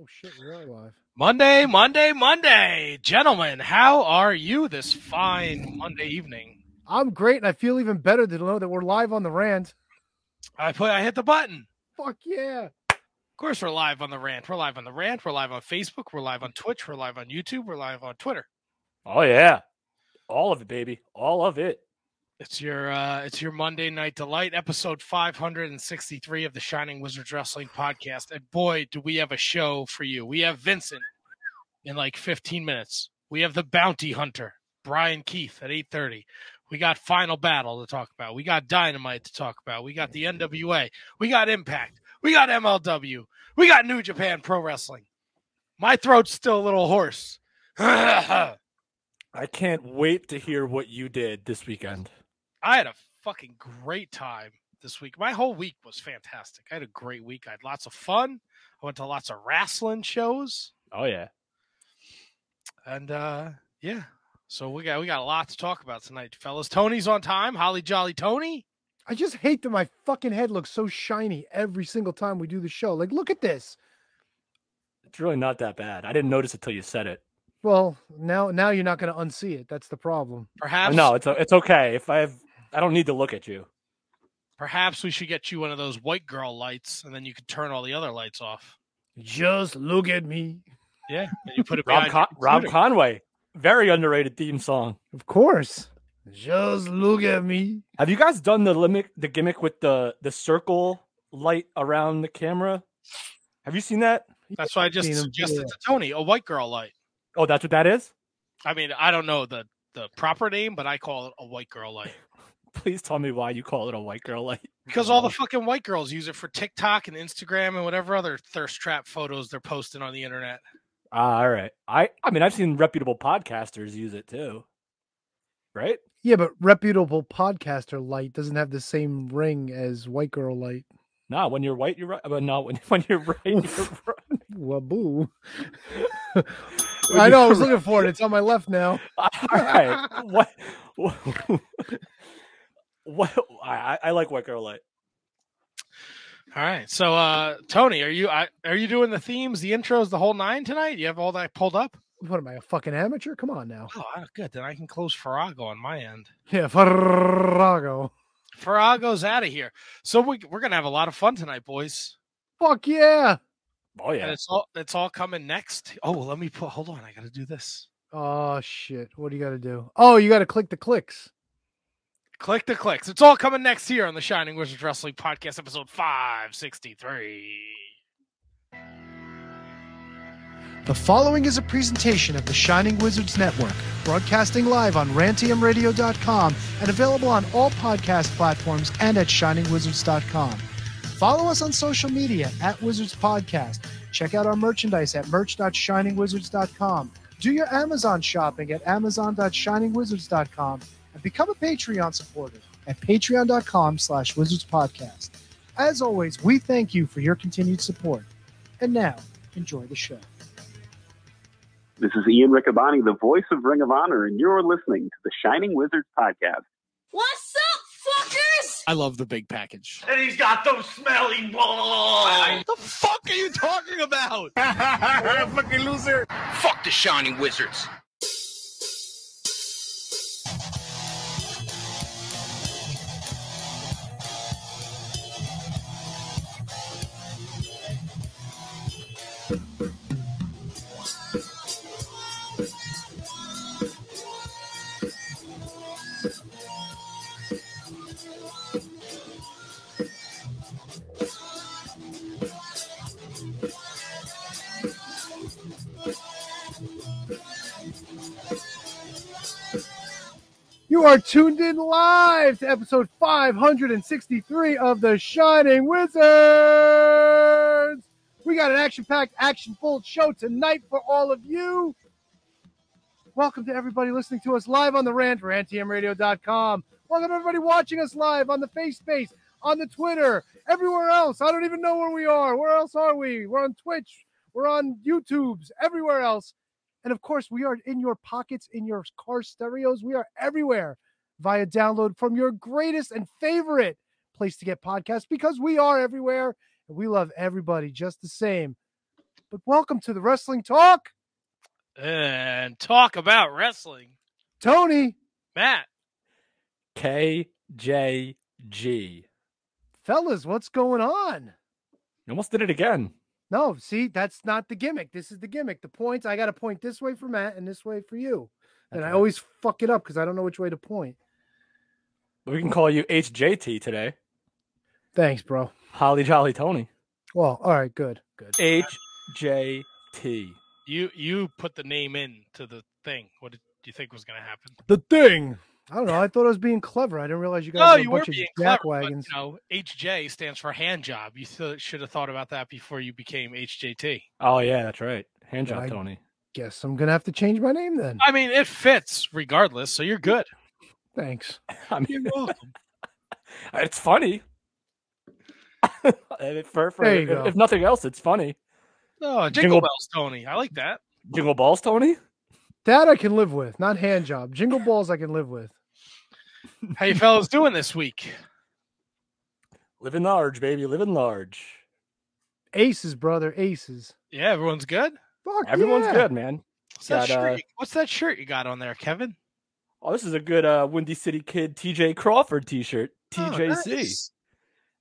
Oh shit, we are live. Monday, Monday, Monday. Gentlemen, how are you this fine Monday evening? I'm great, and I feel even better to know that we're live on the rant. I put I hit the button. Fuck yeah. Of course we're live on the rant. We're live on the rant. We're live on Facebook. We're live on Twitch. We're live on YouTube. We're live on Twitter. Oh yeah, all of it, baby, all of it. It's your uh it's your Monday night delight, episode 563 of the Shining Wizards Wrestling Podcast. And boy, do we have a show for you. We have Vincent in like 15 minutes. We have the bounty hunter, Brian Keith at 8:30. We got Final Battle to talk about. We got Dynamite to talk about. We got the NWA. We got Impact. We got MLW. We got New Japan Pro Wrestling. My throat's still a little hoarse. I I can't wait to hear what you did this weekend. Had a fucking great time this week. My whole week was fantastic. I had a great week. I had lots of fun. I went to lots of wrestling shows. Oh yeah, And uh yeah. So we got we got a lot to talk about tonight, fellas. Tony's on time. Holly Jolly Tony. I just hate that my fucking head looks so shiny every single time we do the show. Like, look at this. it's really not that bad. I didn't notice it till you said it. Well, now now you're not going to unsee it. That's the problem. Perhaps no, it's it's okay. If I have, I don't need to look at you. perhaps we should get you one of those white girl lights and then you could turn all the other lights off. Just look at me. Yeah. And you put it Rob Con- Rob. Conway, very underrated theme song. Of course. Just look at me. Have you guys done the limit, the gimmick with the the circle light around the camera? Have you seen that? That's why I just Seen 'em, suggested yeah. to Tony a white girl light. Oh, that's what that is. I mean, I don't know the the proper name, but I call it a white girl light Please tell me why you call it a white girl light. because all the fucking white girls use it for TikTok and Instagram and whatever other thirst trap photos they're posting on the internet. Ah, all right. I I mean, I've seen reputable podcasters use it too. Right? Yeah, but reputable podcaster light doesn't have the same ring as white girl light. No, when you're white, you're right. But no, when when you're right, you're right. Waboo. When I know. I was looking for it. It's on my left now. All right. What? What? I, I like white girl light. All right, so uh Tony, are you I, are you doing the themes, the intros, the whole nine tonight? You have all that pulled up? What am I, a fucking amateur? Come on now. Oh, ah, good. Then I can close Farrago on my end. Yeah, Farrago. Farrago's out of here. So we, we're gonna have a lot of fun tonight, boys. Fuck yeah. Oh And yeah. it's all it's all coming next. Oh, let me put. Hold on, I got to do this. Oh shit. What do you got to do? Oh, you got to click the clicks. Click the clicks. It's all coming next here on the Shining Wizards Wrestling Podcast, episode five sixty three. The following is a presentation of the Shining Wizards Network, broadcasting live on rantiumradio.com and available on all podcast platforms and at shiningwizards.com. Follow us on social media at Wizards Podcast. Check out our merchandise at merch.shiningwizards.com. Do your Amazon shopping at amazon.shiningwizards.com and become a Patreon supporter at patreon.com slash wizards podcast. As always, we thank you for your continued support. And now, enjoy the show. This is Ian Riccaboni, the voice of Ring of Honor, and you're listening to the Shining Wizards podcast. What's up, fuckers? I love the big package. And he's got those smelly balls. What the fuck are you talking about? Fucking loser. Fuck the Shining Wizards. You are tuned in live to episode 563 of The Shining Wizards. We got an action packed, action full show tonight for all of you. Welcome to everybody listening to us live on the rant, rantmradio.com. Welcome everybody watching us live on the FaceSpace, on the Twitter, everywhere else. I don't even know where we are. Where else are we? We're on Twitch, we're on YouTube's, everywhere else. And of course, we are in your pockets, in your car stereos. We are everywhere via download from your greatest and favorite place to get podcasts because we are everywhere and we love everybody just the same. but welcome to the Wrestling Talk. And talk about wrestling. Tony, Matt. KJG. fellas, what's going on? You almost did it again. No, see, that's not the gimmick. This is the gimmick. The points, I got to point this way for Matt and this way for you. and That's I always fuck it up because I don't know which way to point. We can call you HJT today. Thanks, bro. Holly Jolly Tony. Well, all right, good, good. HJT. You you put the name in to the thing. What did you think was going to happen? The thing. I don't know. I thought I was being clever. I didn't realize you guys No, were a you were bunch of being clever. But, you know, HJ stands for hand job. You th- should have thought about that before you became HJT. Oh yeah, that's right. Hand job I- Tony. Guess I'm gonna have to change my name then. I mean, it fits regardless, so you're good. Thanks. I mean, You're welcome. it's funny. For, for, There you if, go. if nothing else, it's funny. Oh, jingle, Jingle- bells, Tony. I like that. Jingle balls, Tony. That I can live with. Not hand job. Jingle balls I can live with. How you fellas doing this week? Living large, baby. Living large. Aces, brother. Aces. Yeah, everyone's good. Fuck Everyone's yeah. good, man. What's that, Got, uh, shirt? you- What's that shirt you got on there, Kevin? Oh, this is a good uh, Windy City Kid TJ Crawford T-shirt. Oh, TJC. nice.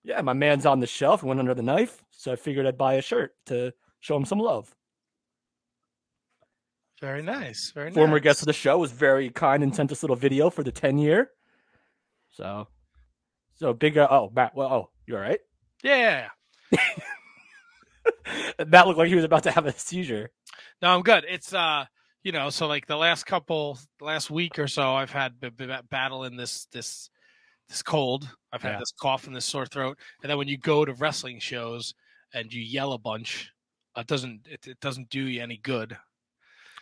Yeah, my man's on the shelf. Went under the knife, so I figured I'd buy a shirt to show him some love. Very nice. Very Former nice. guest of the show was very kind and sent us a little video for the 10 year. So, so big. Uh, oh, Matt. Well, oh, you all right? Yeah. Matt looked like he was about to have a seizure. No, I'm good. It's uh, you know, so like the last couple, last week or so, I've had b- b- battling this this this cold. I've had Yeah. this cough and this sore throat, and then when you go to wrestling shows and you yell a bunch, it doesn't it, it doesn't do you any good.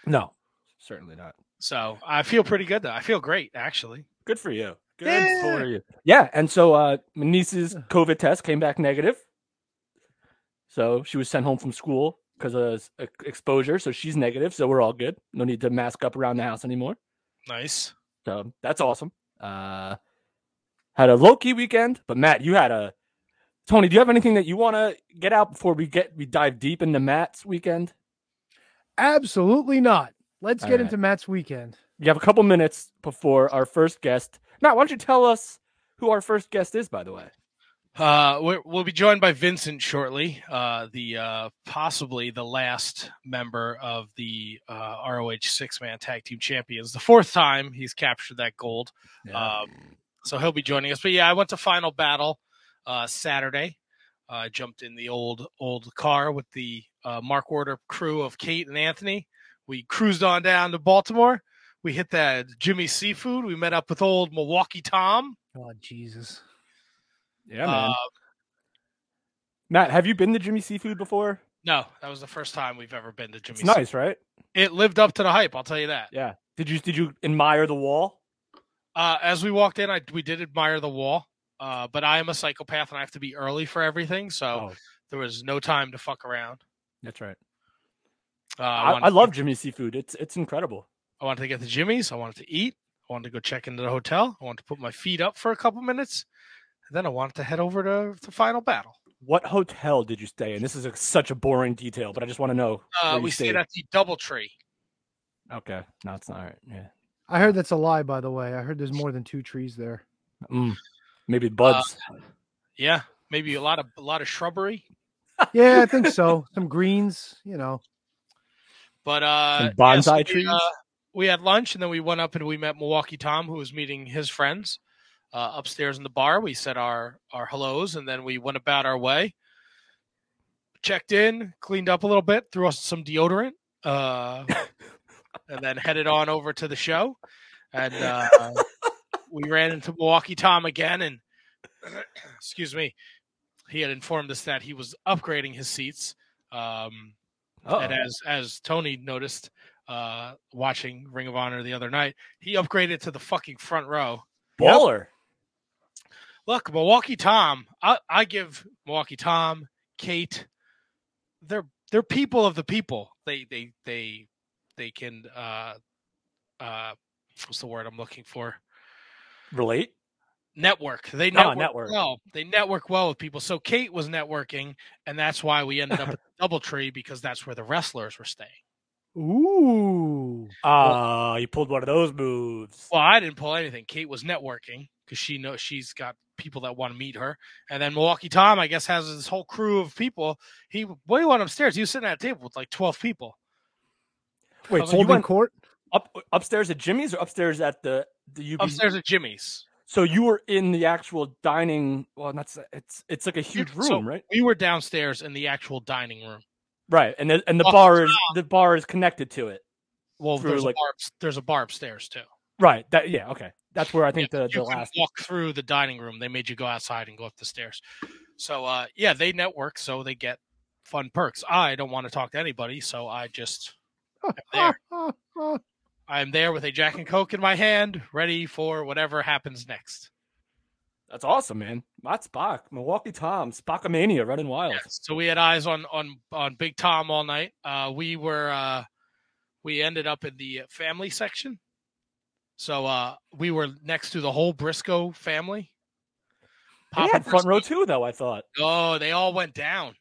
No, certainly not. So I feel pretty good though. I feel great actually. Good for you. Good Yeah. for you. Yeah, and so uh, my niece's COVID test came back negative. So she was sent home from school because of exposure. So she's negative. So we're all good. No need to mask up around the house anymore. Nice. So that's awesome. Uh, had a low key weekend, but Matt, you had a Tony. Do you have anything that you want to get out before we get we dive deep into Matt's weekend? Absolutely not. Let's All get right. into Matt's weekend. You have a couple minutes before our first guest. Matt, why don't you tell us who our first guest is? By the way. Uh, we're, we'll be joined by Vincent shortly. Uh, the uh, possibly the last member of the uh, ROH six man tag team champions. The fourth time he's captured that gold. Um, so he'll be joining us. But yeah, I went to Final Battle uh, Saturday. Uh, I jumped in the old old car with the uh, Mark Warder crew of Kate and Anthony. We cruised on down to Baltimore. We hit that Jimmy Seafood. We met up with old Milwaukee Tom. Oh Jesus. yeah, man. Uh, Matt, have you been to Jimmy Seafood before? no, that was the first time we've ever been to Jimmy. It's Seafood. nice, right? It lived up to the hype. I'll tell you that. Yeah. Did you did you admire the wall? Uh, as we walked in, I we did admire the wall. Uh, but I am a psychopath and I have to be early for everything, so Oh. there was no time to fuck around. That's right. Uh, I, wanted I love Jimmy Seafood. It's it's incredible. I wanted to get the Jimmy's. I wanted to eat. I wanted to go check into the hotel. I wanted to put my feet up for a couple minutes, and then I wanted to head over to the final battle. What hotel did you stay in? This is a, such a boring detail, but I just want to know. Uh, we stayed at the DoubleTree. Okay, no, it's not all right. Yeah, I heard that's a lie, by the way. I heard there's more than two trees there. mm. maybe buds. Yeah, maybe a lot of a lot of shrubbery, Yeah, I think so. Some greens, you know. but uh, Some yeah, bonsai so we, trees? uh, we had lunch and then we went up and we met Milwaukee Tom, who was meeting his friends uh, upstairs in the bar. We said our our hellos and then we went about our way. Checked in, cleaned up a little bit, threw us some deodorant, uh, and then headed on over to the show. And uh, we ran into Milwaukee Tom again, and excuse me, he had informed us that he was upgrading his seats. Um, Uh-oh. and as as Tony noticed, uh, watching Ring of Honor the other night, he upgraded to the fucking front row. baller. Look, Milwaukee Tom, I, I give Milwaukee Tom, Kate, they're they're people of the people. They they they they can uh uh what's the word I'm looking for? Relate. network. They Oh, network, network. well. They network well with people. So Kate was networking, and that's why we ended up at DoubleTree because that's where the wrestlers were staying. Ooh. Ah, you pulled one of those moves. Well, I didn't pull anything. Kate was networking because she knows she's got people that want to meet her. And then Milwaukee Tom, I guess, has this whole crew of people. He when he went upstairs, he was sitting at a table with like twelve people. Wait, Hold so you Holding went court. up upstairs at Jimmy's or upstairs at the the UB? Upstairs at Jimmy's. So you were in the actual dining. Well, that's it's it's like a huge room, So right? We were downstairs in the actual dining room. Right, and the, and the bar is the bar is connected to it. Well, there's like- a bar. There's a bar upstairs too. Right. That yeah. Okay. That's where I think Yeah, the you the last. walk through the dining room. They made you go outside and go up the stairs. So uh, yeah, they network, so they get fun perks. I don't want to talk to anybody, so I just am there. I'm there with a Jack and Coke in my hand, ready for whatever happens next. That's awesome, man. Matt Spock, Milwaukee Tom, Spockamania, running wild. So we had eyes on on on Big Tom all night. Uh, we were uh, we ended up in the family section. So uh, we were next to the whole Briscoe family. He Papa had front row too, though. I thought Oh, they all went down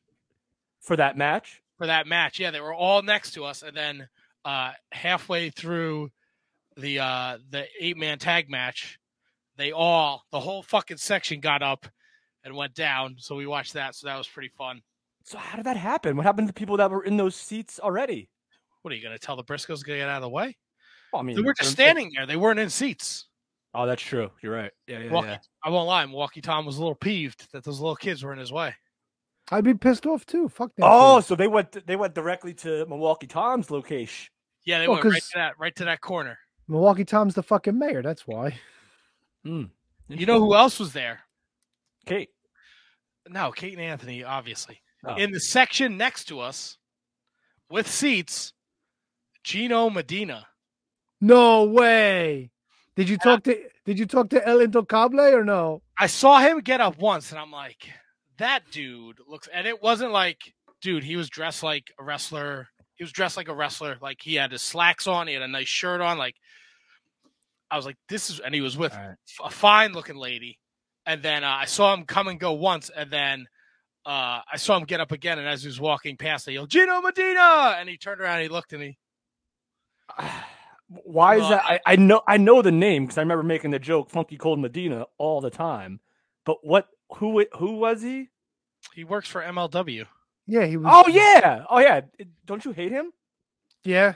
for that match. for that match. Yeah, they were all next to us, and then uh, halfway through the uh, the eight man tag match, they all the whole fucking section got up and went down. So we watched that. So that was pretty fun. So how did that happen? What happened to people that were in those seats already? What are you going to tell the Briscoes to get out of the way? Well, I mean, They were just standing there. They weren't in seats. Oh, that's true. You're right. Yeah, yeah, Milwaukee, yeah. I won't lie. Milwaukee Tom was a little peeved that those little kids were in his way. I'd be pissed off too. Fuck that. Oh, kid. so they went they went directly to Milwaukee Tom's location. Yeah, they Well, went right 'cause- to that right to that corner. Milwaukee Tom's the fucking mayor. That's why. Hmm. You know who else was there? Kate. No, Kate and Anthony, obviously. Oh. In the section next to us, with seats, Gino Medina. No way. Did you talk to Did you talk to El Intocable or no? I saw him get up once, and I'm like, that dude looks. And it wasn't like, dude, he was dressed like a wrestler. He was dressed like a wrestler. Like he had his slacks on. He had a nice shirt on. Like I was like, this is. And he was with All right. a fine looking lady. And then uh, I saw him come and go once, and then uh, I saw him get up again. And as he was walking past, I yelled, "Gino Medina!" And he turned around, and he looked, and he Why is Well, that? I, I know I know the name because I remember making the joke "Funky Cold Medina" all the time. But what? Who? it- Who was he? he works for MLW. Yeah, he was. Oh yeah, oh yeah. Don't you hate him? yeah.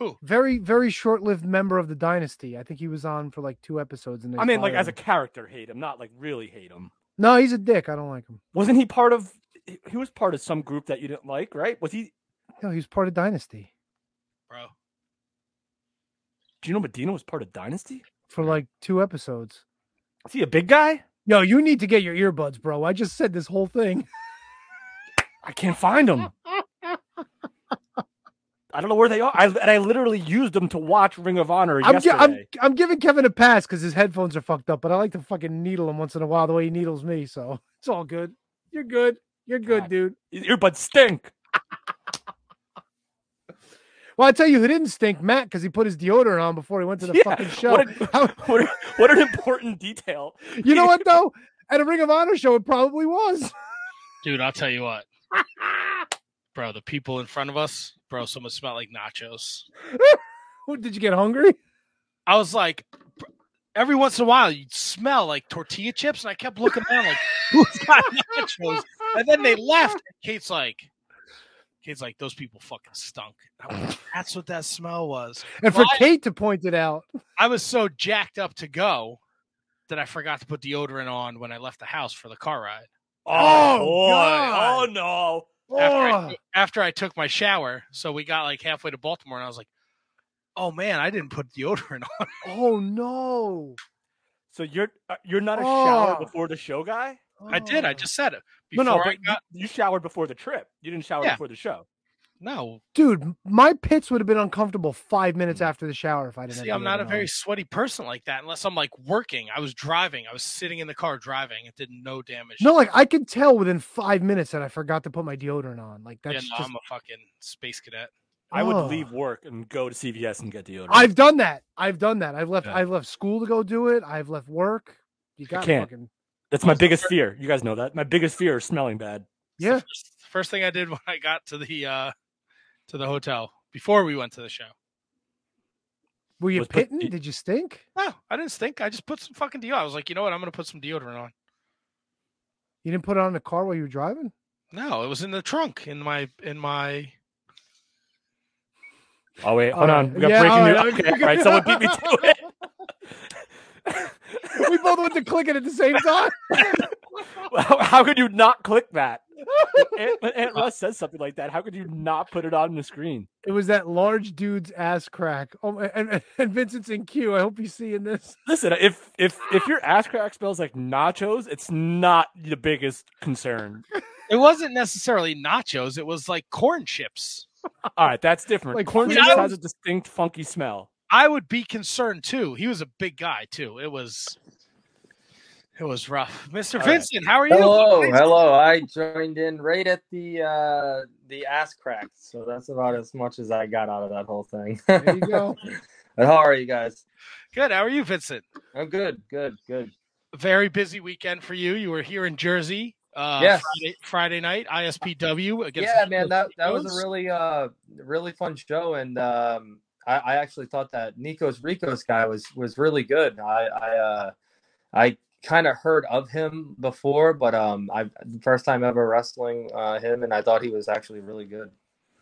Who? Very, very short-lived member of the dynasty. I think he was on for like two episodes. And they I mean, like fired as a character, hate him, not like really hate him. no, he's a dick. I don't like him. Wasn't he part of? he- He was part of some group that you didn't like, right? Was he? No, he was part of Dynasty Bro, Gino Medina was part of Dynasty. for like two episodes. Is he a big guy? Yo, you need to get your earbuds, bro. I just said this whole thing. I can't find him. I don't know where they are. I and I literally used them to watch Ring of Honor I'm, gi- yesterday. I'm I'm giving Kevin a pass because his headphones are fucked up, but I like to fucking needle him once in a while the way he needles me. So it's all good. You're good. You're good, God. dude. His earbuds stink. Well, I tell you who didn't stink, Matt, because he put his deodorant on before he went to the Yeah, fucking show. What, a- what, a- what an important detail. you know what though? At a Ring of Honor show, it probably was. dude, I'll tell you what, bro. The people in front of us, bro. Someone smelled like nachos. Did you get hungry? I was like, every once in a while, you'd smell like tortilla chips, and I kept looking around like, who's got nachos? And then they left. Kate's like, Kate's like, those people fucking stunk. Like, That's what that smell was. And for I- Kate to point it out, I was so jacked up to go that I forgot to put deodorant on when I left the house for the car ride. Oh, oh boy. God. Oh no. After, I, oh, took- after I took my shower, so we got like halfway to Baltimore, and I was like, "Oh man, I didn't put deodorant on." oh no! So you're uh, you're not a shower Oh. before the show guy? I did. I just said it. No, Before no, I but got you, you showered before the trip. You didn't shower Yeah. before the show. No. dude, my pits would have been uncomfortable five minutes after the shower if I didn't. See, have I'm not a deodorant very sweaty person like that unless I'm like working. I was driving. I was sitting in the car driving. It did no damage. No, like I could tell within five minutes that I forgot to put my deodorant on. Like yeah, that's no, just. I'm a fucking space cadet. I would Oh. leave work and go to CVS and get deodorant. I've done that. I've done that. I've left. Yeah. I've left school to go do it. I've left work. You got can't. fucking That's my biggest fear. You guys know that. My biggest fear is smelling bad. yeah. First, first thing I did when I got to the uh to the hotel before we went to the show. Were you Was put- pitting? Did you stink? No, I didn't stink. I just put some fucking deodorant. I was like, you know what? I'm gonna put some deodorant on. You didn't put it on the car while you were driving? No, it was in the trunk in my in my. Oh wait, hold All on. We got Yeah, breaking news. right. Okay, all right, someone beat me to it. we both went to click it at the same time. how, how could you not click that? Aunt, Aunt Russ says something like that. How could you not put it on the screen? It was that large dude's ass crack. Oh, and, and Vincent's in queue. I hope he's seeing this. Listen, if if if your ass crack smells like nachos, it's not the biggest concern. It wasn't necessarily nachos. It was like corn chips. All right, that's different. Like Like corn chips has a distinct funky smell. I would be concerned too. He was a big guy too. It was. It was rough, Mister All right. Vincent. How are you? Hello, hello. I joined in right at the uh the ass crack, so that's about as much as I got out of that whole thing. There you go. but how are you guys? Good. How are you, Vincent? I'm good, good, good. Very busy weekend for you. You were here in Jersey. Uh, Yes. Friday, Friday night, ISPW against. yeah, the man, that that was a really uh really fun show, and um I, I actually thought that Nikos Ricos guy was was really good. I I uh I kind of heard of him before, but um I first time ever wrestling uh him, and I thought he was actually really good.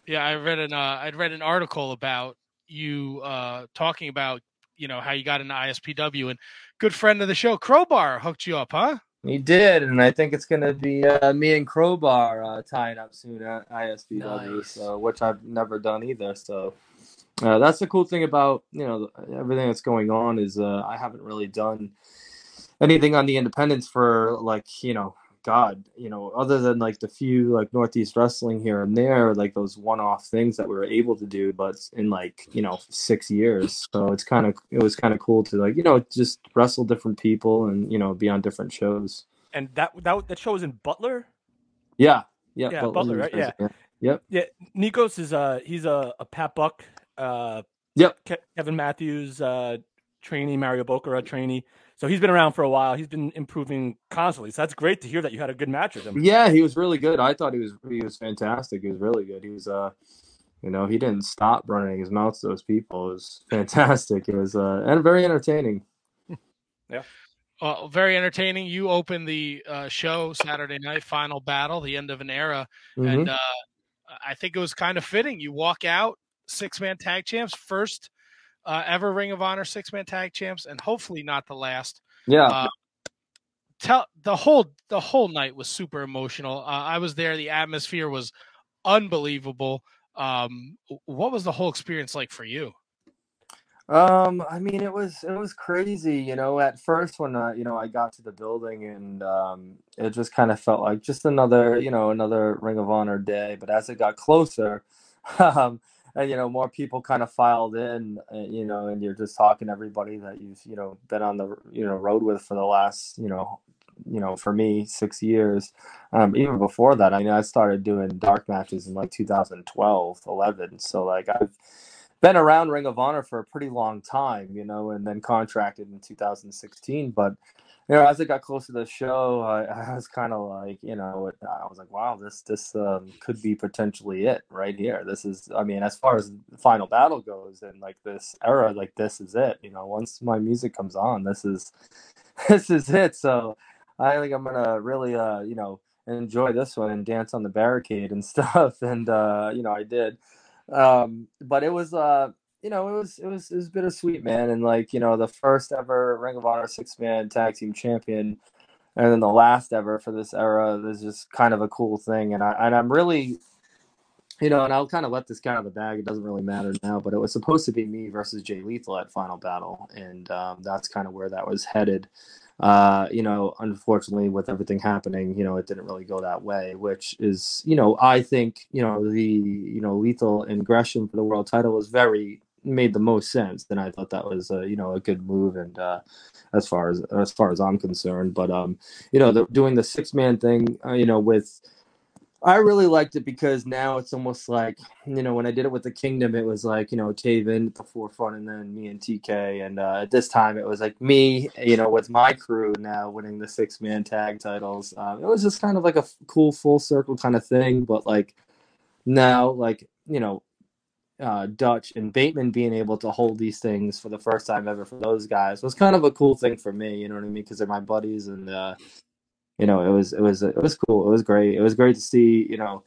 Yeah, I read an uh, I'd read an article about you uh, talking about you know how you got into ISPW and good friend of the show Crowbar hooked you up, huh? He did, and I think it's gonna be uh, me and Crowbar uh, tying up soon at ISPW, Nice. so which I've never done either. So uh, that's the cool thing about you know everything that's going on is uh, I haven't really done anything on the independents for like you know God you know other than like the few like Northeast Wrestling here and there like those one-off things that we were able to do, but in like you know six years. So it's kind of it was kind of cool to like you know just wrestle different people and you know be on different shows. And that that that show was in Butler. Yeah, yeah, Yeah, Butler, right? New Jersey, Yep. Yeah, Nikos is uh he's a, a Pat Buck, uh Yep. Ke- Kevin Matthews uh trainee, Mario Bokara trainee. So he's been around for a while. He's been improving constantly. So that's great to hear that you had a good match with him. Yeah, he was really good. I thought he was he was fantastic. He was really good. He was uh you know, he didn't stop running his mouth to those people. It was fantastic. It was uh and very entertaining. Yeah. Uh, very entertaining. You opened the uh, show Saturday night, final battle, the end of an era, Mhm. and uh, I think it was kind of fitting. You walk out six man tag champs, first uh, ever Ring of Honor six man tag champs, and hopefully not the last. yeah. Uh, tell the whole the whole night was super emotional. Uh, I was there. The atmosphere was unbelievable. Um, what was the whole experience like for you? Um, I mean, it was it was crazy, you know. At first, when uh, you know I got to the building, and um, it just kind of felt like just another, you know, another Ring of Honor day. But as it got closer, um, you know, more people kind of filed in, uh, you know, and you're just talking to everybody that you've, you know, been on the, you know, road with for the last, you know, you know, for me, six years. Um, even before that, I mean, I started doing dark matches in like 2012, 11. So like I've been around Ring of Honor for a pretty long time, you know, and then contracted in 2016. But you know, as it got closer to the show, I, I was kind of like, you know, I was like, wow, this this um, could be potentially it right here. This is, I mean, as far as the final battle goes, and like this era, like this is it. You know, once my music comes on, this is this is it. So I think I'm gonna really, uh, you know, enjoy this one and dance on the barricade and stuff. And uh, you know, I did um but it was uh you know it was it was it was bittersweet man. And like you know the first ever ring of honor six man tag team champion and then the last ever for this era is just kind of a cool thing. And i and i'm really you know and i'll kind of let this guy out of the bag. It doesn't really matter now but it was supposed to be me versus jay lethal at final battle and um, that's kind of where that was headed. Uh, you know, unfortunately, with everything happening, you know, it didn't really go that way, which is, you know, I think, you know, the, you know, lethal and Gresham for the world title was very, made the most sense. And I thought that was, uh, you know, a good move. And, uh, as far as, as far as I'm concerned, but, um, you know, the, doing the six man thing, uh, you know, with, I really liked it because now it's almost like you know when I did it with the Kingdom, it was like you know Taven at the forefront, and then me and TK, and uh, at this time it was like me, you know, with my crew now winning the six man tag titles. Um, it was just kind of like a f- cool full circle kind of thing, but like now, like you know, uh, Dutch and Bateman being able to hold these things for the first time ever for those guys was kind of a cool thing for me. You know what I mean? Because they're my buddies, and uh, you know, it was it was it was cool. It was great. It was great to see you know,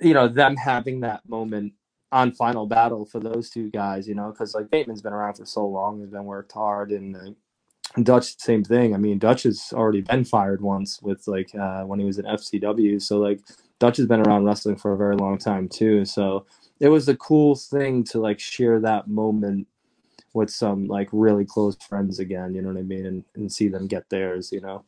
you know them having that moment on Final Battle for those two guys. You know, because like Bateman's been around for so long, he's been worked hard, and uh, Dutch same thing. I mean, Dutch has already been fired once with like uh, when he was in FCW. So like Dutch has been around wrestling for a very long time too. So it was a cool thing to like share that moment with some like really close friends again. You know what I mean? And and see them get theirs. You know.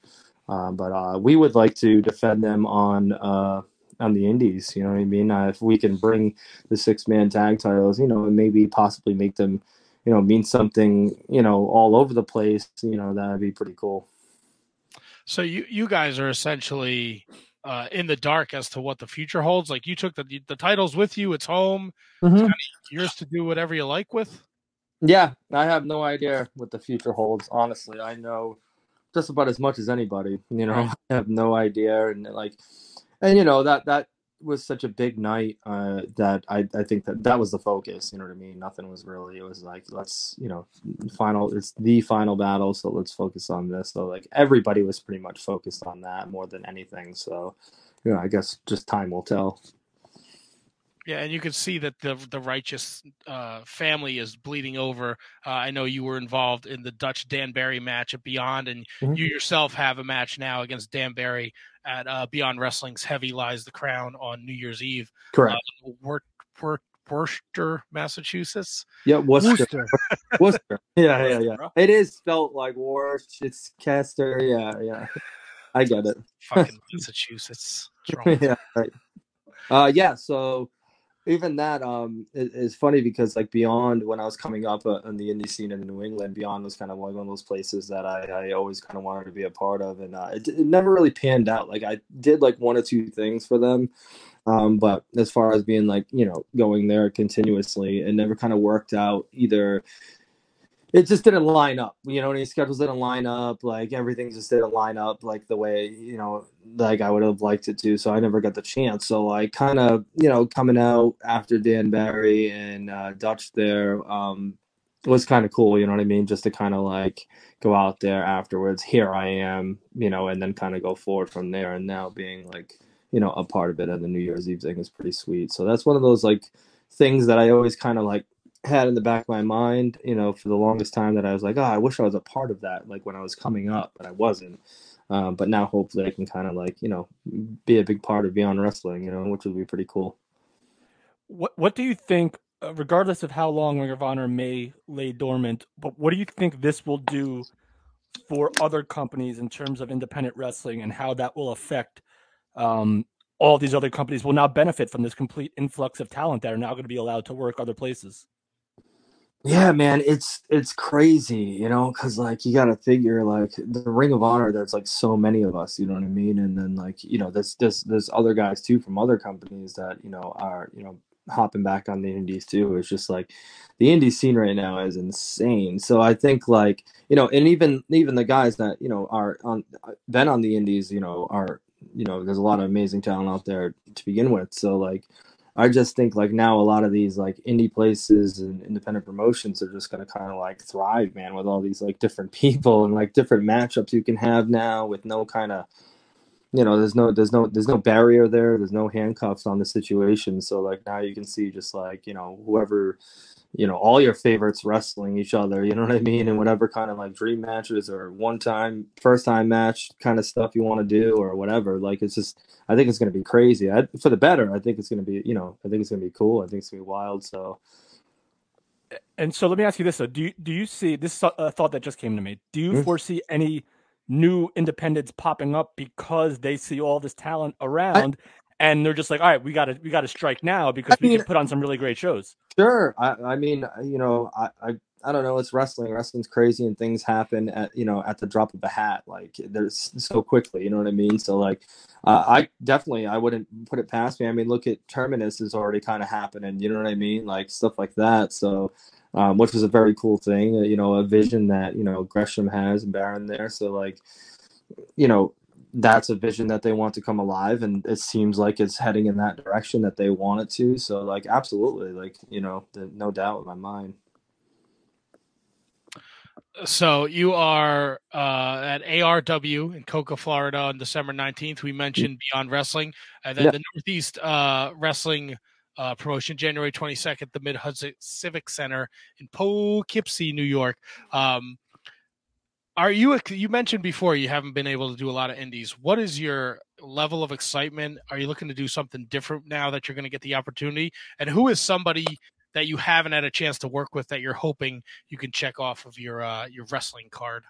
Uh, but uh, we would like to defend them on uh, on the indies. You know what I mean? Uh, if we can bring the six man tag titles, you know, and maybe possibly make them, you know, mean something, you know, all over the place. You know, that'd be pretty cool. So you you guys are essentially uh, in the dark as to what the future holds. Like you took the the titles with you; it's home. It's Mhm. kind of yours to do whatever you like with. Yeah, I have no idea what the future holds. Honestly, I know just about as much as anybody. You know. I have no idea, and like, and you know that that was such a big night uh, that I I think that that was the focus. You know what I mean? Nothing was really. It was like let's you know final. It's the final battle, so let's focus on this. So like everybody was pretty much focused on that more than anything. So you know, I guess just time will tell. Yeah, and you can see that the the righteous uh, family is bleeding over. Uh, I know you were involved in the Dutch Dan Barry match at Beyond, and Mhm. you yourself have a match now against Dan Barry at uh, Beyond Wrestling's Heavy Lies the Crown on New Year's Eve. Correct. Uh, Wor- Wor- Worcester, Massachusetts. Yeah, Worcester. Worcester. Worcester. Yeah, yeah, yeah. It is spelled like Worcester. Yeah, yeah. I get it. Fucking Massachusetts. What's wrong with yeah, right. Uh, yeah. So even that um is, funny because like Beyond, when I was coming up uh, in the indie scene in New England, Beyond was kind of one of those places that I, I always kind of wanted to be a part of, and uh, it, it never really panned out. Like I did like one or two things for them, um, but as far as being like you know going there continuously, it never kind of worked out either it just didn't line up. You know, any schedules didn't line up. Like everything just didn't line up like the way you know, like I would have liked it to. So I never got the chance. So like kind of you know coming out after Dan Barry and uh, Dutch there um, was kind of cool. You know what I mean? Just to kind of like go out there afterwards. Here I am. You know, and then kind of go forward from there. And now being like you know a part of it and the New Year's Eve thing is pretty sweet. So that's one of those like things that I always kind of like had in the back of my mind, you know, for the longest time that I was like, oh, I wish I was a part of that, like when I was coming up, but I wasn't. Um, but now hopefully I can kind of like, you know, be a big part of Beyond Wrestling, you know, which would be pretty cool. What What do you think, uh, regardless of how long Ring of Honor may lay dormant, but what do you think this will do for other companies in terms of independent wrestling and how that will affect um, all these other companies will now benefit from this complete influx of talent that are now going to be allowed to work other places? Yeah, man, it's it's crazy, you know, because like you got to figure like the Ring of Honor. There's like so many of us, you know what I mean, and then like you know, there's there's there's other guys too from other companies that you know are you know hopping back on the indies too. It's just like the indie scene right now is insane. So I think like you know, and even even the guys that you know are on uh, been on the indies, you know, are you know, there's a lot of amazing talent out there to begin with. So like I just think like now a lot of these like indie places and independent promotions are just gonna kind of like thrive, man, with all these like different people and like different matchups you can have now with no kind of you know there's no there's no there's no barrier there there's no handcuffs on the situation. So like now you can see just like you know whoever you know all your favorites wrestling each other you know what i mean and whatever kind of like dream matches or one time first time match kind of stuff you want to do or whatever like it's just i think it's going to be crazy I, for the better i think it's going to be you know i think it's going to be cool i think it's going to be wild so And so let me ask you this: though. Do you, do you see this is a a thought that just came to me? Do you Mhm. foresee any new independents popping up because they see all this talent around, and they're just like, all right, we got to we got to strike now because I we mean- can put on some really great shows. Sure. I, I mean, you know, I, I I don't know. It's wrestling. Wrestling's crazy, and things happen at you know at the drop of a hat. Like there's so quickly. You know what I mean? So like, uh, I definitely I wouldn't put it past me. I mean, look at Terminus is already kind of happening. You know what I mean? Like stuff like that. So. Um, which was a very cool thing, uh, you know, a vision that you know Gresham has and Baron there. So like, you know, that's a vision that they want to come alive and it seems like it's heading in that direction that they want it to so like absolutely like you know the, no doubt in my mind so you are uh, at ARW in Cocoa, Florida on December 19th. We mentioned Beyond Wrestling. And then Yeah. the Northeast uh, Wrestling uh, promotion, January 22nd, the Mid Hudson Civic Center in Poughkeepsie, New York. Um, are you, you mentioned before you haven't been able to do a lot of indies. What is your level of excitement? Are you looking to do something different now that you're going to get the opportunity? And who is somebody that you haven't had a chance to work with that you're hoping you can check off of your uh, your wrestling card?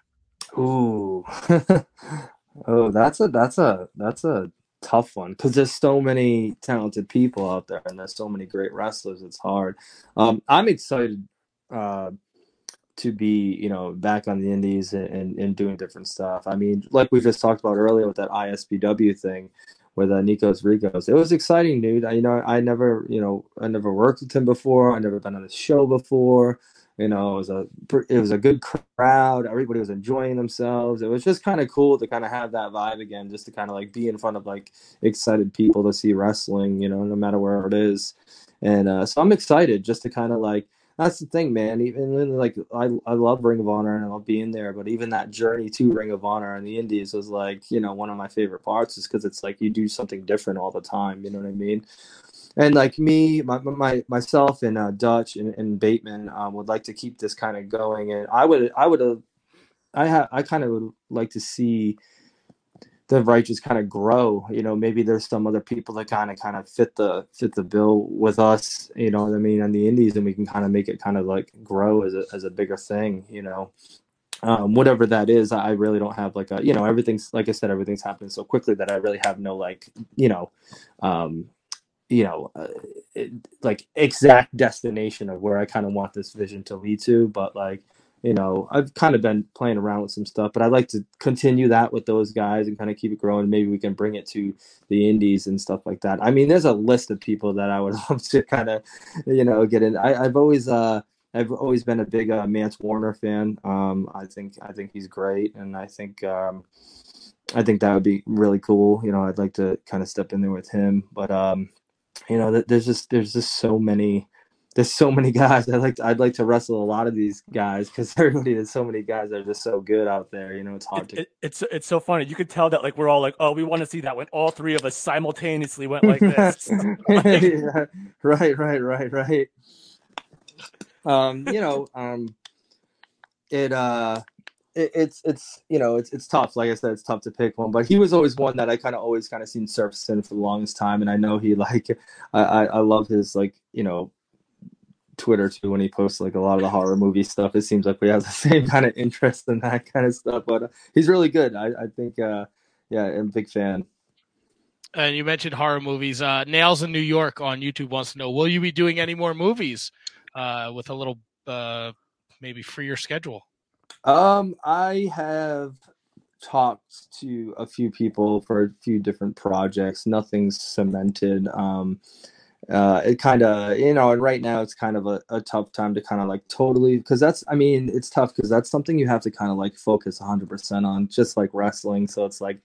Ooh. oh, that's a that's a that's a tough one because there's so many talented people out there and there's so many great wrestlers. It's hard. Um, I'm excited uh, to be, you know, back on the indies and, and, and doing different stuff. I mean, like we just talked about earlier with that ISPW thing with uh, Nikos Ricos. It was exciting, dude. I, you know, I never, you know, I never worked with him before. I never been on a show before. You know, it was a it was a good crowd. Everybody was enjoying themselves. It was just kind of cool to kind of have that vibe again, just to kind of like be in front of like excited people to see wrestling. You know, no matter where it is. And uh, so I'm excited just to kind of like that's the thing, man. Even like I I love Ring of Honor and I love being there, but even that journey to Ring of Honor and the Indies was like you know one of my favorite parts, is because it's like you do something different all the time. You know what I mean? And like me, my, my myself and uh, Dutch and, and Bateman um, would like to keep this kind of going, and I would I would have I ha- I kind of would like to see the righteous kind of grow. You know, maybe there's some other people that kind of kind of fit the fit the bill with us. You know I mean? On the indies, and we can kind of make it kind of like grow as a as a bigger thing. You know, um, whatever that is. I really don't have like a you know everything's like I said, everything's happening so quickly that I really have no like you know. Um, you know, uh, it, like exact destination of where I kind of want this vision to lead to, but like you know, I've kind of been playing around with some stuff, but I'd like to continue that with those guys and kind of keep it growing. Maybe we can bring it to the indies and stuff like that. I mean, there's a list of people that I would love to kind of, you know, get in. I, I've always, uh, I've always been a big uh, Mance Warner fan. Um, I think I think he's great, and I think um, I think that would be really cool. You know, I'd like to kind of step in there with him, but um, you know, th- there's just there's just so many there's so many guys. I'd like to, I'd like to wrestle a lot of these guys because everybody there's so many guys that are just so good out there. You know, it's hard to. It, it's it's so funny. You could tell that like we're all like, oh, we want to see that when all three of us simultaneously went like this. yeah, right, right, right, right. Um, you know, um, it uh, it, it's it's you know it's it's tough. Like I said, it's tough to pick one, but he was always one that I kind of always kind of seen surfacing for the longest time, and I know he like I I, I love his like you know Twitter too when he posts like a lot of the horror movie stuff. It seems like we have the same kind of interest in that kind of stuff. But uh, he's really good. I, I think, uh, yeah, I'm a big fan. And you mentioned horror movies. Uh, Nails in New York on YouTube wants to know: Will you be doing any more movies uh, with a little uh, maybe freer schedule? Um, I have talked to a few people for a few different projects. Nothing's cemented. Um, uh, it kind of you know and right now it's kind of a, a tough time to kind of like totally because that's i mean it's tough because that's something you have to kind of like focus 100% on just like wrestling. So it's like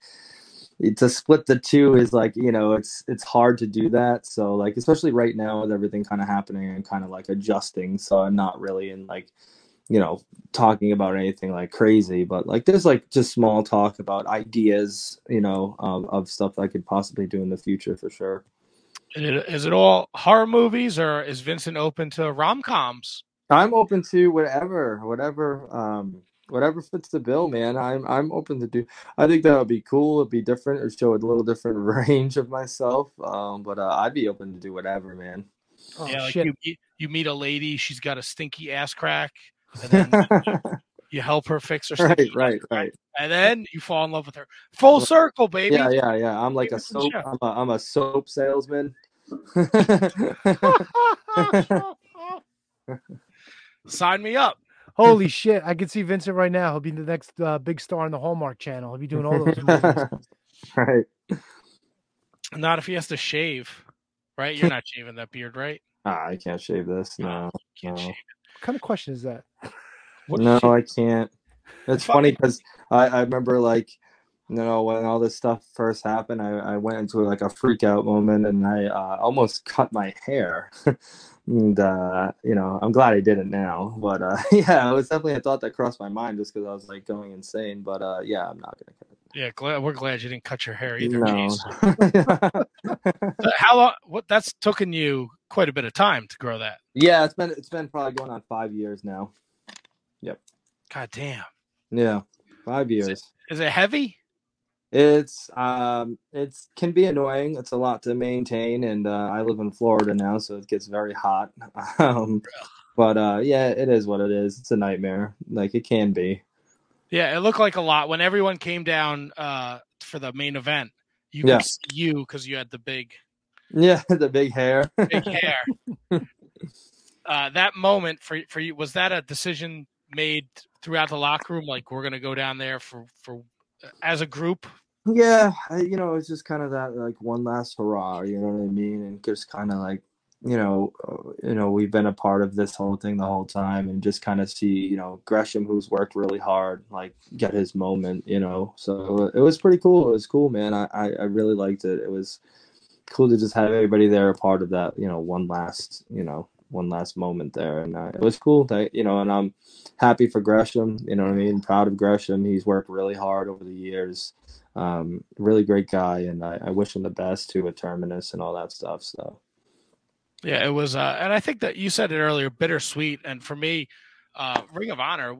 to split the two is like you know it's it's hard to do that. So like especially right now with everything kind of happening and kind of like adjusting. So i'm not really in like you know talking about anything like crazy. But like there's like just small talk about ideas you know of, of stuff i could possibly do in the future for sure Is it all horror movies, or is Vincent open to rom coms? I'm open to whatever, whatever, um, whatever fits the bill, man. I'm I'm open to do. I think that would be cool. It'd be different, or show a little different range of myself. Um, but uh, I'd be open to do whatever, man. Oh, yeah, like shit. you meet, you meet a lady, she's got a stinky ass crack, and then you, you help her fix her right, stinky right, ass right. and then you fall in love with her. Full circle, baby. Yeah, yeah, yeah. I'm like a soap. I'm a I'm a soap salesman. Sign me up. Holy shit! I can see Vincent right now. He'll be the next uh, big star on the Hallmark Channel. He'll be doing all those movies. right. Not if he has to shave, right? You're not shaving that beard, right? Ah, I can't shave this. No. Can't no. shave. what kind of question is that? What no, shit- I can't. It's funny because I, I remember like you know when all this stuff first happened, I, I went into like a freak out moment and I uh, almost cut my hair. and uh, you know, I'm glad I didn't now. But uh, yeah, it was definitely a thought that crossed my mind just because I was like going insane. But uh, yeah, I'm not gonna cut it. Yeah, glad, we're glad you didn't cut your hair either. No. Jeez. Uh, How long? What? That's taken you quite a bit of time to grow that. yeah, it's been it's been probably going on five years now. God damn. Yeah, five years. Is it heavy? It's um it's can be annoying. It's a lot to maintain and uh, I live in Florida now so it gets very hot. Um but uh yeah, it is what it is. It's a nightmare. Like it can be. Yeah, it looked like a lot when everyone came down uh, for the main event. You Yeah. you because you had the big Yeah, the big hair. big hair. uh, that moment for for you was that a decision made throughout the locker room? Like we're gonna go down there for for as a group. Yeah, you know, it's just kind of that like one last hurrah, you know what I mean? And just kind of like, you know, uh, you know, we've been a part of this whole thing the whole time, and just kind of see, you know, Gresham, who's worked really hard, like get his moment, you know. So it was pretty cool. It was cool, man. I, I really liked it. It was cool to just have everybody there a part of that, you know, one last, you know, one last moment there, and uh, it was cool. That you know, and I'm happy for Gresham. You know what I mean? Proud of Gresham. He's worked really hard over the years um, really great guy, and I, I wish him the best to at Terminus and all that stuff. So Yeah, it was, uh, and I think that you said it earlier, bittersweet. And for me, uh, Ring of Honor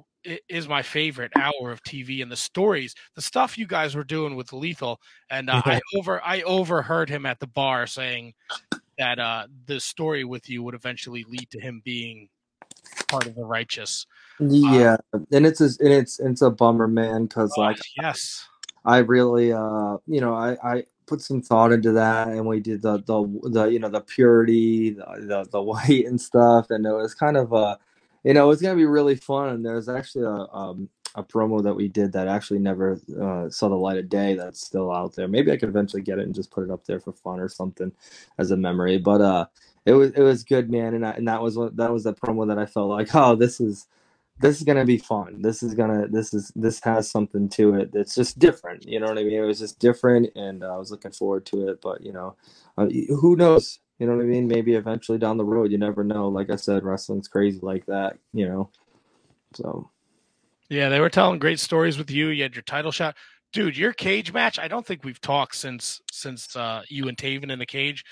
is my favorite hour of TV, and the stories, the stuff you guys were doing with Lethal, and uh, I over I overheard him at the bar saying that uh, the story with you would eventually lead to him being part of the righteous. yeah, and it's a, and it's it's a bummer, man, because like yes, I really, uh, you know, I, I put some thought into that, and we did the the, the you know the purity, the, the the white and stuff, and it was kind of uh, you know, it's gonna be really fun. And there's actually a um a promo that we did that actually never uh, saw the light of day. That's still out there. Maybe I could eventually get it and just put it up there for fun or something as a memory. But uh, it was it was good, man, and I, and that was what that was the promo that I felt like, oh, this is this is gonna be fun. This is gonna this is this has something to it. It's just different. You know what I mean? It was just different, and uh, I was looking forward to it. But you know, uh, who knows? You know what I mean? Maybe eventually down the road, you never know. Like I said, wrestling's crazy like that. You know, so yeah, they were telling great stories with you. You had your title shot, dude. Your cage match. I don't think we've talked since since uh, you and Taven in the cage.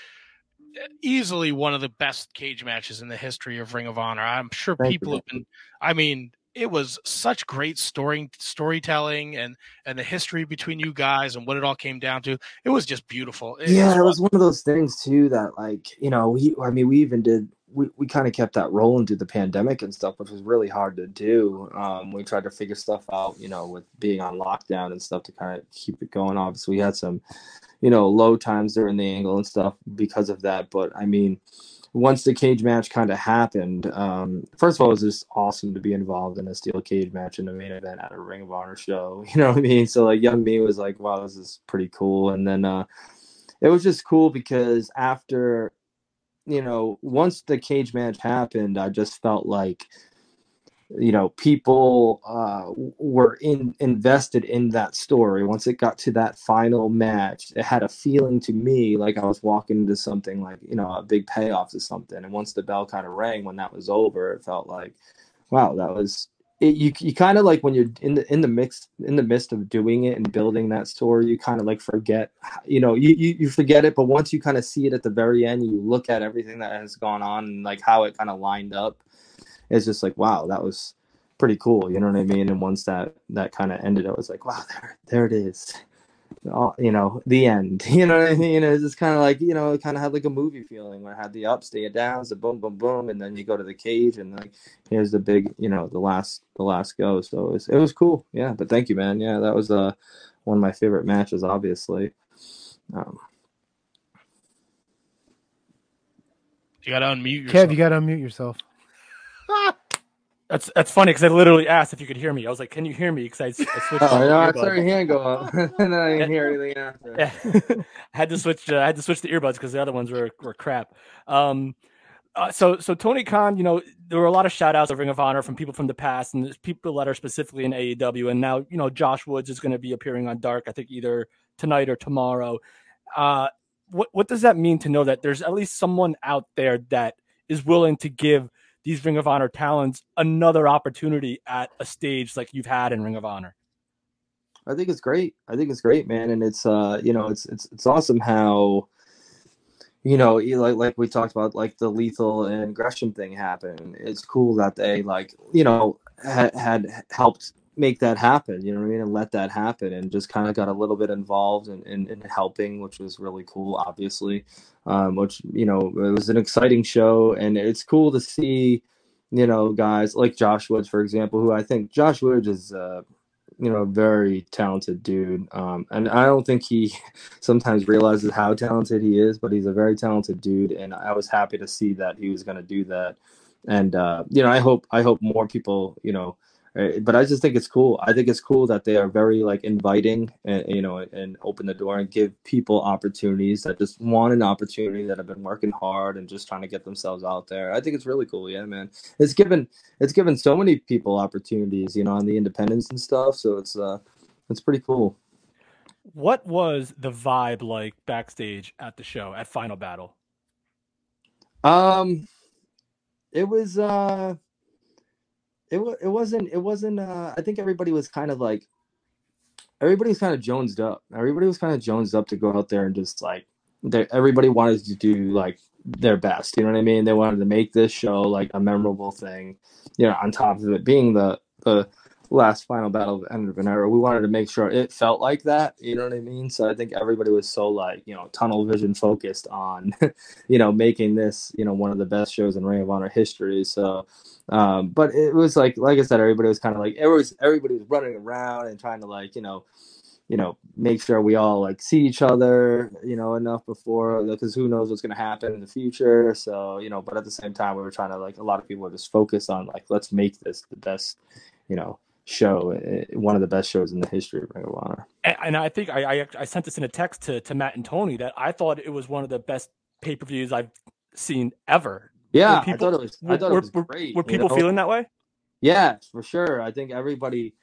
Easily one of the best cage matches in the history of Ring of Honor. I'm sure Thank people you. have been. I mean, it was such great story storytelling and and the history between you guys and what it all came down to. It was just beautiful. It yeah, was it was one of those things too that like you know we I mean we even did we, we kind of kept that rolling through the pandemic and stuff, which was really hard to do. Um, we tried to figure stuff out, you know, with being on lockdown and stuff to kind of keep it going. Obviously, we had some, you know, low times during the angle and stuff because of that. But I mean, once the cage match kind of happened, um, first of all, it was just awesome to be involved in a steel cage match in the main event at a Ring of Honor show. You know what I mean? So like, young me was like, wow, this is pretty cool. And then uh, it was just cool because after you know, once the cage match happened, I just felt like, you know, people uh, were in invested in that story. Once it got to that final match, it had a feeling to me like I was walking into something like, you know, a big payoff to something. And once the bell kind of rang when that was over, it felt like, wow, that was. It, you you kind of like when you're in the in the mix in the midst of doing it and building that story, you kind of like forget, you know, you, you you forget it. But once you kind of see it at the very end, you look at everything that has gone on and like how it kind of lined up. It's just like wow, that was pretty cool. You know what I mean? And once that that kind of ended, I was like, wow, there there it is. All, you know, the end. You know what I mean? It's just kind of like you know, it kind of had like a movie feeling where it had the ups, the downs, the boom, boom, boom, and then you go to the cage and like here's the big, you know, the last the last go. So it was it was cool. Yeah, but thank you, man. Yeah, that was uh one of my favorite matches, obviously. Um, you got to unmute yourself. Kev, you got to unmute yourself. That's that's funny because I literally asked if you could hear me. I was like, "Can you hear me?" Because I, I switched. Oh, no, I saw your hand go up, and then I didn't hear anything after. Yeah. I had to switch. Uh, I had to switch the earbuds because the other ones were were crap. Um, uh, so so Tony Khan, you know, there were a lot of shout outs of Ring of Honor from people from the past, and there's people that are specifically in AEW, and now you know Josh Woods is going to be appearing on Dark. I think either tonight or tomorrow. Uh, what what does that mean to know that there's at least someone out there that is willing to give these Ring of Honor talents another opportunity at a stage like you've had in Ring of Honor? I think it's great. I think it's great, man, and it's uh, you know, it's it's it's awesome how, you know, like like we talked about, like the lethal and Gresham thing happened. It's cool that they like, you know, had, had helped make that happen. You know what I mean, and let that happen, and just kind of got a little bit involved in, in, in helping, which was really cool. Obviously, um, which you know, it was an exciting show, and it's cool to see, you know, guys like Josh Woods, for example, who I think Josh Woods is. Uh, you know, a very talented dude. Um, and I don't think he sometimes realizes how talented he is, but he's a very talented dude. And I was happy to see that he was going to do that. And, uh, you know, I hope, I hope more people, you know, but I just think it's cool. I think it's cool that they are very like inviting and, you know, and open the door and give people opportunities that just want an opportunity that have been working hard and just trying to get themselves out there. I think it's really cool. Yeah, man. It's given, it's given so many people opportunities, you know, on the independence and stuff. So it's, uh, it's pretty cool. What was the vibe like backstage at the show at Final Battle? Um, it was uh, it it wasn't it wasn't uh. I think everybody was kind of like, everybody was kind of jonesed up. Everybody was kind of jonesed up to go out there and just like, everybody wanted to do like their best. You know what I mean? They wanted to make this show like a memorable thing. You know, on top of it being the the last final battle of end of an era, we wanted to make sure it felt like that. You know what I mean? So I think everybody was so like you know tunnel vision focused on, you know, making this you know one of the best shows in Ring of Honor history. So, um, but it was like like I said, everybody was kind of like everybody was, everybody was running around and trying to like you know you know make sure we all like see each other you know enough before because who knows what's going to happen in the future so you know but at the same time we were trying to like a lot of people were just focused on like let's make this the best you know show eh, one of the best shows in the history of ring of honor And, and I think I, I I sent this in a text to to Matt and Tony that I thought it was one of the best pay per views I've seen ever. yeah Were i thought it was i thought were, it was were- great Were you people know? feeling that way? Yeah, for sure. I think everybody,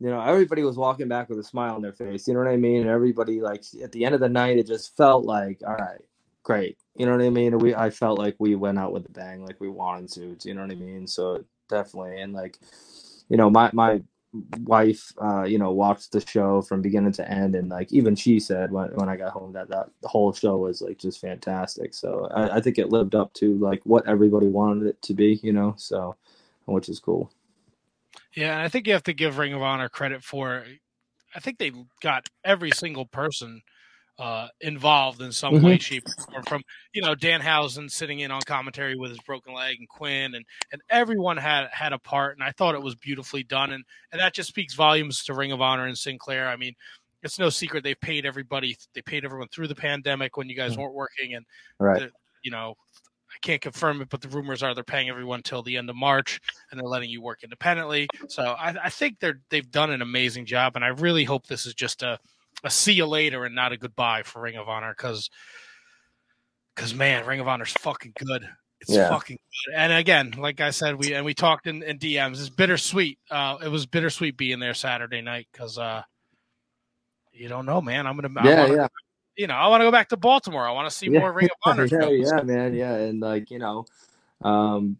you know, everybody was walking back with a smile on their face. You know what I mean? And everybody, like, at the end of the night, it just felt like, all right, great. You know what I mean? We, I felt like we went out with a bang, like we wanted to. You know what I mean? So definitely, and like, you know, my my wife, uh, you know, watched the show from beginning to end, and like even she said when when I got home that that the whole show was like just fantastic. So I, I think it lived up to like what everybody wanted it to be. You know, so which is cool. Yeah, and I think you have to give Ring of Honor credit for. I think they got every single person uh, involved in some way, shape, or form. From you know Danhausen sitting in on commentary with his broken leg, and Quinn, and and everyone had had a part, and I thought it was beautifully done, and and that just speaks volumes to Ring of Honor and Sinclair. I mean, it's no secret they paid everybody, they paid everyone through the pandemic when you guys weren't working, and Right. you know. I can't confirm it, but the rumors are they're paying everyone till the end of March, and they're letting you work independently. So I, I think they're they've done an amazing job, and I really hope this is just a, a see you later and not a goodbye for Ring of Honor, because because man, Ring of Honor's fucking good. It's Yeah. fucking good. And again, like I said, we and we talked in, in DMs. It's bittersweet. Uh, it was bittersweet being there Saturday night because uh, you don't know, man. I'm gonna, Yeah, wanna, yeah. you know, I want to go back to Baltimore. I want to see yeah, more Ring of Honor yeah, shows. yeah, man, yeah, and like you know, um,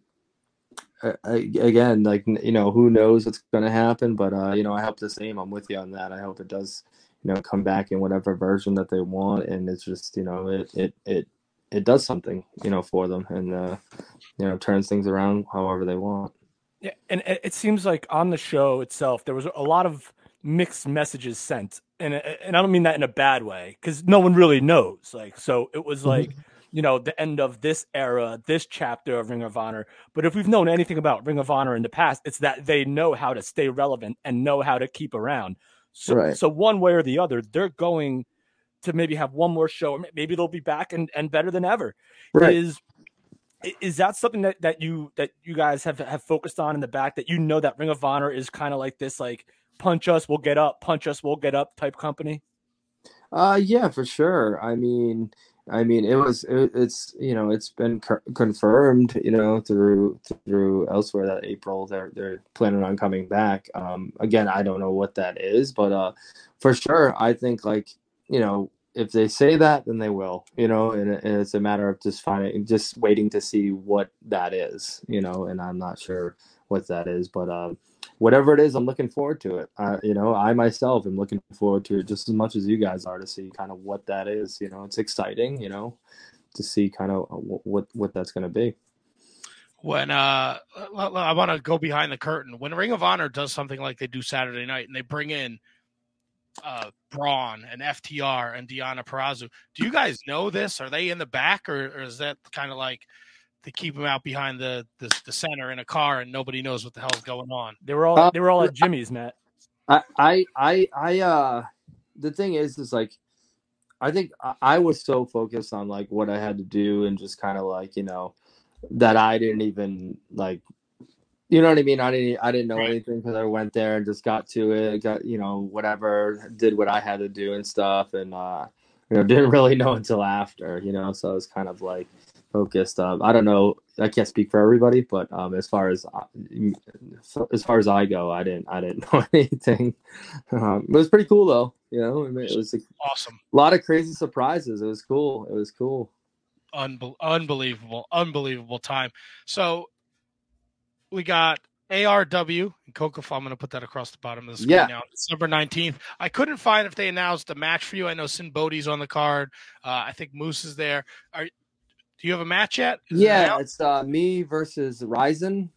I, I- again, like you know, who knows what's gonna happen, but uh, you know, I hope the same. I'm with you on that. I hope it does, you know, come back in whatever version that they want, and it's just you know, it it it it does something, you know, for them, and uh, you know, turns things around however they want. Yeah, and it it seems like on the show itself there was a lot of mixed messages sent, and and I don't mean that in a bad way because no one really knows. Like, so it was like you know the end of this era, this chapter of Ring of Honor. But if we've known anything about Ring of Honor in the past, it's that they know how to stay relevant and know how to keep around. So, Right. so one way or the other, they're going to maybe have one more show, or maybe they'll be back and, and better than ever. Right. Is Is that something that, that you that you guys have have focused on in the back that you know that Ring of Honor is kind of like this like punch us we'll get up punch us we'll get up type company? Uh, yeah, for sure. I mean, I mean, it was it, it's you know it's been co- confirmed you know through through elsewhere that April they're they're planning on coming back. Um, again, I don't know what that is, but uh, for sure, I think like you know if they say that, then they will. You know, and, and it's a matter of just finding just waiting to see what that is. You know, and I'm not sure what that is, but um. Whatever it is, I'm looking forward to it. Uh, you know, I myself am looking forward to it just as much as you guys are to see kind of what that is. You know, it's exciting. You know, to see kind of what what that's going to be. when uh I want to go behind the curtain when Ring of Honor does something like they do Saturday night and they bring in uh Braun and FTR and Deonna Purrazzo. Do you guys know this? Are they in the back or, or is that kind of like they keep him out behind the, the the center in a car and nobody knows what the hell's going on? They were all Uh, they were all at Jimmy's, Matt. I I I I uh the thing is is like I think I, I was so focused on like what I had to do and just kind of like you know that I didn't even like you know what I mean I didn't I didn't know Right. anything because I went there and just got to it got you know whatever did what I had to do and stuff and uh you know didn't really know until after you know so I was kind of like focused um, I don't know I can't speak for everybody but um as far as uh, as far as I go I didn't I didn't know anything um, it was pretty cool though you know I mean, it was a Awesome. lot of crazy surprises it was cool it was cool Unbel- unbelievable, unbelievable time. So we got ARW and Coca. I'm going to put that across the bottom of the screen Yeah. now. December 19th. I couldn't find if they announced a match for you. I know Sinn Bodhi's on the card. Uh, I think Moose is there. Are do you have a match yet? Is yeah announced? it's uh me versus Ryzen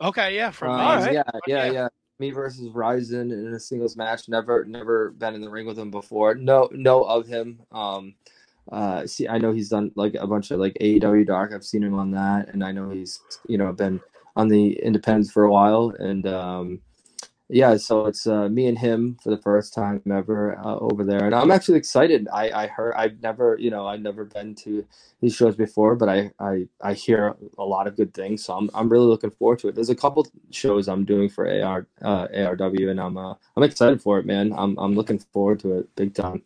Okay, yeah, from Um. Yeah, yeah, yeah. yeah. Me versus Ryzen in a singles match. Never, never been in the ring with him before. No, know of him. Um, uh, see, I know he's done like a bunch of like AEW Dark. I've seen him on that, and I know he's you know been on the independents for a while. And um, yeah, so it's uh, me and him for the first time ever uh, over there, and I'm actually excited. I, I heard I've never you know I've never been to these shows before, but I, I I hear a lot of good things, so I'm I'm really looking forward to it. There's a couple shows I'm doing for AR uh, ARW, and I'm uh, I'm excited for it, man. I'm I'm looking forward to it big time.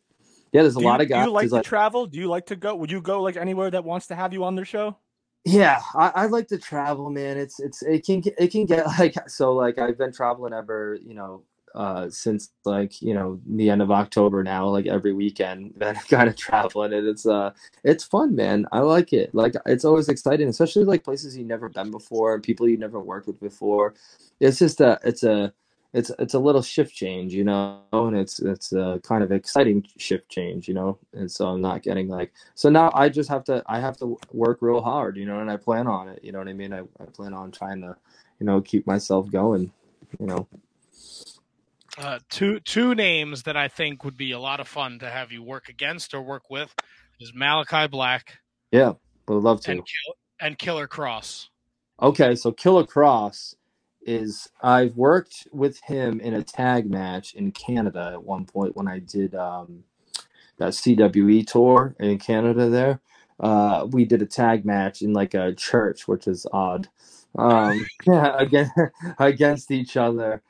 Yeah, there's a Do lot you, of guys. Do you like to like- travel? Do you like to go? Would you go like anywhere that wants to have you on their show? Yeah, I, I like to travel, man. It's it's it can it can get like so like I've been traveling ever you know uh since like you know the end of October now like every weekend been kind of traveling and it's uh it's fun man. I like it. Like it's always exciting especially like places you've never been before and people you've never worked with before. It's just a it's a it's it's a little shift change you know and it's it's a kind of exciting shift change you know and so I'm not getting like so now I just have to I have to work real hard, you know, and I plan on it. You know what I mean? I, I plan on trying to, you know, keep myself going. You know. Uh, two two names that I think would be a lot of fun to have you work against or work with is Malachi Black Yeah, would love to. and Kill- and Killer Kross. Okay, so Killer Kross is I've worked with him in a tag match in Canada at one point when I did um that CWE tour in Canada there. Uh we did a tag match in like a church, which is odd. Um yeah, again against each other.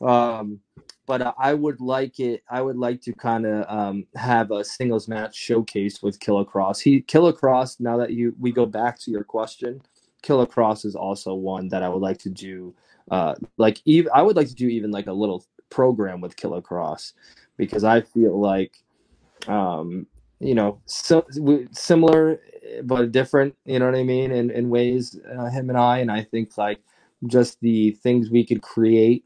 Um but I would like it. I would like to kind of um, have a singles match showcase with Killer Kross. He Killer Kross. Now that you we go back to your question, Killer Kross is also one that I would like to do. Uh, like even I would like to do even like a little program with Killer Kross because I feel like, um, you know, so, similar but different. You know what I mean? In in ways, uh, him and I, and I think like just the things we could create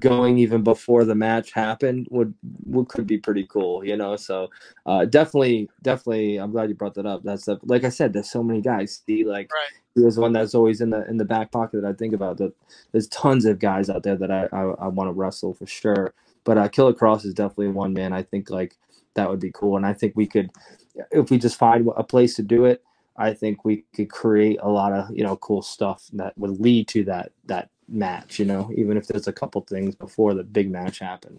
going even before the match happened would would could be pretty cool you know? So uh definitely definitely i'm glad you brought that up. That's the, like i said there's so many guys. See like Right. he was one that's always in the in the back pocket that i think about. That there's tons of guys out there that i i, I want to wrestle for sure. But uh killer kross is definitely one man i think like that would be cool. And i think we could if we just find a place to do it i think we could create a lot of you know cool stuff that would lead to that that match you know even if there's a couple things before the big match happened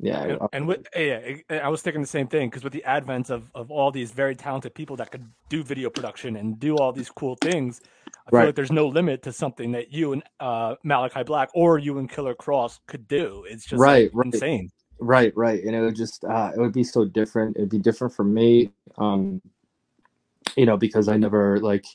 yeah, And, I- and with yeah, I- I was thinking the same thing because with the advent of, of all these very talented people that could do video production and do all these cool things, I feel Right. like there's no limit to something that you and uh, Malachi Black or you and Killer Kross could do. It's just Right, like, right. insane. Right, right. And it would just uh it would be so different. It'd be different for me. Um you know, because I never like,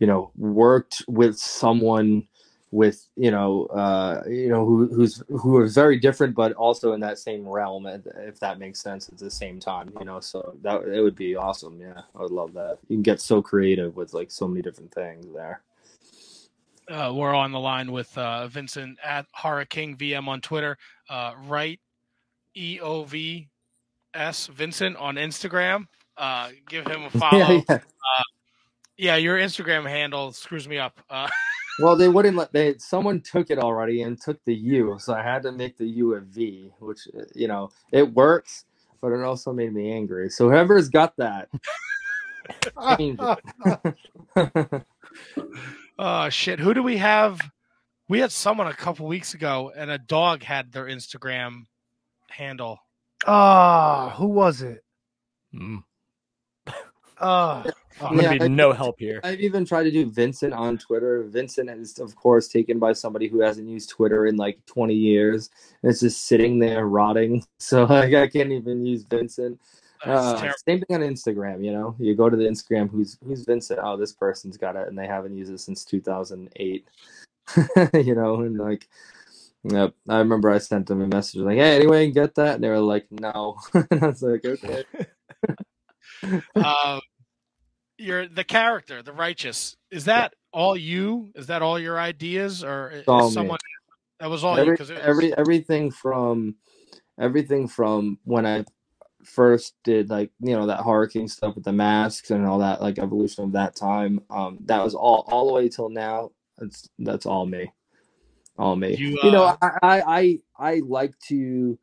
you know, worked with someone with, you know, uh you know, who who's who are very different but also in that same realm if that makes sense at the same time, you know. So that it would be awesome. Yeah. I would love that. You can get so creative with like so many different things there. Uh, we're on the line with uh, Vincent at Horror King VM on Twitter. Uh, right E O V S Vincent on Instagram. Uh, give him a follow. Yeah, yeah, yeah. your Instagram handle screws me up. Uh, Well, they wouldn't let they. Someone took it already and took the U, so I had to make the U a V, which uh, you know it works, but it also made me angry. So whoever's got that, change it. oh shit! Who do we have? We had someone a couple weeks ago, and a dog had their Instagram handle. Ah, who was it? Mm. Ah, I'm gonna be I- no help here. I've even tried to do Vincent on Twitter. Vincent is, of course, taken by somebody who hasn't used Twitter in like 20 years. And it's just sitting there rotting. So like I can't even use Vincent. Uh, same thing on Instagram, you know. You go to the Instagram, who's who's Vincent? Oh, this person's got it, and they haven't used it since 2008. you know, and like, yep. I remember I sent them a message like, "Hey, anyway, get that?" And they were like, "No." and I was like, "Okay." um, you're the character, the righteous. Is that all you? Is that all your ideas, or is all me. someone that was all you? every, Because every everything from everything from when I first did like you know that horror king stuff with the masks and all that like evolution of that time um that was all all the way till now that's that's all me all me You, you, know uh, I, I i i like to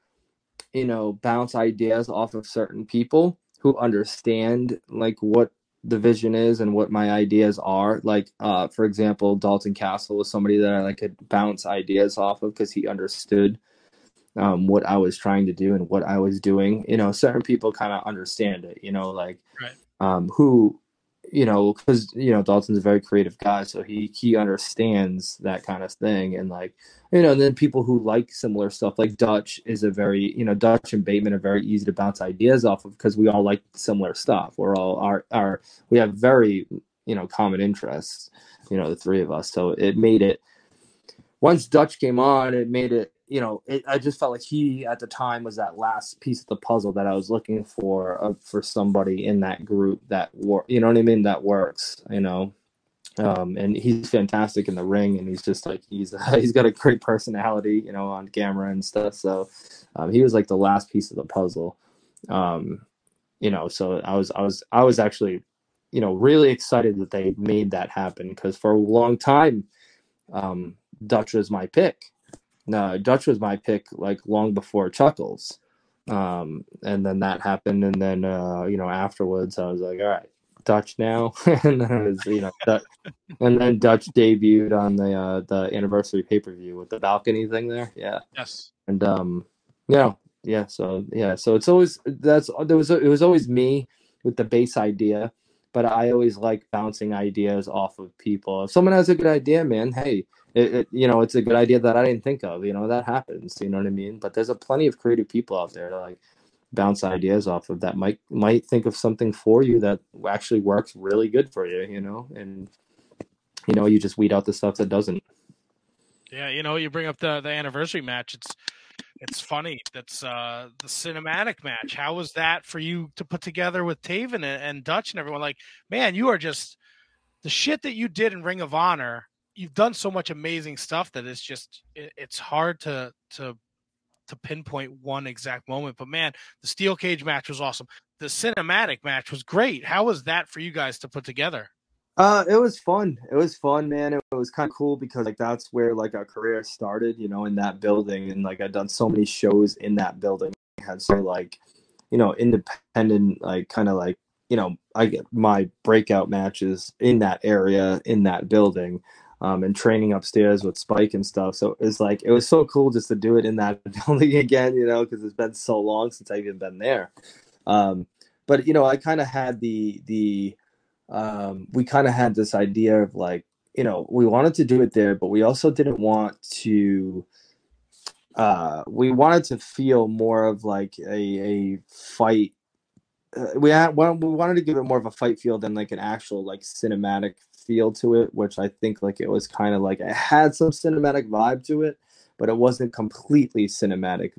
you know bounce ideas off of certain people who understand like what the vision is and what my ideas are like uh for example dalton castle was somebody that i like could bounce ideas off of because he understood um what i was trying to do and what i was doing you know certain people kind of understand it you know like Right. um who you know because you know dalton's a very creative guy so he he understands that kind of thing and like you know then people who like similar stuff like dutch is a very you know dutch and bateman are very easy to bounce ideas off of because we all like similar stuff. We're all our our we have very you know common interests you know the three of us so it made it once dutch came on it made it you know it, i just felt like he at the time was that last piece of the puzzle that i was looking for uh, for somebody in that group that wor- you know what i mean that works you know um, and he's fantastic in the ring, and he's just like he's he's got a great personality, you know, on camera and stuff. So um, he was like the last piece of the puzzle, um, you know. So I was I was I was actually, you know, really excited that they made that happen because for a long time, um, Dutch was my pick. No, Dutch was my pick like long before Chuckles, um, and then that happened, and then uh, you know afterwards I was like, all right. Dutch now, and then it was you know, Dutch, and then Dutch debuted on the uh, the anniversary pay per view with the balcony thing there. Yeah, yes, and um, yeah, yeah. So yeah, so it's always that's there was it was always me with the base idea, but I always like bouncing ideas off of people. If someone has a good idea, man, hey, it, it you know it's a good idea that I didn't think of. You know that happens. You know what I mean? But there's a plenty of creative people out there that like bounce ideas off of that might might think of something for you that actually works really good for you. You know, and you know you just weed out the stuff that doesn't. yeah. You know, you bring up the the anniversary match. It's it's funny. That's uh the cinematic match. How was that for you to put together with Taven and, and Dutch and everyone? Like, man, you are just the shit that you did in Ring of Honor. You've done so much amazing stuff that it's just it, it's hard to to to pinpoint one exact moment. But man, the steel cage match was awesome. The cinematic match was great. How was that for you guys to put together? Uh, it was fun. It was fun, man. It, was kind of cool because like that's where like our career started, you know, in that building, and like I've done so many shows in that building. I had so like, you know, independent, like kind of like you know, I get my breakout matches in that area in that building. Um, and training upstairs with Spike and stuff. So it's like it was so cool just to do it in that building again, you know, because it's been so long since I've even been there. Um, but you know, I kind of had the the um, we kind of had this idea of like you know we wanted to do it there, but we also didn't want to. Uh, we wanted to feel more of like a a fight uh, we had we wanted to give it more of a fight feel than like an actual like cinematic feel to it, which I think like it was kind of like it had some cinematic vibe to it, but it wasn't completely cinematic.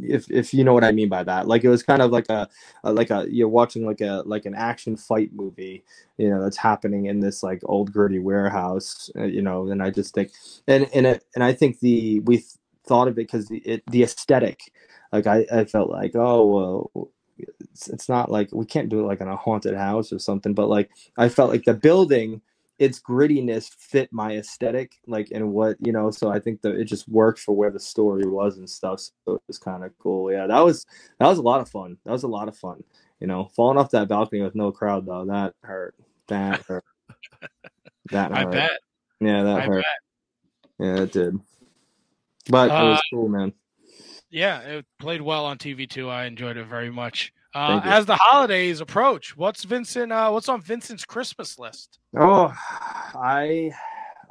If if you know what I mean by that, like it was kind of like a, a like a you're watching like a like an action fight movie, you know, that's happening in this like old gritty warehouse, uh, you know. And I just think, and and it, and I think the we thought of it because the it, the aesthetic, like I I felt like oh well it's, it's not like we can't do it like in a haunted house or something but like i felt like the building its grittiness fit my aesthetic like and what you know so i think that it just worked for where the story was and stuff so it was kind of cool yeah that was that was a lot of fun that was a lot of fun you know falling off that balcony with no crowd though that hurt that hurt that hurt. I bet. yeah that I hurt bet. yeah it did but it was Uh, cool man Yeah, it played well on TV too. I enjoyed it very much. Uh, as the holidays approach, what's Vincent? Uh, what's on Vincent's Christmas list? Oh, I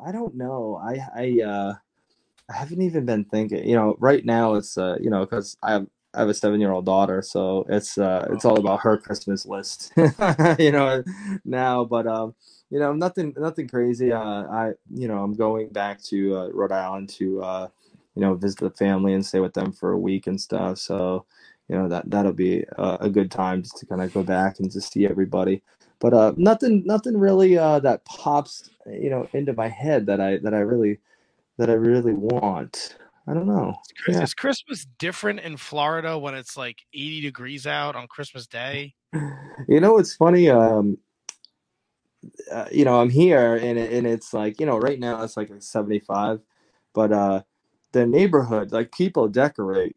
I don't know. I I uh I haven't even been thinking. You know, right now it's uh you know because I have I have a seven year old daughter, so it's uh it's all about her Christmas list. you know now, but um you know nothing nothing crazy. Uh, I you know I'm going back to uh, Rhode Island to uh you know visit the family and stay with them for a week and stuff. So you know that that'll be a, a good time just to kind of go back and just see everybody but uh nothing nothing really uh that pops you know into my head that i that i really that i really want i don't know yeah. Is Christmas different in Florida when it's like 80 degrees out on Christmas Day? you know it's funny um uh, you know i'm here and it, and it's like you know right now it's like 75 but uh the neighborhood like people decorate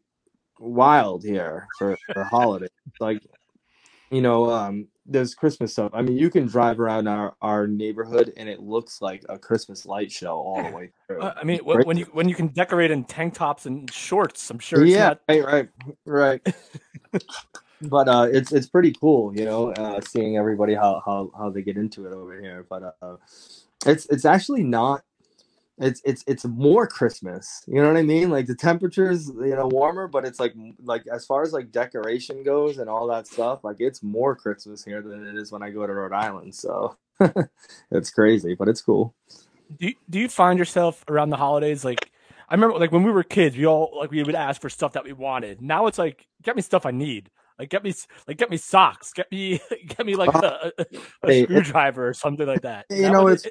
wild here for for holidays. Like you know um there's christmas stuff. I mean you can drive around our our neighborhood and it looks like a christmas light show all the way through. Uh, I mean, wh- when you when you can decorate in tank tops and shorts, I'm sure. It's yeah not... right right right. But uh it's it's pretty cool you know uh seeing everybody how how how they get into it over here. But uh it's it's actually not it's it's it's more christmas you know what i mean like the temperatures you know warmer but it's like like as far as like decoration goes and all that stuff like it's more christmas here than it is when i go to rhode island so it's crazy but it's cool Do you, do you find yourself around the holidays like? I remember like when we were kids, we all like we would ask for stuff that we wanted. Now it's like get me stuff I need. Like get me like get me socks. Get me get me like uh, a, a, a Hey, screwdriver or something like that. you Now know it- it's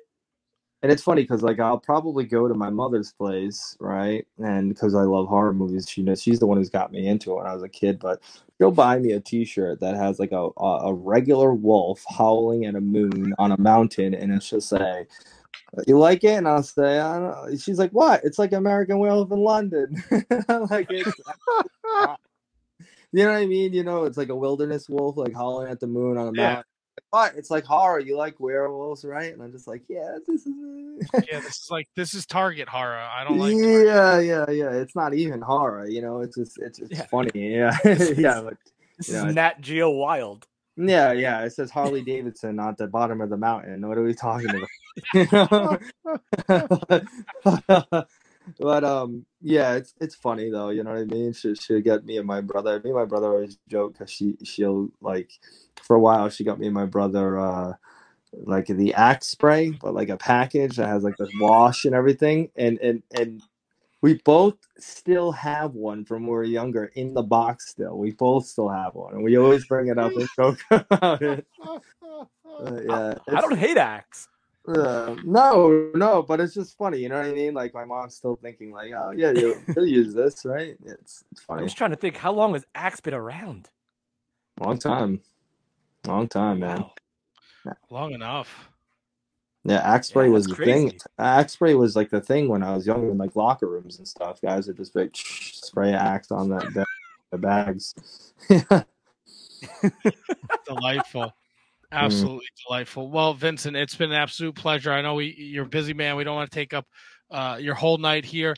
and it's funny because like I'll probably go to my mother's place, right? And because I love horror movies, she knows she's the one who's got me into it when I was a kid. But she'll buy me a T-shirt that has like a a, regular wolf howling at a moon on a mountain, and it's just say, "You like it?" And I'll say, "I don't know." She's like, "What?" It's like American Werewolf in London. like it's. You know what I mean? You know, it's like a wilderness wolf, like howling at the moon on a Yeah. Mountain. What? It's like horror. You like werewolves, right? And I'm just like, yeah, this is. Yeah, this is like this is Target horror. I don't like. Target. yeah, yeah, yeah. It's not even horror, you know. It's just, it's, it's Yeah. funny. Yeah, yeah, is- but this you is know, Nat Geo Wild. yeah, yeah. It says Harley Davidson at the bottom of the mountain. What are we talking about? but um, yeah, it's it's funny though. You know what I mean? She she get me and my brother. Me and my brother always joke because she she'll like for a while she got me and my brother uh like the axe spray, but like a package that has like this wash and everything, and and and we both still have one from when we were younger in the box. Still, we both still have one, and we always bring it up and joke about it. Yeah, I don't hate Axe. Uh, no, no, but it's just funny, you know what I mean? Like my mom's still thinking, like, oh yeah, you, you'll use this, right? It's, it's I'm just trying to think how long has Axe been around? Long time, long time, man. Wow. Long enough. Yeah, axe spray Yeah, was the thing. crazy. Axe spray was like the thing when I was younger in like locker rooms and stuff. Guys would just like spray axe on that the, the bags. Delightful. Absolutely delightful. Well, Vincent, it's been an absolute pleasure. I know we, you're a busy man. We don't want to take up uh, your whole night here.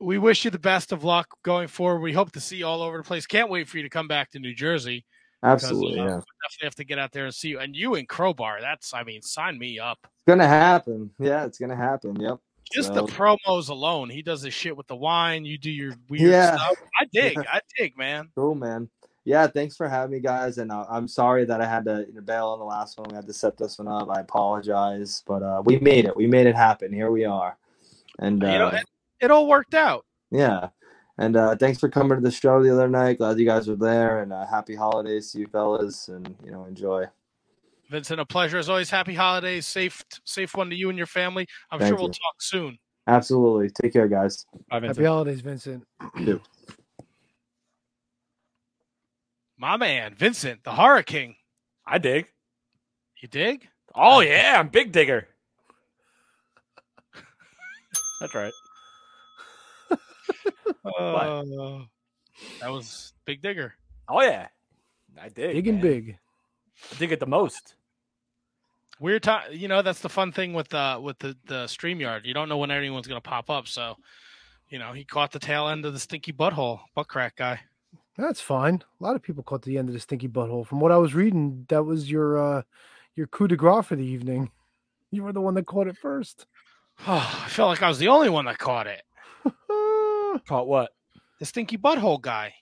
We wish you the best of luck going forward. We hope to see you all over the place. Can't wait for you to come back to New Jersey. because, Absolutely, uh, yeah. definitely have to get out there and see you. And you and Crowbar, that's, I mean, sign me up. It's gonna happen. Yeah, it's gonna happen. Yep. Just So- the promos alone. He does his shit with the wine. You do your weird Yeah. stuff. I dig. Yeah. I dig, man. Cool, man. Yeah, thanks for having me, guys. And uh, I'm sorry that I had to bail on the last one. We had to set this one up. I apologize, but uh, we made it. We made it happen. Here we are. And You know, uh, it, it all worked out. yeah, and uh, thanks for coming to the show the other night. Glad you guys were there, and uh, happy holidays to you fellas. And you know, enjoy. Vincent, a pleasure as always. Happy holidays. Safe, safe one to you and your family. I'm Thank sure we'll talk soon. Absolutely. Take care, guys. Happy holidays, Vincent. You. My man, Vincent, the Horror King. I dig. You dig? Oh yeah, I'm big digger. That's right. Uh, that was Big Digger. Oh yeah, I dig. Big and man. big. I dig it the most. We're time. You know, that's the fun thing with uh with the the Streamyard. You don't know when anyone's gonna pop up. So, you know, he caught the tail end of the stinky butthole butt crack guy. That's fine. A lot of people caught the end of the stinky butthole. From what I was reading, that was your uh your coup de grace for the evening. You were the one that caught it first. Oh, I felt like I was the only one that caught it. Caught what? The stinky butthole guy.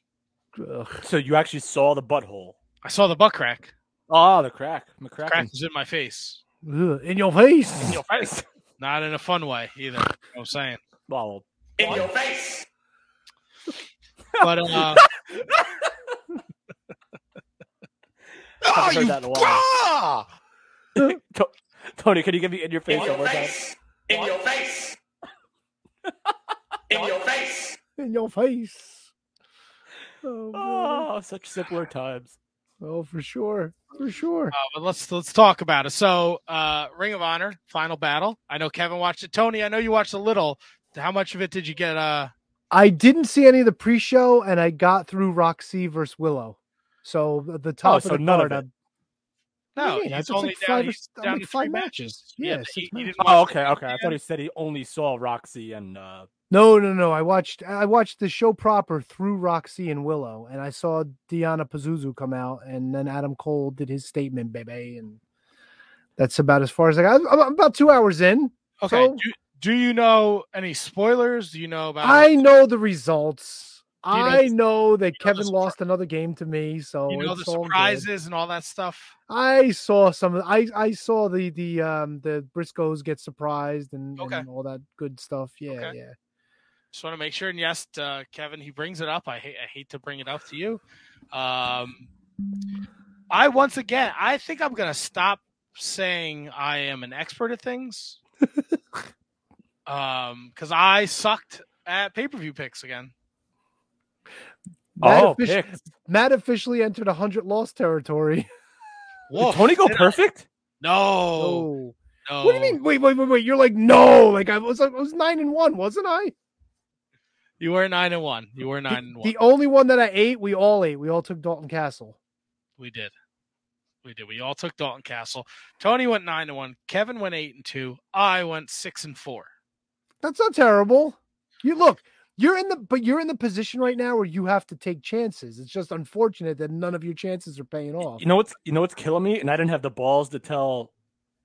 Ugh. So you actually saw the butthole? I saw the butt crack. Oh, the crack. The crack McCracken. was in my face. Ugh, in your face. In your face. Not in a fun way either. You know what I'm saying. Well, In your face. But uh haven't heard that in a while. Tony, can you give me in your face In one your more time? face. In your face. In your face. in your face. Oh. Oh, such simpler times. oh, for sure, for sure. Uh, but let's let's talk about it. So, uh, Ring of Honor final battle. I know Kevin watched it. Tony, I know you watched a little. How much of it did you get? Uh, I didn't see any of the pre-show, and I got through Rok-C versus Willow. So the- the top Oh, of so the none of it. I- What do no, you mean? he's only like down, five or he's down like to five three matches. Yeah, Yeah, he- six he matches. didn't Oh, okay, okay. I thought he said he only saw Rok-C and uh No, no, no. I watched I watched the show proper through Rok-C and Willow, and I saw Deonna Purrazzo come out, and then Adam Cole did his statement, baby, and that's about as far as I got. I'm, I'm about two hours in. Okay. So- do, do you know any spoilers? Do you know about? I know the results. you know I know that know Kevin lost another game to me, so you know the surprises and all that stuff. I saw some. of I I saw the the um the Briscoes get surprised and, Okay. and all that good stuff. Yeah, Okay. yeah. Just want to make sure. And yes, uh, Kevin, he brings it up. I hate I hate to bring it up to you. Um, I once again, I think I'm gonna stop saying I am an expert at things. um, because I sucked at pay per view picks again. Matt, Oh, offici- picks. Matt officially entered a hundred loss territory. Did Tony go Did I? perfect? No, Oh, no. what do you mean? Wait, wait, wait, wait! You're like no, like I was, I was nine and one, wasn't I? You were nine and one. You were The- nine and one. The only one that I ate, we all ate. We all took Dalton Castle. We did. We did. We all took Dalton Castle. Tony went nine and one. Kevin went eight and two. I went six and four. That's not terrible. You look, you're in the, but you're in the position right now where you have to take chances. It's just unfortunate that none of your chances are paying off. You know what's you know what's killing me, and I didn't have the balls to tell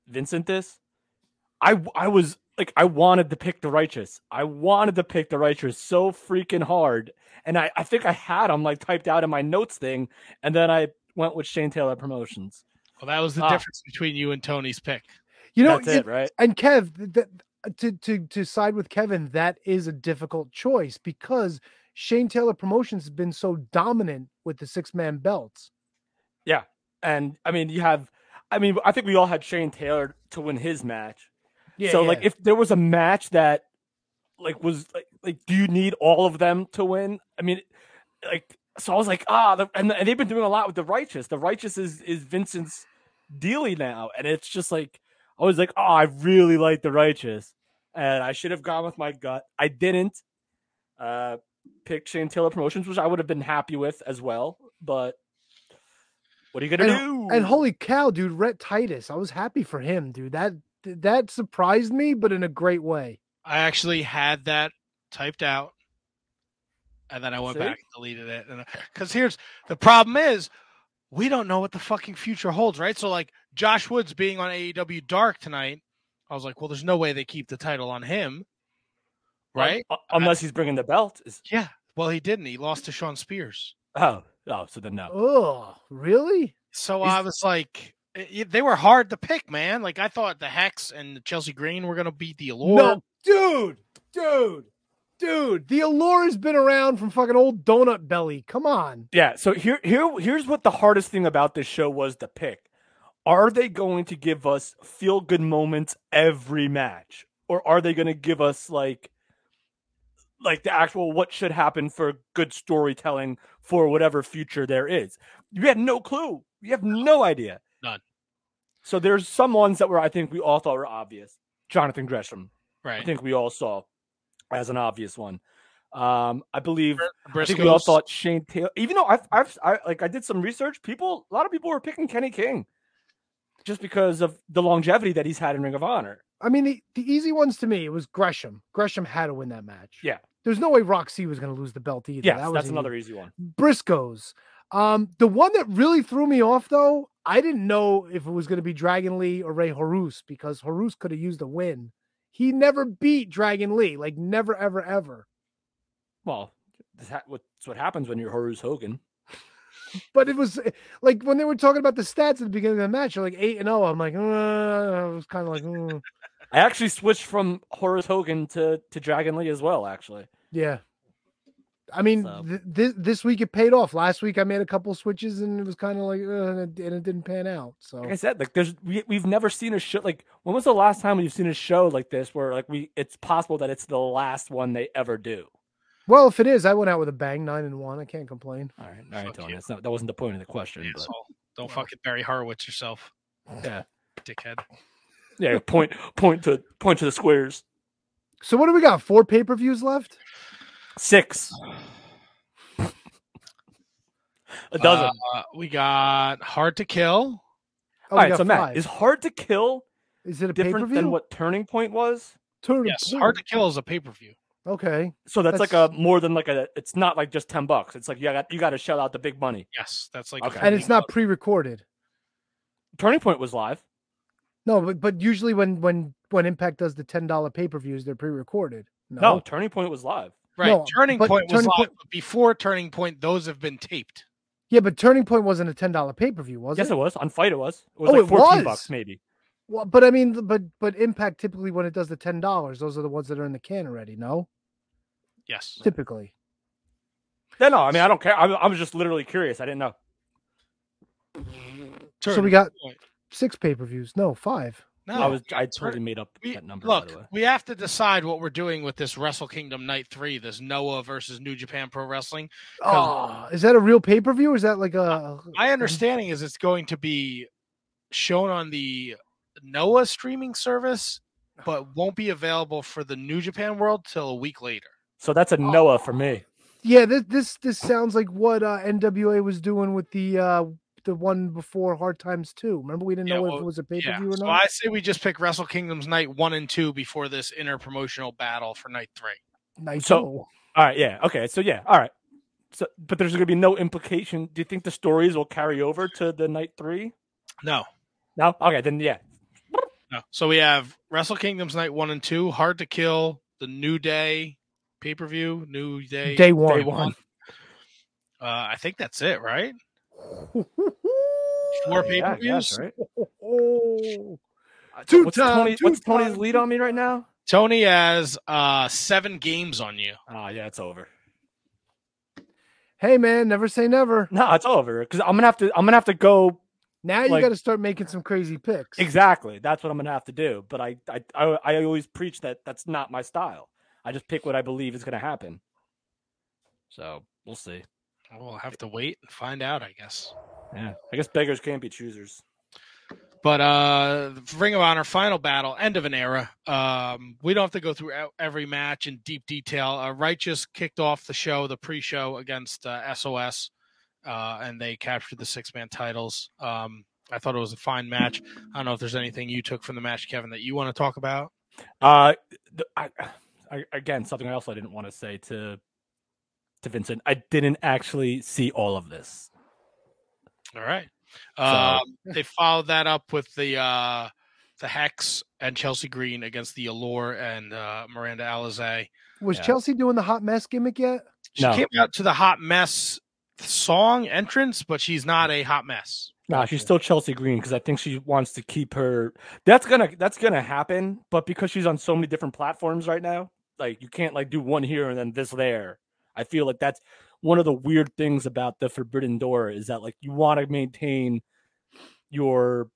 Vincent this. I I was like I wanted to pick the righteous. I wanted to pick the righteous so freaking hard, and I I think I had them like typed out in my notes thing, and then I went with Shane Taylor Promotions. Well, that was the Ah. difference between you and Tony's pick. you know, That's it, right? and Kev, th- th- to to to side with Kevin, that is a difficult choice because Shane Taylor Promotions has been so dominant with the six man belts. Yeah, and I mean, you have, I mean, I think we all had Shane Taylor to win his match. Yeah, so like if there was a match that like was like like do you need all of them to win? I mean like so I was like ah the, and, and they've been doing a lot with the righteous. The righteous is is Vincent's dealy now and it's just like I was like oh I really like the righteous and I should have gone with my gut. I didn't uh pick Shane Taylor Promotions which I would have been happy with as well, but What are you gonna and, do? and holy cow, dude, Rhett Titus. I was happy for him, dude. That that surprised me, but in a great way. I actually had that typed out, and then I went See? back and deleted it. Because here's the problem is, we don't know what the fucking future holds, right? So like Josh Woods being on AEW Dark tonight, I was like, well, there's no way they keep the title on him, right? Un- unless he's bringing the belt. Is, Yeah. Well, he didn't. He lost to Shawn Spears. oh, oh, so then no. Oh, really? So Is- I was like, i- i- they were hard to pick, man. Like I thought the Hex and Chelsea Green were gonna beat the Allure. No, dude, dude, dude. The allure has been around from fucking old donut belly. Come on. Yeah. So here, here, here's what the hardest thing about this show was to pick. Are they going to give us feel good moments every match, or are they going to give us like, like the actual what should happen for good storytelling for whatever future there is? You had no clue. You have no idea. None. So there's some ones that were I think we all thought were obvious. Jonathan Gresham, right. I think we all saw as an obvious one. Um, I believe Br- I think we all thought Shane Taylor. Even though I've, I've, I like, I did some research. People, a lot of people were picking Kenny King, just because of the longevity that he's had in Ring of Honor. I mean, the, the easy ones to me it was Gresham. Gresham had to win that match. Yeah. There's no way Roxy was going to lose the belt either. Yes, That was that's easy. another easy one. Briscoes. Um, the one that really threw me off though, I didn't know if it was going to be Dragon Lee or Rey Horus because Horus could have used a win. He never beat Dragon Lee, like never, ever, ever. Well, that's what happens when you're Horus Hogan. But it was like when they were talking about the stats at the beginning of the match, like eight and zero. I'm like, uh, I was kind of like, mm. I actually switched from Horus Hogan to to Dragon Lee as well. Actually, yeah. I mean, So- th- this this week it paid off. Last week I made a couple switches and it was kind of like, uh, and, it, and it didn't pan out. So like I said, like there's we we've never seen a show like when was the last time we've seen a show like this where like we it's possible that it's the last one they ever do. well, if it is, I went out with a bang, nine and one. I can't complain. All right, all right, Fuck Tony. you. That's not that wasn't the point of the question. but- Asshole. Don't fucking Barry Horowitz yourself, yeah, dickhead. yeah. Point point to point to the squares. So what do we got? Four pay per views left. Six. A dozen. Uh, we got Hard to Kill. Oh, All we right, got so Matt, is Hard to Kill is it a pay per different view? than what Turning Point was? Turning yes, Hard to Kill is a pay per view. Okay. So that's, like a more than like a. It's not like just ten bucks. It's like you got you got to shell out the big money. Yes, that's like Okay. And it's not pre recorded. Turning Point was live. No, but but usually when when when Impact does the ten dollar pay per views, they're pre recorded. No. No. Turning Point was live. Right. no, Turning but Point was Turning live, Point- but before Turning Point, those have been taped. Yeah, but Turning Point wasn't a ten dollar pay per view, was yes, it? Yes, it was on Fight. It was. It was Oh, like it fourteen was? bucks maybe. Well, but I mean, but but Impact typically when it does the ten dollars, those are the ones that are in the can already. No, Yes. typically. Yeah, no, I mean I don't care. I, I was just literally curious. I didn't know. So we got Point. six pay per views. No, five. No, I was I totally made up we, that number. by look, the way. we have to decide what we're doing with this Wrestle Kingdom Night Three, this Noah versus New Japan Pro Wrestling. Oh, is that a real pay per view? Is that like a? My understanding is it's going to be shown on the Noah streaming service, but won't be available for the New Japan World till a week later. So that's a Noah for me. Yeah, this this this sounds like what uh, NWA was doing with the uh the one before Hard Times Two. Remember, we didn't Yeah, know if it was a pay per Yeah, view or so. I say we just pick Wrestle Kingdoms Night One and Two before this interpromotional battle for Night Three. Night So- So, All right, yeah, okay, so yeah, all right. So, but there's going to be no implication. Do you think the stories will carry over to the night three? No, No. Okay, then yeah. no. So we have Wrestle Kingdoms Night One and Two, Hard to Kill, the New Day pay per view, New Day day one. Day one. Uh, I think that's it, right? Four pay per views. guess, right? Oh, Uh, Two what's time, Tony, two what's Tony's lead on me right now? Tony has uh seven games on you. Oh yeah, it's over. hey man, never say never. No, it's over because I'm gonna have to. I'm gonna have to go Now you Like- got to start making some crazy picks. exactly. That's what I'm gonna have to do. But I, I, I, I always preach that that's not my style. I just pick what I believe is gonna happen. So we'll see. We'll have to wait and find out, I guess. Yeah, I guess beggars can't be choosers. But uh Ring of Honor final battle, end of an era. Um, we don't have to go through every match in deep detail. Uh, Righteous kicked off the show, the pre-show against uh, SOS. uh, and they captured the six man titles. Um, I thought it was a fine match. I don't know if there's anything you took from the match, Kevin, that you want to talk about. Uh, I, I, again, something else I didn't want to say to to Vincent. I didn't actually see all of this. All right. Um, they followed that up with the uh, the Hex and Chelsea Green against the Allure and uh, Miranda Alizé. Was Yeah. Chelsea doing the hot mess gimmick yet? She No. came out to the hot mess song entrance, but she's not a hot mess. Nah, she's still Chelsea Green because I think she wants to keep her. That's gonna that's gonna happen, but because she's on so many different platforms right now, like you can't like do one here and then this there. I feel like that's one of the weird things about the Forbidden Door is that like you want to maintain your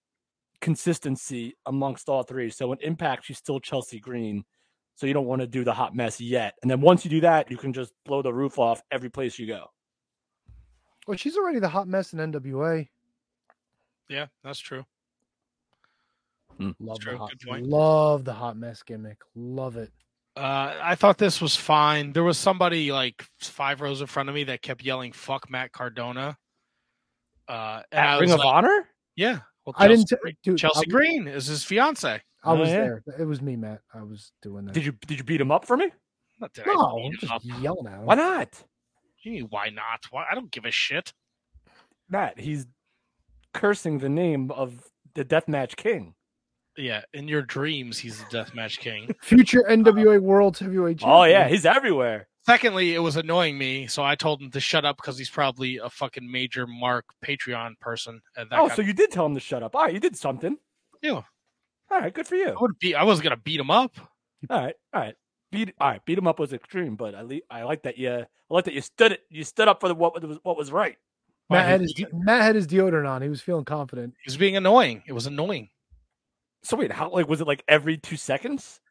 consistency amongst all three. So in Impact, she's still Chelsea Green. So you don't want to do the hot mess yet. And then once you do that, you can just blow the roof off every place you go. Well, she's already the hot mess in NWA. Yeah, that's true. Hmm. Love True, the hot, love the hot mess gimmick. Love it. Uh, I thought this was fine. There was somebody like five rows in front of me that kept yelling "fuck Matt Cardona." Uh, and I Ring was of like, Honor? Yeah, well, I didn't, Chelsea, t- dude. Chelsea I, Green is his fiance. I was Oh, yeah? there. It was me, Matt. I was doing that. Did you did you beat him up for me? Not that I No, beat I'm just up. yelling at him. Why not? You mean, why not? Why? I don't give a shit. Matt, he's cursing the name of the Deathmatch King. Yeah, in your dreams, he's the deathmatch king. Future NWA World Heavyweight Champion. Oh yeah, he's everywhere. Secondly, it was annoying me, so I told him to shut up because he's probably a fucking major Mark Patreon person. And that Oh, got- so you did tell him to shut up. All right, you did something. Yeah. All right, good for you. I be. I wasn't gonna beat him up. All right, all right. Beat all right, beat him up was extreme, but I le- I like that you I like that you stood it you stood up for the what was what was right. Matt had he- his Matt had his deodorant on. He was feeling confident. He was being annoying. It was annoying So wait, how like was it like every two seconds?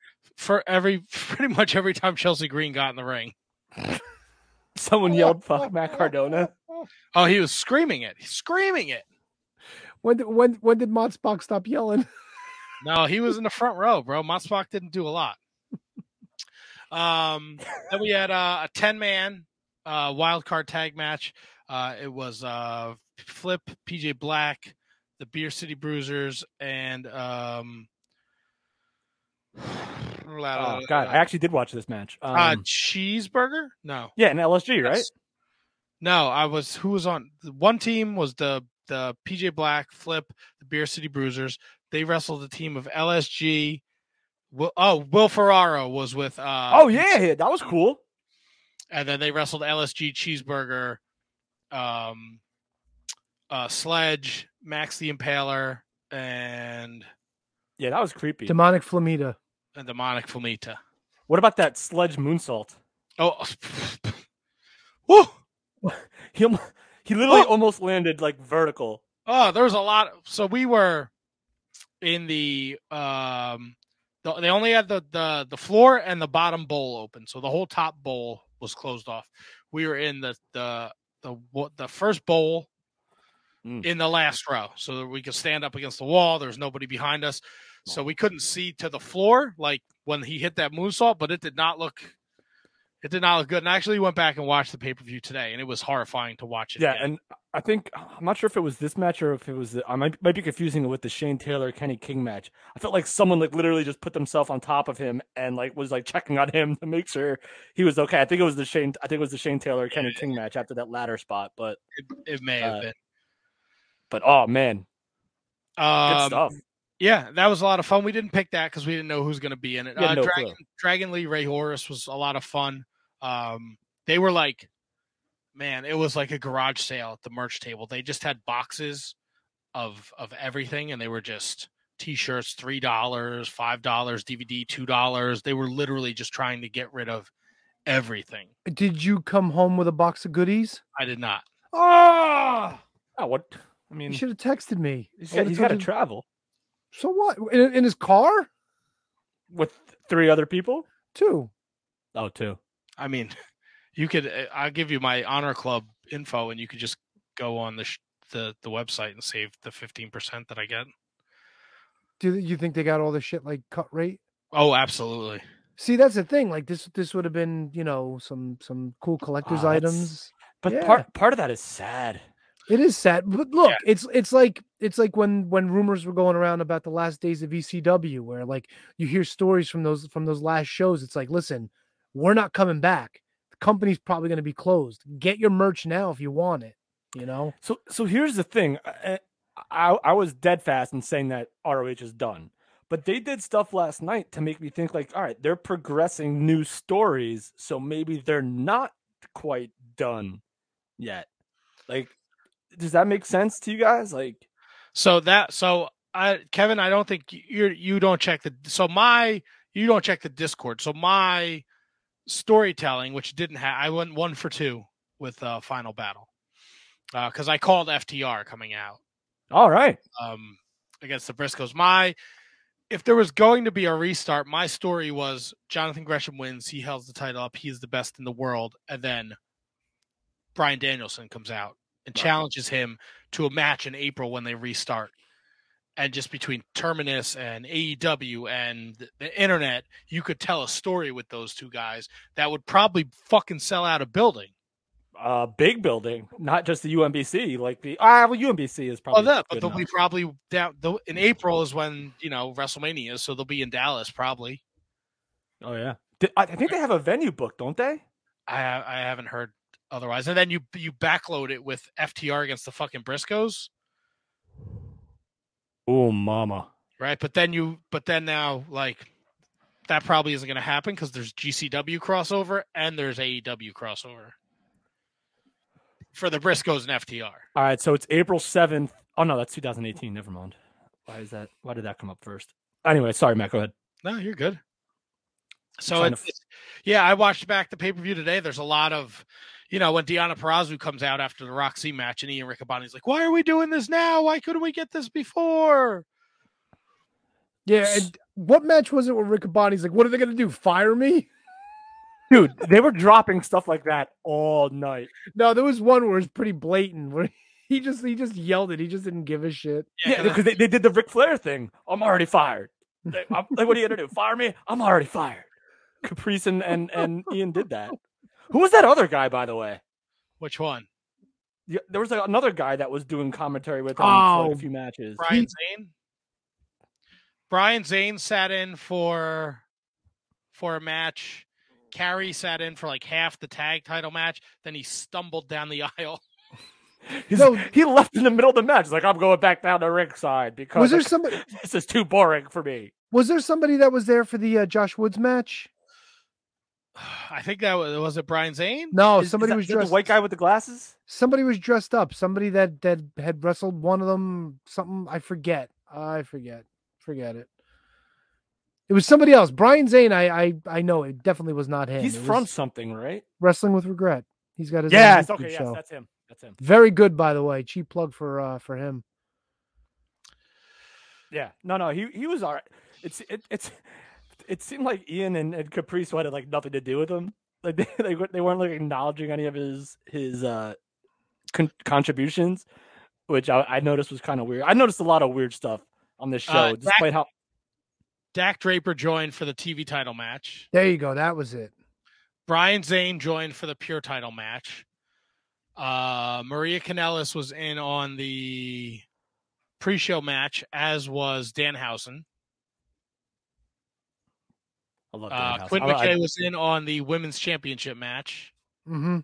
for every pretty much every time Chelsea Green got in the ring. Someone yelled "fuck Matt Cardona." Oh, he was screaming it, screaming it. When did when when did Mod stop yelling? No, he was in the front row, bro. Motspock didn't do a lot. Um, then we had uh, a ten man uh, wild card tag match. Uh, it was uh, Flip, PJ Black, the Beer City Bruisers, and um, Oh god, I actually did watch this match. Um, uh, Cheeseburger. No, yeah, in LSG, right? Yes. No, I was who was on one team was the the PJ Black Flip, the Beer City Bruisers. They wrestled a team of LSG. Will, oh, Will Ferrara was with uh oh yeah, yeah, that was cool. and then they wrestled LSG Cheeseburger, um uh Sledge, Max the Impaler, and Yeah, that was creepy. Demonic Flamita. and Demonic Flamita. What about that sledge moonsault? Oh Woo! He he literally Oh! almost landed like vertical. Oh, there was a lot. So we were in the um, the, they only had the the the floor and the bottom bowl open, so the whole top bowl was closed off. We were in the the the what the first bowl Mm. in the last row, so that we could stand up against the wall. There's nobody behind us, so we couldn't see to the floor like when he hit that moonsault. But it did not look. It did not look good. And I actually went back and watched the pay per view today, and it was horrifying to watch it. Yeah, again. and I think I'm not sure if it was this match or if it was. The, I might might be confusing it with the Shane Taylor Kenny King match. I felt like someone like literally just put themselves on top of him and like was like checking on him to make sure he was okay. I think it was the Shane. I think it was the Shane Taylor Kenny King match after that ladder spot. But it, it may have uh, been. But oh man, good Um, stuff. Yeah, that was a lot of fun. We didn't pick that because we didn't know who's going to be in it. We Uh, no Dragon, clue. Dragon Lee Rey Horus was a lot of fun. Um, they were like, man, it was like a garage sale at the merch table. They just had boxes of of everything, and they were just t-shirts, three dollars, five dollars, DVD, two dollars. They were literally just trying to get rid of everything. Did you come home with a box of goodies? I did not. Oh, Oh, what? I mean, you should have texted me. he's I got, would've he's got to travel So what? In, in his car with three other people. too. Oh, two. I mean, you could. uh, I'll give you my honor club info, and you could just go on the sh- the the website and save the fifteen percent that I get. Do you think they got all the shit like cut rate? Oh, absolutely. See, that's the thing. Like this, this would have been, you know, some some cool collector's Ah, items. But Yeah. part part of that is sad. It is sad, but look, Yeah. it's it's like it's like when when rumors were going around about the last days of ECW, where like you hear stories from those from those last shows. It's like, listen, we're not coming back. The company's probably going to be closed. Get your merch now if you want it. You know, So so here's the thing. I, I I was dead fast in saying that ROH is done. But they did stuff last night to make me think like, all right, they're progressing new stories, so maybe they're not quite done yet. Like does that make sense to you guys? Like So that so I Kevin, I don't think you're you don't check the so my you don't check the Discord. So my storytelling, which didn't have, I went one for two with uh, Final Battle because I called FTR coming out all right. um, against the Briscoes. My if there was going to be a restart, my story was Jonathan Gresham wins. He holds the title up. He is the best in the world, and then Bryan Danielson comes out and Right. challenges him to a match in April when they restart. And just between Terminus and AEW and the, the internet, you could tell a story with those two guys that would probably fucking sell out a building. Uh big building, not just the UMBC, like the ah well UMBC is Oh, probably that, but they'll be probably down. In April is when you know WrestleMania so they'll be in Dallas probably. Oh yeah. I I think they have a venue booked, don't they? I I haven't heard otherwise. And then you you backload it with FTR against the fucking Briscoes, Oh mama. right? But then you but then now like that probably isn't going to happen because there's GCW crossover and there's AEW crossover for the Briscoes and FTR. All right, so it's April 7th. Oh no, that's 2018. Never mind. Why is that? Why did that come up first? Anyway, sorry, Matt. Go ahead. No, you're good. So it's, to it's- yeah, I watched back the pay per view today. There's a lot of, you know, when Deonna Purrazzo comes out after the Roxy match, and Ian Riccaboni's like, "Why are we doing this now? Why couldn't we get this before?" yeah. And what match was it where Riccaboni's like, what are they going to do? Fire me? Dude, they were dropping stuff like that all night. No, there was one where it's pretty blatant where he just he just yelled it. He just didn't give a shit. Yeah, because they, they did the Ric Flair thing. I'm already fired. Like, I'm- like, what are you gonna do? Fire me? I'm already fired. Caprice and, and, and Ian did that. Who was that other guy, by the way? Which one? Yeah, there was like, another guy that was doing commentary with him for Oh, like, a few matches. Brian Zane. Brian Zane sat in for for a match. Cary sat in for like half the tag title match. Then he stumbled down the aisle. He's- No. he left in the middle of the match. He's like, I'm going back down to ringside because Was there like, somebody? this is too boring for me. Was there somebody that was there for the uh, Josh Woods match? I think that was was it. Brian Zane. No, Is- is somebody that- was dressed. the white guy with the glasses. Somebody was dressed up. Somebody that that had wrestled one of them. Something I forget. I forget. Forget it. It was somebody else. Brian Zane. I I I know it definitely was not him. He's It from something, right? Wrestling with Regret. He's got his own Yes. YouTube Okay. Yes, that's him. That's him. Very good, by the way. Cheap plug for uh for him. Yeah. No, no. He he was all right. It's it, it's it seemed like Ian and, and Caprice had like nothing to do with him. Like they they, weren't- they weren't like acknowledging any of his his uh con- contributions, which I, I noticed was kind of weird. I noticed a lot of weird stuff on this show, Uh, despite how Dak Draper joined for the TV title match. There you go. That was it. Brian Zane joined for the pure title match. Uh, Maria Kanellis was in on the pre-show match, as was Danhausen. I love Uh, Danhausen. Quinn I- I- McKay was in on the women's championship match. Mm-hmm.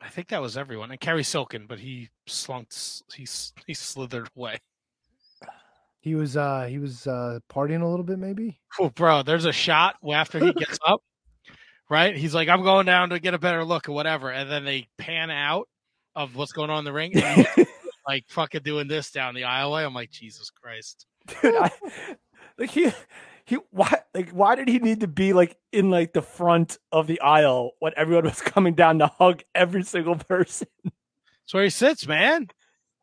I think that was everyone, and Cary Silkin, but he slunk, he he slithered away. He was uh he was uh partying a little bit, maybe. Oh, bro, there's a shot after he gets up, right? He's like, I'm going down to get a better look or whatever. And then they pan out of what's going on in the ring. And like fucking doing this down the aisleway. I'm like, Jesus Christ. dude, I, like he he why like why did he need to be like in like the front of the aisle when everyone was coming down to hug every single person? That's where he sits, man.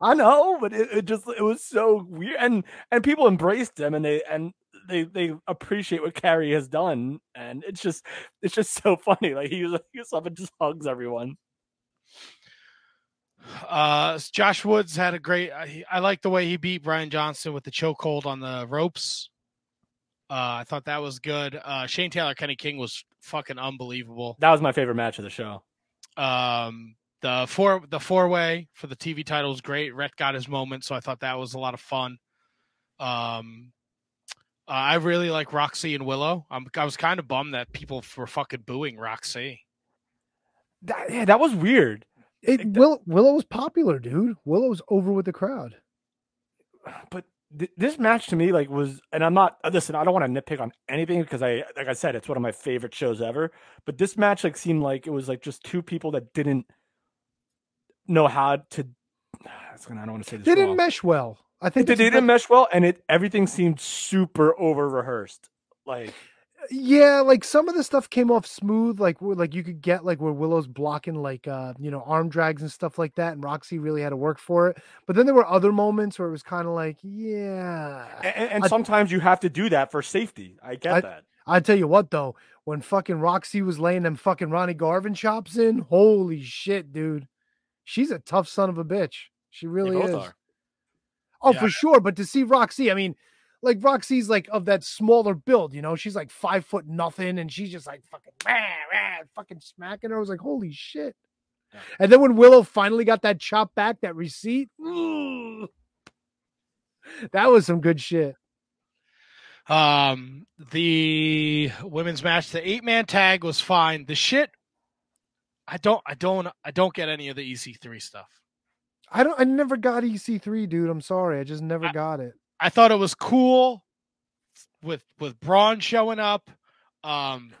I know, but it, it just it was so weird, and and people embraced him, and they and they they appreciate what Cary has done, and it's just it's just so funny. Like he was up and just hugs everyone. Uh, Josh Woods had a great. I, I like the way he beat Brian Johnson with the chokehold on the ropes. Uh, I thought that was good. Uh, Shane Taylor, Kenny King was fucking unbelievable. That was my favorite match of the show. Um, the four the four way for the TV title was great. Rhett got his moment, so I thought that was a lot of fun. Um, uh, I really like Roxy and Willow. I'm, I was kind of bummed that people were fucking booing Roxy. That, yeah, that was weird. It, Will, Willow was popular, dude. Willow was over with the crowd. But th- this match to me, like, was, and I'm not. Listen, I don't want to nitpick on anything because I, like I said, it's one of my favorite shows ever. But this match, like, seemed like it was like just two people that didn't know how to. Gonna, I don't want to say this. They didn't mesh well. I think they that's didn't mesh well, and it everything seemed super over rehearsed. Like, Yeah, like some of the stuff came off smooth, like like you could get like where Willow's blocking like uh you know arm drags and stuff like that, and Roxy really had to work for it. But then there were other moments where it was kind of like, yeah. and, and I- sometimes you have to do that for safety. I get I- that. I tell you what though, when fucking Roxy was laying them fucking Ronnie Garvin chops in, holy shit, dude, she's a tough son of a bitch. She really is. are. Oh, Yeah. for sure. But to see Roxy, I mean, like Roxy's like of that smaller build, you know, she's like five foot nothing, and she's just like fucking rah, rah, fucking smacking her. I was like, holy shit. Yeah. And then when Willow finally got that chop back, that receipt, ooh, that was some good shit. Um, the women's match, the eight man tag was fine. The shit, I don't, I don't, I don't get any of the EC3 stuff. I don't I never got EC3, dude. I'm sorry. I just never I- got it. I thought it was cool with with Braun showing up. Um,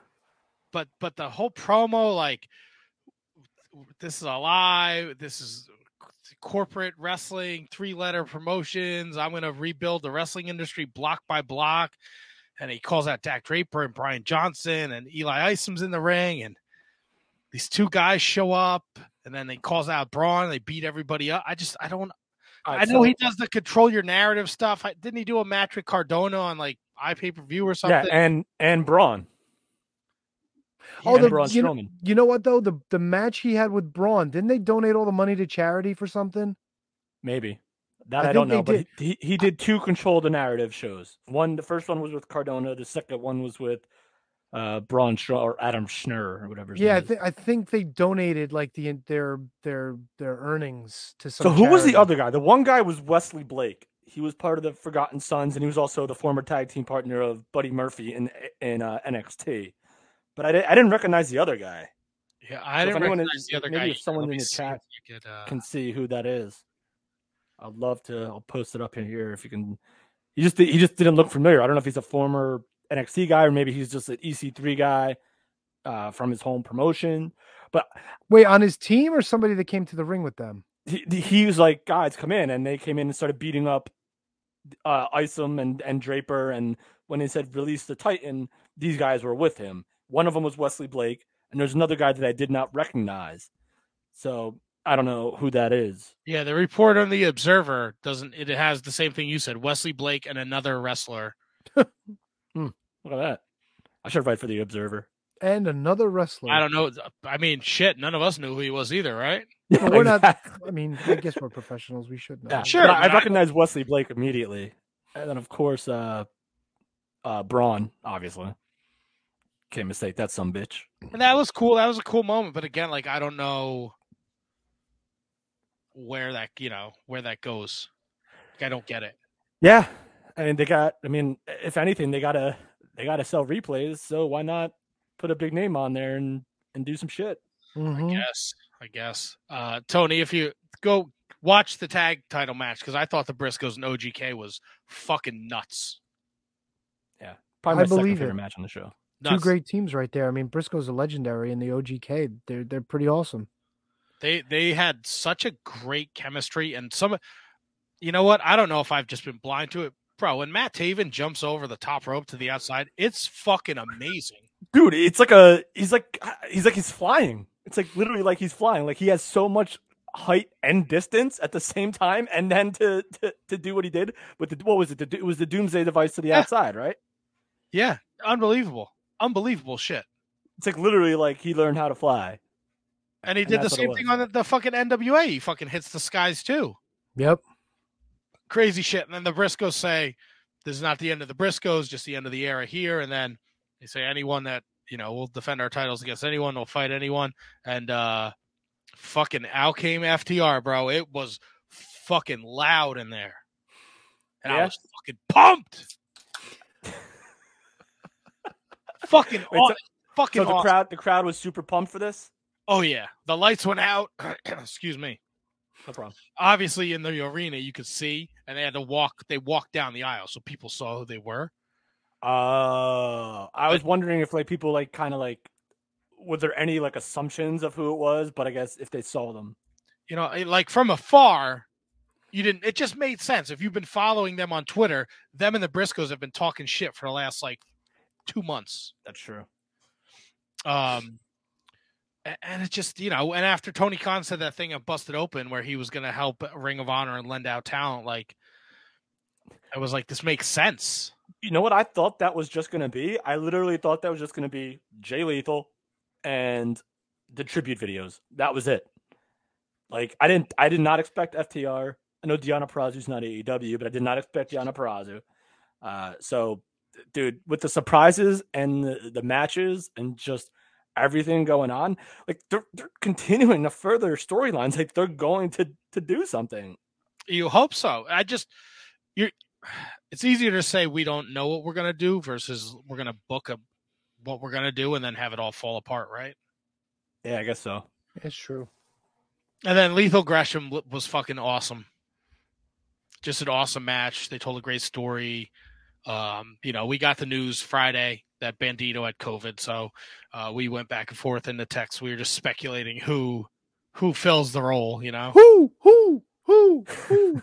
but but the whole promo, like, this is a lie. This is corporate wrestling, three letter promotions. I'm gonna rebuild the wrestling industry block by block. And he calls out Dak Draper and Brian Johnson and Eli Isom's in the ring, and these two guys show up, and then they calls out Braun. They beat everybody up. I just I don't All I know so- he does the control your narrative stuff. I, didn't he do a match with Cardona on like iPay per view or something? Yeah, and and Braun. Oh, and the, Braun you, know, Strowman. you know what though? The the match he had with Braun, didn't they donate all the money to charity for something? Maybe that I I, don't know, but he, he he did two control the narrative shows. One, the first one was with Cardona. The second one was with uh Braun Straw or Adam Scherr or whatever. his Yeah, I name is. think I think they donated like the their their their earnings to some. So who was the other guy? The one guy was Wesley Blake. He was part of the Forgotten Sons, and he was also the former tag team partner of Buddy Murphy in in uh, NXT. But I, di- I didn't recognize the other guy. yeah, I So if didn't recognize is- the other maybe guy. if someone in the chat if could, uh, Can see who that is. I'd love to. I'll post it up in here if you can. He just he just didn't look familiar. I don't know if he's a former NXT guy or maybe he's just an EC3 guy uh, from his home promotion. But Wait, on his team or somebody that came to the ring with them? he, he was like, guys, come in, and they came in and started beating up uh, Isom and and Draper. And when they said release the Titan, these guys were with him. One of them was Wesley Blake, and there's another guy that I did not recognize. So I don't know who that is. yeah, the report on the Observer doesn't. It has the same thing you said. Wesley Blake and another wrestler. Look at that. I should write for the Observer. And another wrestler. I don't know. I mean, shit. None of us knew who he was either, right? No, we're not. I mean, I guess we're professionals. We should know. Yeah, Sure, but I, but I I- recognize Wesley Blake immediately, and then of course, uh, uh, Braun, obviously. Can't mistake that some bitch. And that was cool. That was a cool moment. But again, like I don't know where that you know where that goes. Like, I don't get it. Yeah, I mean they got. I mean, if anything, they gotta they gotta sell replays. So why not put a big name on there and and do some shit? Mhm. Yes, I guess. Uh, Tony, if you go watch the tag title match, because I thought the Briscoes and OGK was fucking nuts. Yeah, probably I my second favorite it. match on the show. Two great teams right there. I mean, Briscoe's a legendary, and the OGK, they're they're pretty awesome. They they had such a great chemistry, and some. You know what? I don't know if I've just been blind to it, bro. When Matt Taven jumps over the top rope to the outside, it's fucking amazing. Dude, it's like a he's like he's like he's flying. It's like literally like he's flying. Like he has so much height and distance at the same time, and then to to, to do what he did with the what was it? The, it was the Doomsday device to the Yeah. outside, right? Yeah, unbelievable, unbelievable shit. It's like literally like he learned how to fly. And he And did the that's what it same thing on the, the fucking NWA. He fucking hits the skies too. Yep. Crazy shit. And then the Briscoes say, "This is not the end of the Briscoes, just the end of the era here." And then they say, "Anyone that you know will defend our titles against anyone, will fight anyone." And uh Fucking out came FTR, bro. It was fucking loud in there. And I was fucking pumped. fucking Wait, aw- so- fucking So the awesome. crowd, the crowd was super pumped for this. Oh yeah. The lights went out. Excuse me. No problem. Obviously in the arena you could see and they had to walk they walked down the aisle so people saw who they were. Uh, I was wondering if like people like kind of like, was there any like assumptions of who it was? But I guess if they saw them, you know, like from afar, you didn't. It just made sense. If you've been following them on Twitter, them and the Briscoes have been talking shit for the last like two months. that's true. Um, and it just you know, and after Tony Khan said that thing at Busted Open where he was going to help Ring of Honor and lend out talent, like I was like, this makes sense. You know what I thought that was just gonna be? I literally thought that was just gonna be Jay Lethal and the tribute videos. That was it. Like I didn't, I did not expect FTR. I know Deonna Purrazzo's not AEW, but I did not expect Deonna Purrazzo. Uh, so, dude, with the surprises and the, the matches and just everything going on, like they're they're continuing to further storylines. Like they're going to to do something. You hope so. I just you're. It's easier to say we don't know what we're going to do versus we're going to book a what we're going to do and then have it all fall apart, right? Yeah, I guess so. It's true. And then Lethal Gresham was fucking awesome. Just an awesome match. They told a great story. Um, you know, we got the news Friday that Bandito had COVID, so uh, we went back and forth in the text. We were just speculating who who fills the role. You know, Who? Who? Who? Who?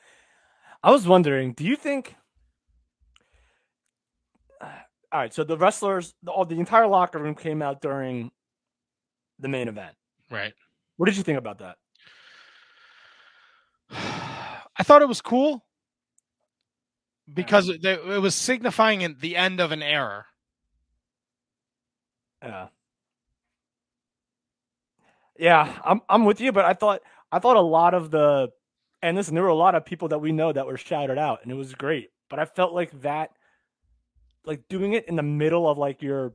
I was wondering, do you think? All right, so the wrestlers, the, all the entire locker room came out during the main event. right? What did you think about that? I thought it was cool because it, it was signifying the end of an era. Yeah, yeah, I'm I'm with you, but I thought I thought a lot of the, and listen, there were a lot of people that we know that were shouted out, and it was great. But I felt like that, like doing it in the middle of like your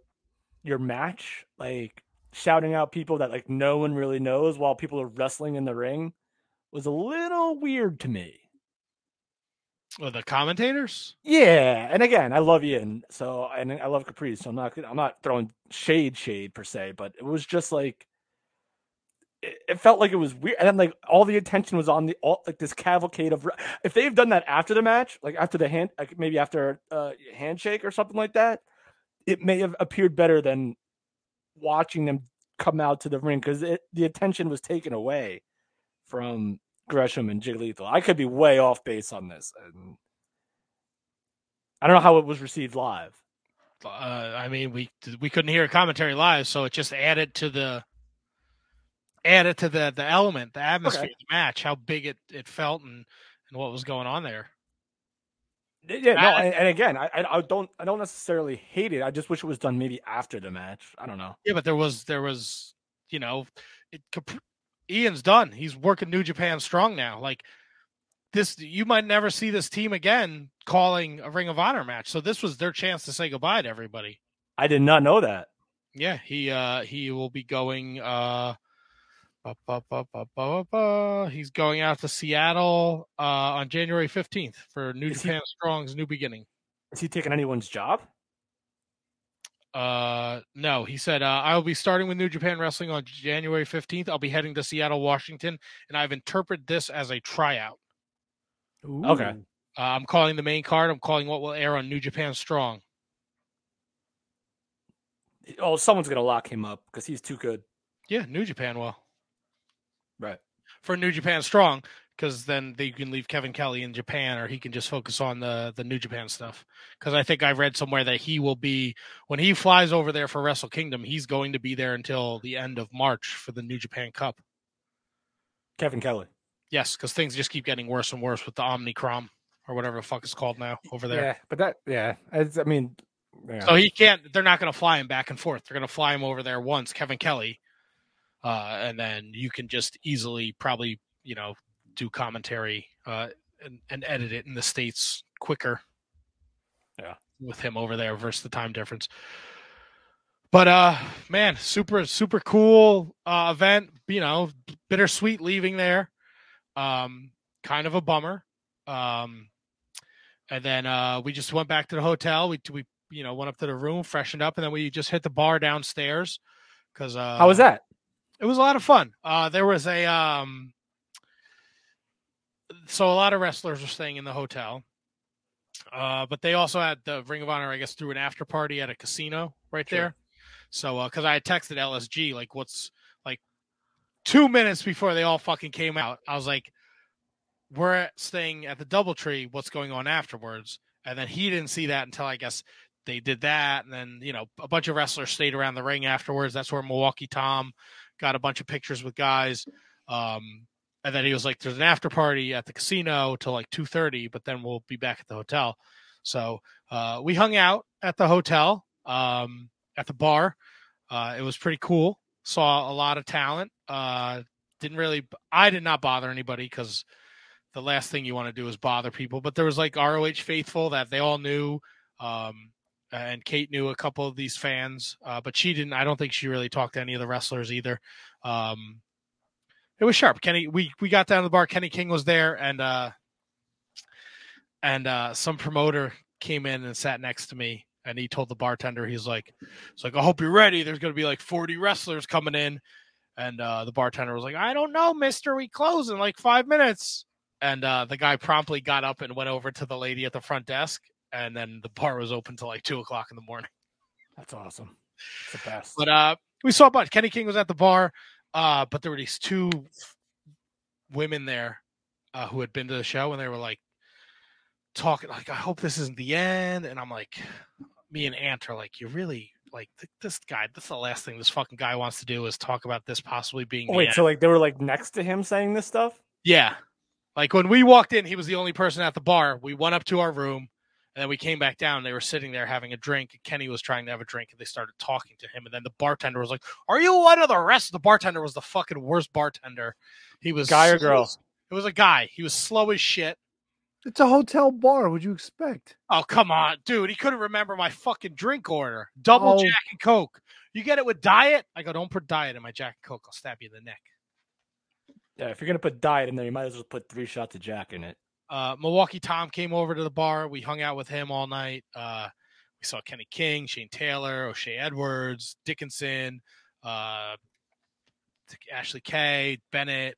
your match, like shouting out people that like no one really knows while people are wrestling in the ring, was a little weird to me. Well, the commentators. Yeah, and again, I love Ian, so and I love Caprice, so I'm not I'm not throwing shade shade per se, but it was just like it, felt like it was weird, and then like all the attention was on the all like this cavalcade of. If they've done that after the match, like after the hand, like maybe after uh handshake or something like that, it may have appeared better than watching them come out to the ring because the attention was taken away from Gresham and Jay Lethal. I could be way off base on this. And I don't know how it was received live. Uh, I mean, we we couldn't hear commentary live, so it just added to the added to the the element, the atmosphere Okay. of the match, how big it it felt, and and what was going on there. Yeah, no, I- and, and again, I, I don't I don't necessarily hate it. I just wish it was done maybe after the match. I don't know. Yeah, but there was there was you know, it, Ian's done. He's working New Japan strong now. Like this, you might never see this team again calling a Ring of Honor match. So this was their chance to say goodbye to everybody. I did not know that. Yeah, he uh he will be going uh ba, ba, ba, he's going out to Seattle uh on January 15th for New Is he- Japan Strong's new beginning. Is he taking anyone's job? Uh no, he said uh, I will be starting with New Japan Wrestling on January 15th. I'll be heading to Seattle, Washington, and I've interpreted this as a tryout. Okay. Uh, I'm calling the main card. I'm calling what will air on New Japan Strong. Oh, someone's gonna lock him up because he's too good. Yeah, New Japan will. Right. for New Japan Strong because then they can leave Kevin Kelly in Japan or he can just focus on the the New Japan stuff. Because I think I read somewhere that he will be when he flies over there for Wrestle Kingdom, he's going to be there until the end of March for the New Japan Cup. Kevin Kelly. Yes, because things just keep getting worse and worse with the Omnicrom or whatever the fuck it's called now over there. Yeah, but that yeah, I mean, yeah. So he can't. They're not going to fly him back and forth. They're going to fly him over there once, Kevin Kelly, uh, and then you can just easily probably you know do commentary uh, and, and edit it in the states quicker. Yeah. with him over there versus the time difference. But uh, man, super super cool uh, event. You know, bittersweet leaving there. Um, kind of a bummer. Um, and then uh, we just went back to the hotel. We we you know went up to the room, freshened up, and then we just hit the bar downstairs because uh, How was that? it was a lot of fun. Uh, there was a um, so a lot of wrestlers were staying in the hotel, uh, but they also had the Ring of Honor, I guess, through an after party at a casino right Sure. there. So because I had texted LSG like, what's like two minutes before they all fucking came out, I was like, we're staying at the DoubleTree. What's going on afterwards? And then he didn't see that until I guess they did that, and then you know a bunch of wrestlers stayed around the ring afterwards. That's where Milwaukee Tom got a bunch of pictures with guys. Um, and then he was like, "There's an after party at the casino till like two thirty, but then we'll be back at the hotel." So uh, we hung out at the hotel, um, at the bar. Uh, it was pretty cool. Saw a lot of talent. Uh, didn't really. I did not bother anybody because the last thing you want to do is bother people. But there was like ROH faithful that they all knew. Um, and Kate knew a couple of these fans, uh, but she didn't. I don't think she really talked to any of the wrestlers either. Um, it was sharp. Kenny, we we got down to the bar. Kenny King was there, and uh, and uh, some promoter came in and sat next to me, and he told the bartender, he's like, "It's like I hope you're ready. There's going to be like 40 wrestlers coming in." And uh, the bartender was like, "I don't know, Mister. We close in like five minutes." And uh, the guy promptly got up and went over to the lady at the front desk, and then the bar was open till like two o'clock in the morning. That's awesome. It's the best. But uh, we saw a bunch. Kenny King was at the bar, uh, but there were these two women there uh, who had been to the show, and they were like talking like, "I hope this isn't the end." And I'm like, me and Ant are like, "You really like th- this guy? This is the last thing this fucking guy wants to do is talk about this possibly being wait, so like they were like next to him saying this stuff? Yeah. Like when we walked in, he was the only person at the bar. We went up to our room and then we came back down. They were sitting there having a drink. Kenny was trying to have a drink and they started talking to him. And then the bartender was like, Are you one of the rest? The bartender was the fucking worst bartender. He was Guy or slow girl? It was a guy. He was slow as shit. It's a hotel bar. What'd you expect? Oh, come on, dude. He couldn't remember my fucking drink order. Double Oh. Jack and Coke. You get it with diet? I go, Don't put diet in my Jack and Coke. I'll stab you in the neck. Yeah, if you're gonna put diet in there, you might as well put three shots of Jack in it. Uh, Milwaukee Tom came over to the bar. We hung out with him all night. Uh, we saw Kenny King, Shane Taylor, O'Shea Edwards, Dickinson, uh, Ashley Kay, Bennett,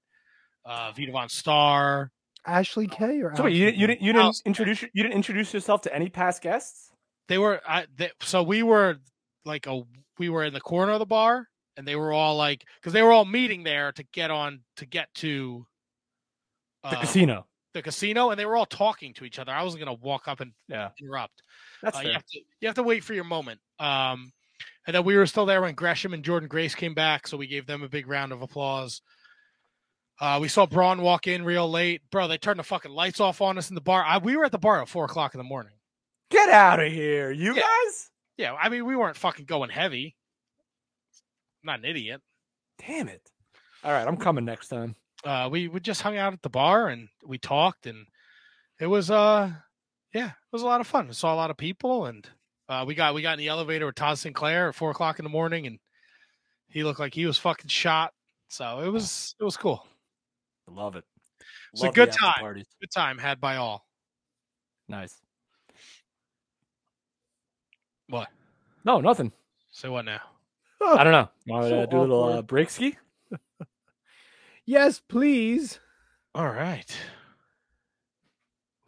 uh, Vita VonStarr. Ashley K or So wait, you, you didn't you didn't House- introduce you didn't introduce yourself to any past guests? They were I, they, so we were like a we were in the corner of the bar, and they were all like because they were all meeting there to get on to get to The uh, casino. The casino, and they were all talking to each other. I wasn't gonna walk up and Yeah, interrupt. that's Uh, you have to you have to wait for your moment. Um, and then we were still there when Gresham and Jordynne Grace came back, so we gave them a big round of applause. Uh, we saw Braun walk in real late, bro. They turned the fucking lights off on us in the bar. I, we were at the bar at four o'clock in the morning. Get out of here, you Yeah. guys! Yeah, I mean we weren't fucking going heavy. I'm not an idiot. Damn it! All right, I'm coming next time. Uh, we we just hung out at the bar and we talked, and it was uh, yeah, it was a lot of fun. We saw a lot of people, and uh, we got we got in the elevator with Todd Sinclair at four o'clock in the morning, and he looked like he was fucking shot. So it was it was cool. I love it. It's a good time. Parties. Good time had by all. Nice. What? No, nothing. Say what now? I don't know. Want to So do a little uh, break ski? Yes, please. All right.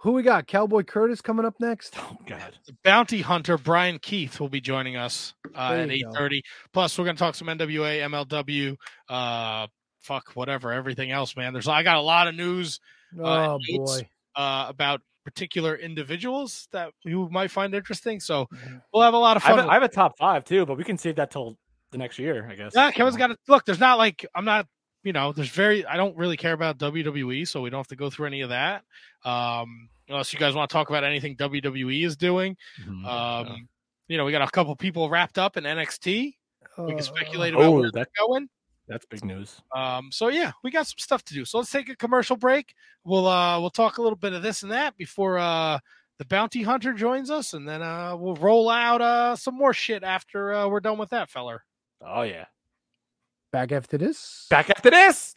Who we got? Cowboy Curtis coming up next. Oh God. Bounty hunter Bryan Keith will be joining us uh, at eight you go. thirty. Plus, we're gonna talk some NWA, MLW, uh, fuck whatever, everything else, man. There's I got a lot of news Oh notes. boy. uh, about particular individuals that you might find interesting. So Mm-hmm. we'll have a lot of I have, fun. a, I have a top five too, but we can save that till the next year, I guess. yeah, Kevin's got to look. There's not like I'm not. You know, there's very. I don't really care about WWE, so we don't have to go through any of that. Um, unless you guys want to talk about anything WWE is doing. Mhm. Um, you know, we got a couple people wrapped up in NXT. We Uh, can speculate about oh, where that, going. that's big news. Um, so yeah, we got some stuff to do. So let's take a commercial break. We'll uh we'll talk a little bit of this and that before uh the bounty hunter joins us, and then uh we'll roll out uh some more shit after uh, we're done with that feller. Oh yeah. Back after this. Back after this.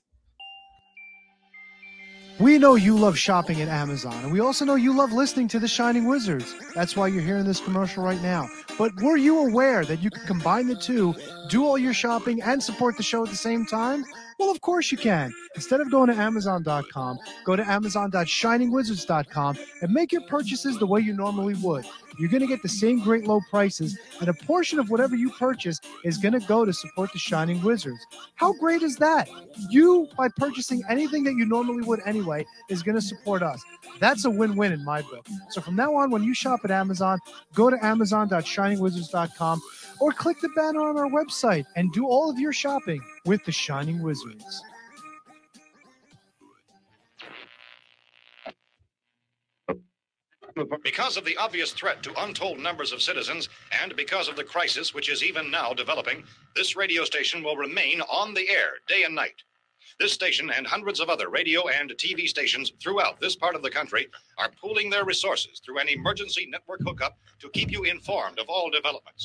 We know you love shopping at Amazon, and we also know you love listening to The Shining Wizards. That's why you're hearing this commercial right now. But were you aware that you could combine the two, do all your shopping, and support the show at the same time? Well, of course you can. Instead of going to Amazon.com, go to Amazon.shiningwizards.com and make your purchases the way you normally would. You're going to get the same great low prices, and a portion of whatever you purchase is going to go to support the Shining Wizards. How great is that? You, by purchasing anything that you normally would anyway, is going to support us. That's a win win in my book. So from now on, when you shop at Amazon, go to Amazon.shiningwizards.com or click the banner on our website and do all of your shopping with the Shining Wizards. Because of the obvious threat to untold numbers of citizens and because of the crisis which is even now developing, this radio station will remain on the air day and night. This station and hundreds of other radio and TV stations throughout this part of the country are pooling their resources through an emergency network hookup to keep you informed of all developments.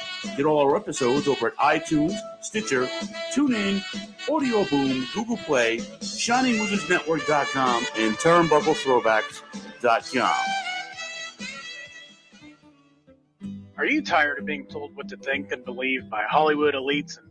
Get all our episodes over at iTunes, Stitcher, TuneIn, Audio Boom, Google Play, ShiningWizardsNetwork.com, and TurnbuckleThrowbacks.com. Are you tired of being told what to think and believe by Hollywood elites and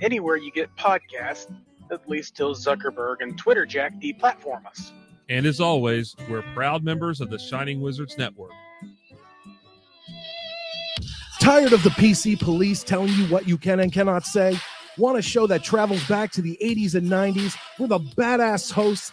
anywhere you get podcasts, at least till Zuckerberg and Twitter Jack deplatform us. And as always, we're proud members of the Shining Wizards Network. Tired of the PC police telling you what you can and cannot say? Want a show that travels back to the 80s and 90s where the badass hosts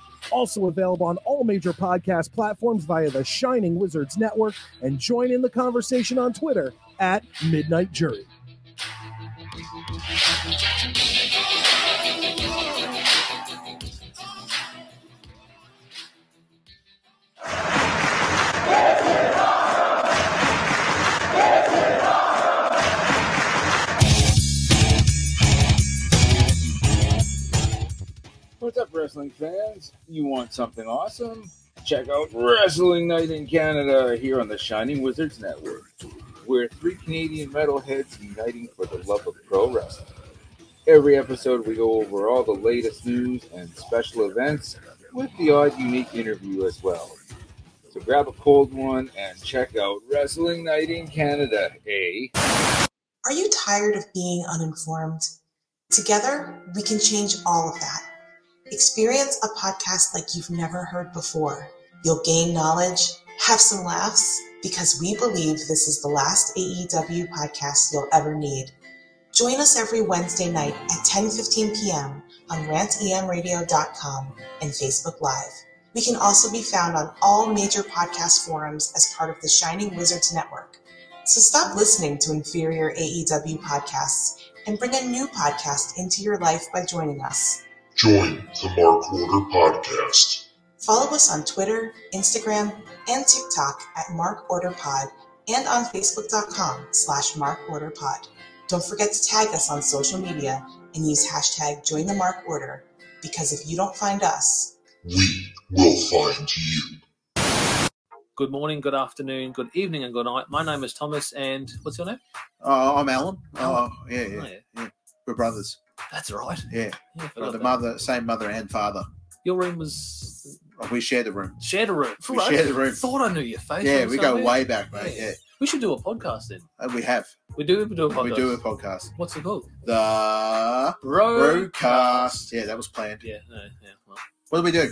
Also available on all major podcast platforms via the Shining Wizards Network, and join in the conversation on Twitter at Midnight Jury. What's up, wrestling fans? You want something awesome? Check out Wrestling Night in Canada here on the Shining Wizards Network. We're three Canadian metalheads uniting for the love of pro wrestling. Every episode, we go over all the latest news and special events with the odd unique interview as well. So grab a cold one and check out Wrestling Night in Canada, eh? Are you tired of being uninformed? Together, we can change all of that. Experience a podcast like you've never heard before. You'll gain knowledge, have some laughs, because we believe this is the last AEW podcast you'll ever need. Join us every Wednesday night at 10:15 p.m. on rantemradio.com and Facebook Live. We can also be found on all major podcast forums as part of the Shining Wizards Network. So stop listening to inferior AEW podcasts and bring a new podcast into your life by joining us. Join the Mark Order Podcast. Follow us on Twitter, Instagram, and TikTok at Mark Order Pod and on Facebook.com slash Mark Order Pod. Don't forget to tag us on social media and use hashtag Join the Mark Order because if you don't find us, We will find you. Good morning, good afternoon, good evening, and good night. My name is Thomas, and what's your name? Oh, I'm Alan. Alan. Oh, yeah, yeah, Oh, yeah. yeah. We're brothers. That's right. Yeah. Yeah, the that. mother, same mother and father. Your room was Oh, we shared a room. shared a room. We shared a room. Thought I knew your face. Yeah, we go way back, mate. Yeah. We should do a podcast then. Uh, we have. We do. We do a podcast. We do a podcast. What's it called? The Brokast. Yeah, that was planned. Yeah. No, yeah. Well. What do we do?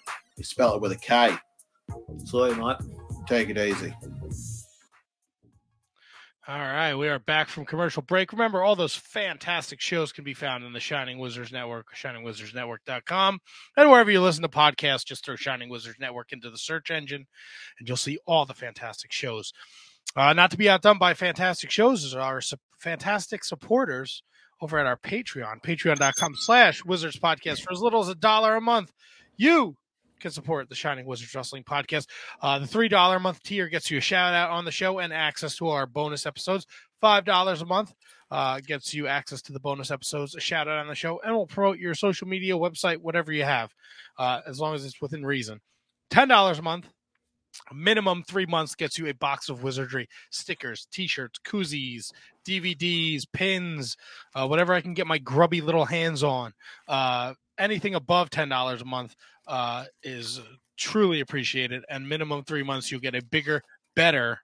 We spell it with a K. Sorry, mate. Take it easy. All right, we are back from commercial break. Remember, all those fantastic shows can be found in the Shining Wizards Network, shiningwizardsnetwork.com. And wherever you listen to podcasts, just throw Shining Wizards Network into the search engine, and you'll see all the fantastic shows. Uh, not to be outdone by fantastic shows is our su- fantastic supporters over at our Patreon, patreon.com slash Wizards Podcast for as little as a dollar a month. You can support the Shining Wizards Wrestling Podcast. Uh, the three dollar a month tier gets you a shout out on the show and access to our bonus episodes. Five dollars a month uh, gets you access to the bonus episodes, a shout out on the show, and we'll promote your social media, website, whatever you have, uh, as long as it's within reason. Ten dollars a month. Minimum three months gets you a box of wizardry stickers, t-shirts, koozies, DVDs, pins, uh, whatever I can get my grubby little hands on. Uh, anything above ten dollars a month uh, is truly appreciated. And minimum three months, you'll get a bigger, better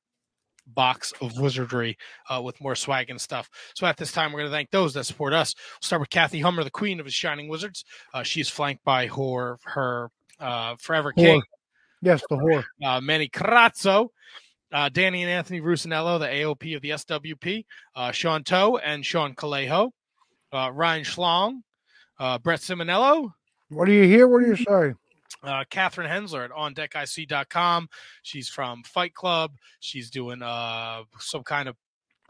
box of wizardry uh, with more swag and stuff. So at this time, we're going to thank those that support us. We'll start with Kathy Hummer, the queen of the Shining Wizards. Uh, she's flanked by her her uh, Forever King, Yes, the whore. uh, Manny Carazzo. Uh, Danny and Anthony Rusinello, the AOP of the SWP, uh, Sean Toe and Sean Calejo, uh, Ryan Schlong, uh, Brett Simonello, What do you hear? What do you say? uh, Catherine Hensler at ondeckic.com. She's from Fight Club. She's doing uh, some kind of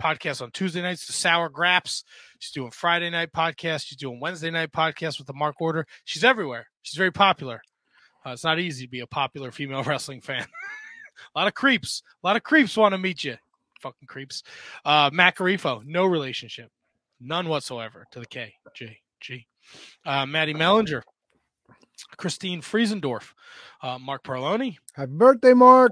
podcast on Tuesday nights, the Sour Graps. She's doing Friday night podcast. She's doing Wednesday night podcast with the Mark Order. She's everywhere. She's very popular. Uh, it's not easy to be a popular female wrestling fan. a lot of creeps. A lot of creeps want to meet you. Fucking creeps. Uh, Matt Garifo, no relationship. None whatsoever to the K. J. G. Uh, Maddie Mellinger. Christine Friesendorf, uh, Mark Parloni, Happy birthday, Mark.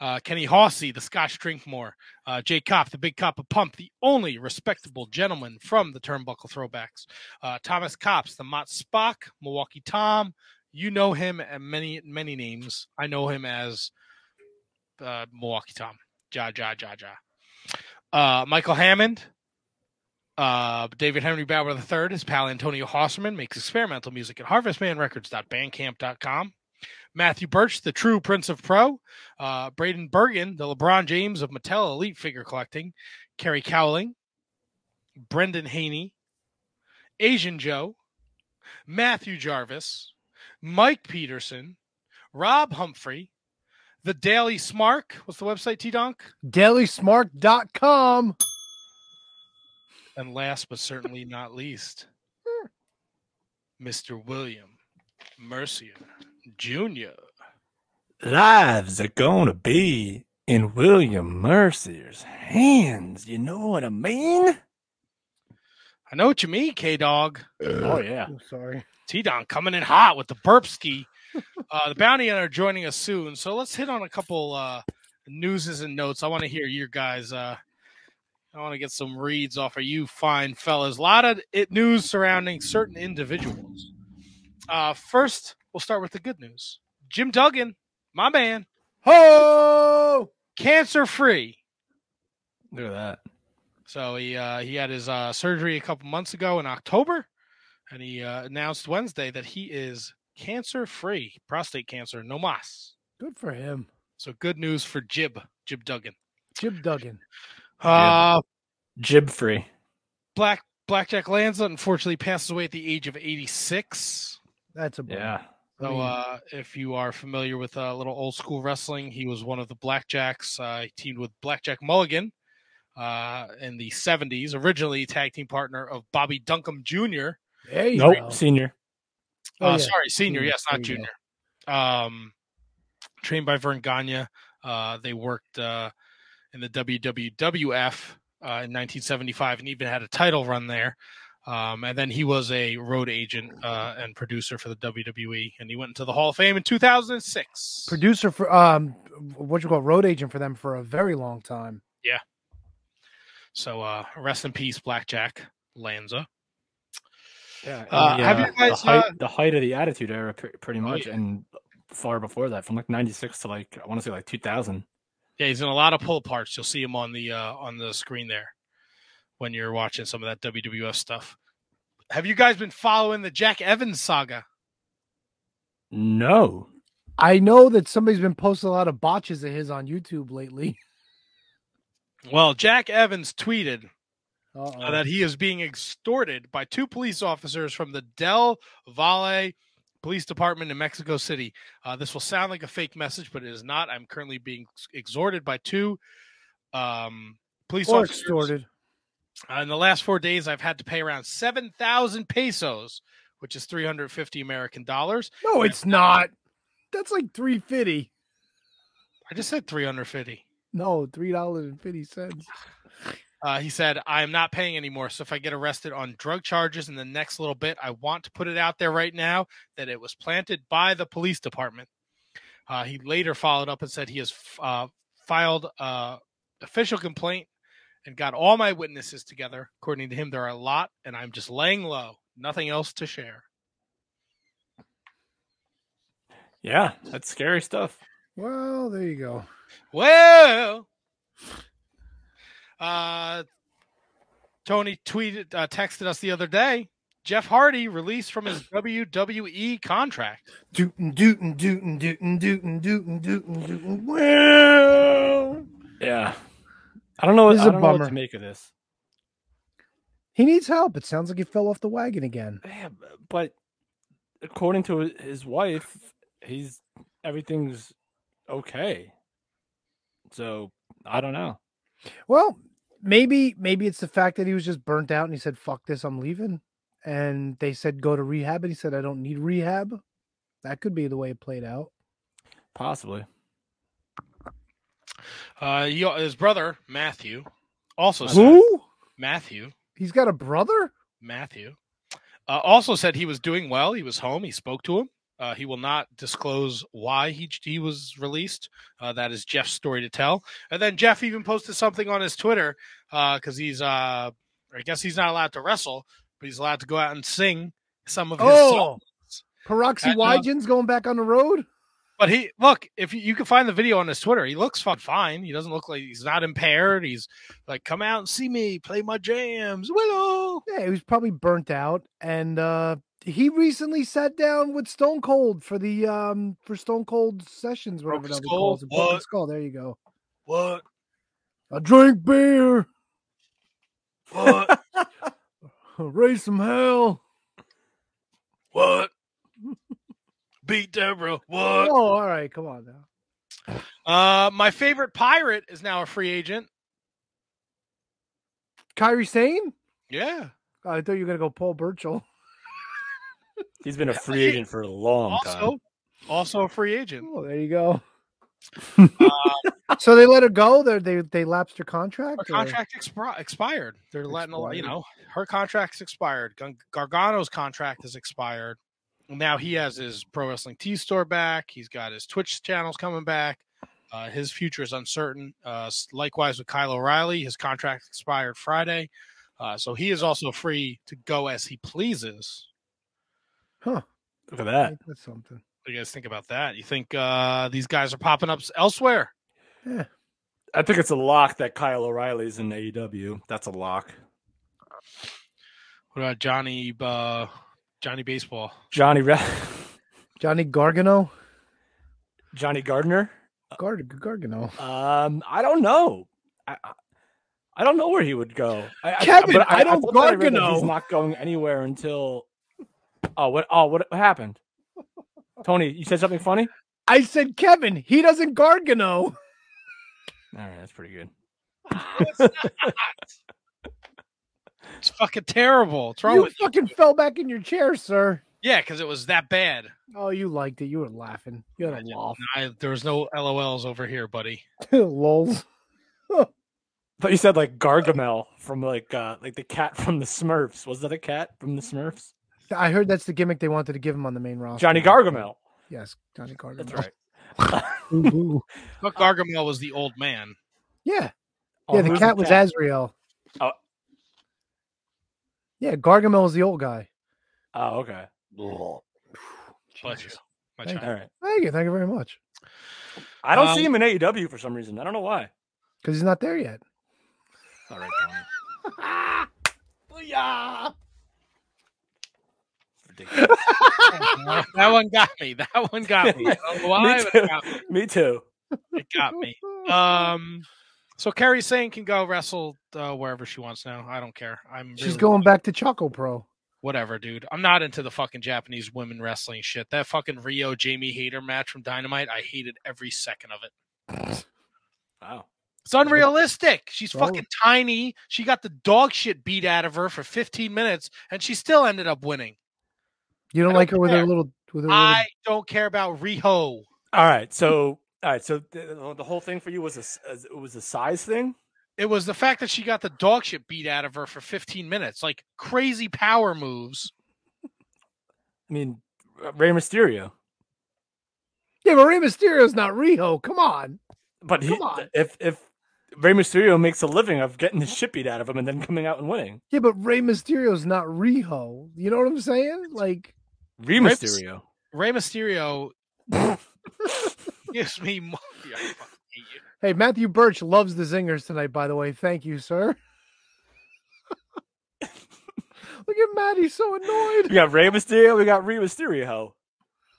uh, Kenny Hossey, the Scotch Drinkmore, uh, Jay Kopp, the Big Cop of Pump, the only respectable gentleman from the Turnbuckle Throwbacks, uh, Thomas Cops, the Mott Spock, Milwaukee Tom. You know him and many many names. I know him as uh, Milwaukee Tom. Ja ja ja ja. Uh, Michael Hammond, uh, David Henry Bauer III, his pal Antonio Hosserman makes experimental music at harvestmanrecords.bandcamp.com. Matthew Birch, the true Prince of Pro. Uh, Braden Bergen, the LeBron James of Mattel Elite Figure Collecting. Kerry Cowling. Brendan Haney. Asian Joe. Matthew Jarvis. Mike Peterson. Rob Humphrey. The Daily Smark. What's the website, T Donk? DailySmark.com. And last but certainly not least, Mr. William Mercier Jr. Lives are gonna be in William Mercier's hands. You know what I mean? I know what you mean, K Dog. Oh yeah. I'm sorry. T Don coming in hot with the burp ski. Uh, the bounty hunter joining us soon. So let's hit on a couple uh, newses and notes. I want to hear your guys. Uh, I want to get some reads off of you fine fellas. A lot of it news surrounding certain individuals. Uh, first, we'll start with the good news. Jim Duggan my man, Ho! cancer free. Look at that. So he uh, he had his uh, surgery a couple months ago in October, and he uh, announced Wednesday that he is cancer free, prostate cancer, no mas. Good for him. So good news for Jib, Jib Duggan. Jib Duggan. Uh, Jib free. Black Blackjack Lanza unfortunately passes away at the age of 86. That's a bummer. Yeah. I So, mean- uh, if you are familiar with a uh, little old school wrestling, he was one of the Blackjacks. Uh, he teamed with Blackjack Mulligan uh, in the 70s, originally tag team partner of Bobby Duncum Jr. There you Nope. go. Senior. Oh, uh, yeah. Sorry, senior. Senior. Yes, not junior. Um, trained by Verne Gagne. Uh, they worked uh, in the WWF uh, in 1975 and even had a title run there. Um, and then he was a road agent uh, and producer for the WWE, and he went into the Hall of Fame in 2006. Producer for um, what you call road agent for them for a very long time. Yeah. So uh, rest in peace, Blackjack Lanza. Yeah. Uh, the, have you uh, guys, the height, uh, the height of the Attitude Era, pre- pretty Oh, much, yeah. and far before that, from like '96 to like I want to say like 2000. Yeah, he's in a lot of pull parts. You'll see him on the uh, on the screen there when you're watching some of that WWF stuff. Have you guys been following the Jack Evans saga? No. I know that somebody's been posting a lot of botches of his on YouTube lately. Well, Jack Evans tweeted Uh-oh. uh, that he is being extorted by two police officers from the Del Valle police department in Mexico City. Uh, this will sound like a fake message, but it is not. I'm currently being exhorted by two um, police or officers. Extorted. Uh, in the last four days, I've had to pay around 7,000 pesos, which is 350 American dollars. No, and it's not. That's like 350. I just said 350. No, $3.50. Uh, he said, "I am not paying anymore. So if I get arrested on drug charges in the next little bit, I want to put it out there right now that it was planted by the police department." Uh, he later followed up and said he has uh, filed a official complaint and got all my witnesses together. According to him, there are a lot, and I'm just laying low. Nothing else to share. Yeah, that's scary stuff. Well, there you go. Well, uh, Tony tweeted, uh, texted us the other day. Jeff Hardy released from his WWE contract. Dootin' dootin' dootin' dootin' dootin' dootin' dootin' dootin' Well, Yeah. I don't know. This is I a don't know what bummer. to make of this. he needs help. It sounds like he fell off the wagon again. Yeah, but according to his wife, he's everything's okay. So I don't know. Well, maybe maybe it's the fact that he was just burnt out and he said, "Fuck this, I'm leaving." And they said go to rehab, and he said, "I don't need rehab." That could be the way it played out. Possibly. Uh, he, his brother Matthew also said Who? Matthew He's got a brother. Matthew uh, also said he was doing well. He was home. He spoke to him. Uh, he will not disclose why he he was released. Uh, that is Jeff's story to tell. And then Jeff even posted something on his Twitter because he's uh, I guess he's not allowed to wrestle, but he's allowed to go out and sing some of his Oh, songs. Peroxy And, uh, Wygen's going back on the road. But he look if you, you can find the video on his Twitter, he looks fine. He doesn't look like he's not impaired. He's like, come out and see me, play my jams, Willow. Yeah, he was probably burnt out, and uh he recently sat down with Stone Cold for the um for Stone Cold sessions, whatever that calls it. Broken Skull. There you go. What? I drink beer. What? Raise some hell. What? Beat Deborah. What? Oh, all right, come on now. Uh, my favorite pirate is now a free agent. Kairi Sane? Yeah. I thought you were gonna go Paul Burchill. He's been a free agent for a long Also, time. also a free agent. Oh, there you go. so they let her go. They they they lapsed her contract. Her or- contract expi- expired. They're letting a lot- you know her contract's expired. Gargano's contract is expired. Now he has his pro wrestling T store back. He's got his Twitch channels coming back. Uh, his future is uncertain. Uh, likewise with Kyle O'Reilly, his contract expired Friday, uh, so he is also free to go as he pleases. Huh. Look at that. That's something. What do you guys think about that? You think uh, these guys are popping up elsewhere? Yeah. I think it's a lock that Kyle O'Reilly's in AEW. That's a lock. What about Johnny uh, Johnny Baseball? Johnny Re- Johnny Gargano. Johnny Gardner. Gard- Gargano. Um, I don't know. I, I- I don't know where he would go. I, Kevin, but I don't thought that I read that Gargano. He's not going anywhere until. Oh what? Oh what, what happened? Tony, you said something funny. I said Kevin. He doesn't Gargano. All right, that's pretty good. It's fucking terrible. What's wrong You with you? fucking fell back in your chair, sir. Yeah, because it was that bad. Oh, you liked it. You were laughing. You had a laugh. I, there was no LOLs over here, buddy. Lols. But you said like Gargamel from like uh like the cat from the Smurfs. Was that a cat from the Smurfs? I heard that's the gimmick they wanted to give him on the main roster. Johnny Gargamel. Yes, Johnny Gargano. That's right. Ooh, ooh. But Gargamel was the old man. Yeah. Oh, yeah, the cat the was cat? Azrael. Oh. Yeah, Gargamel was the old guy. Oh, okay. Bless you. My Thank child. All right. Thank you. Thank you very much. I don't Um, see him in AEW for some reason. I don't know why. Because he's not there yet. All right, Tony. Booyah! Ridiculous. that one got me. That one got me. I don't know why, me, too. it got me. me too. It got me. Um, so Kairi Sane can go wrestle uh, wherever she wants now. I don't care. I'm She's really- going back to Choco Pro. whatever, dude. I'm not into the fucking Japanese women wrestling shit. That fucking Riho Jamie Hayter match from Dynamite, I hated every second of it. Wow. It's unrealistic. She's Well- fucking tiny. She got the dog shit beat out of her for 15 minutes, and she still ended up winning. You don't I like don't her with her little with her I don't care about Riho. All right. So all right. So the, the whole thing for you was a s- as- it was a size thing. It was the fact that she got the dog shit beat out of her for 15 minutes, like crazy power moves. I mean, Rey Mysterio. Yeah, but Rey Mysterio's not Riho. Come on. But he, Come on. if if Rey Mysterio makes a living of getting the shit beat out of him and then coming out and winning, Yeah, but Rey Mysterio's not Riho. You know what I'm saying? Like, Rey Rey Mysterio. Rey Mysterio gives me more. Yeah, I fucking hate you. hey, Matthew Birch loves the zingers tonight. By the way, thank you, sir. Look at Matt; he's so annoyed. We got Rey Mysterio. We got Rey Mysterio.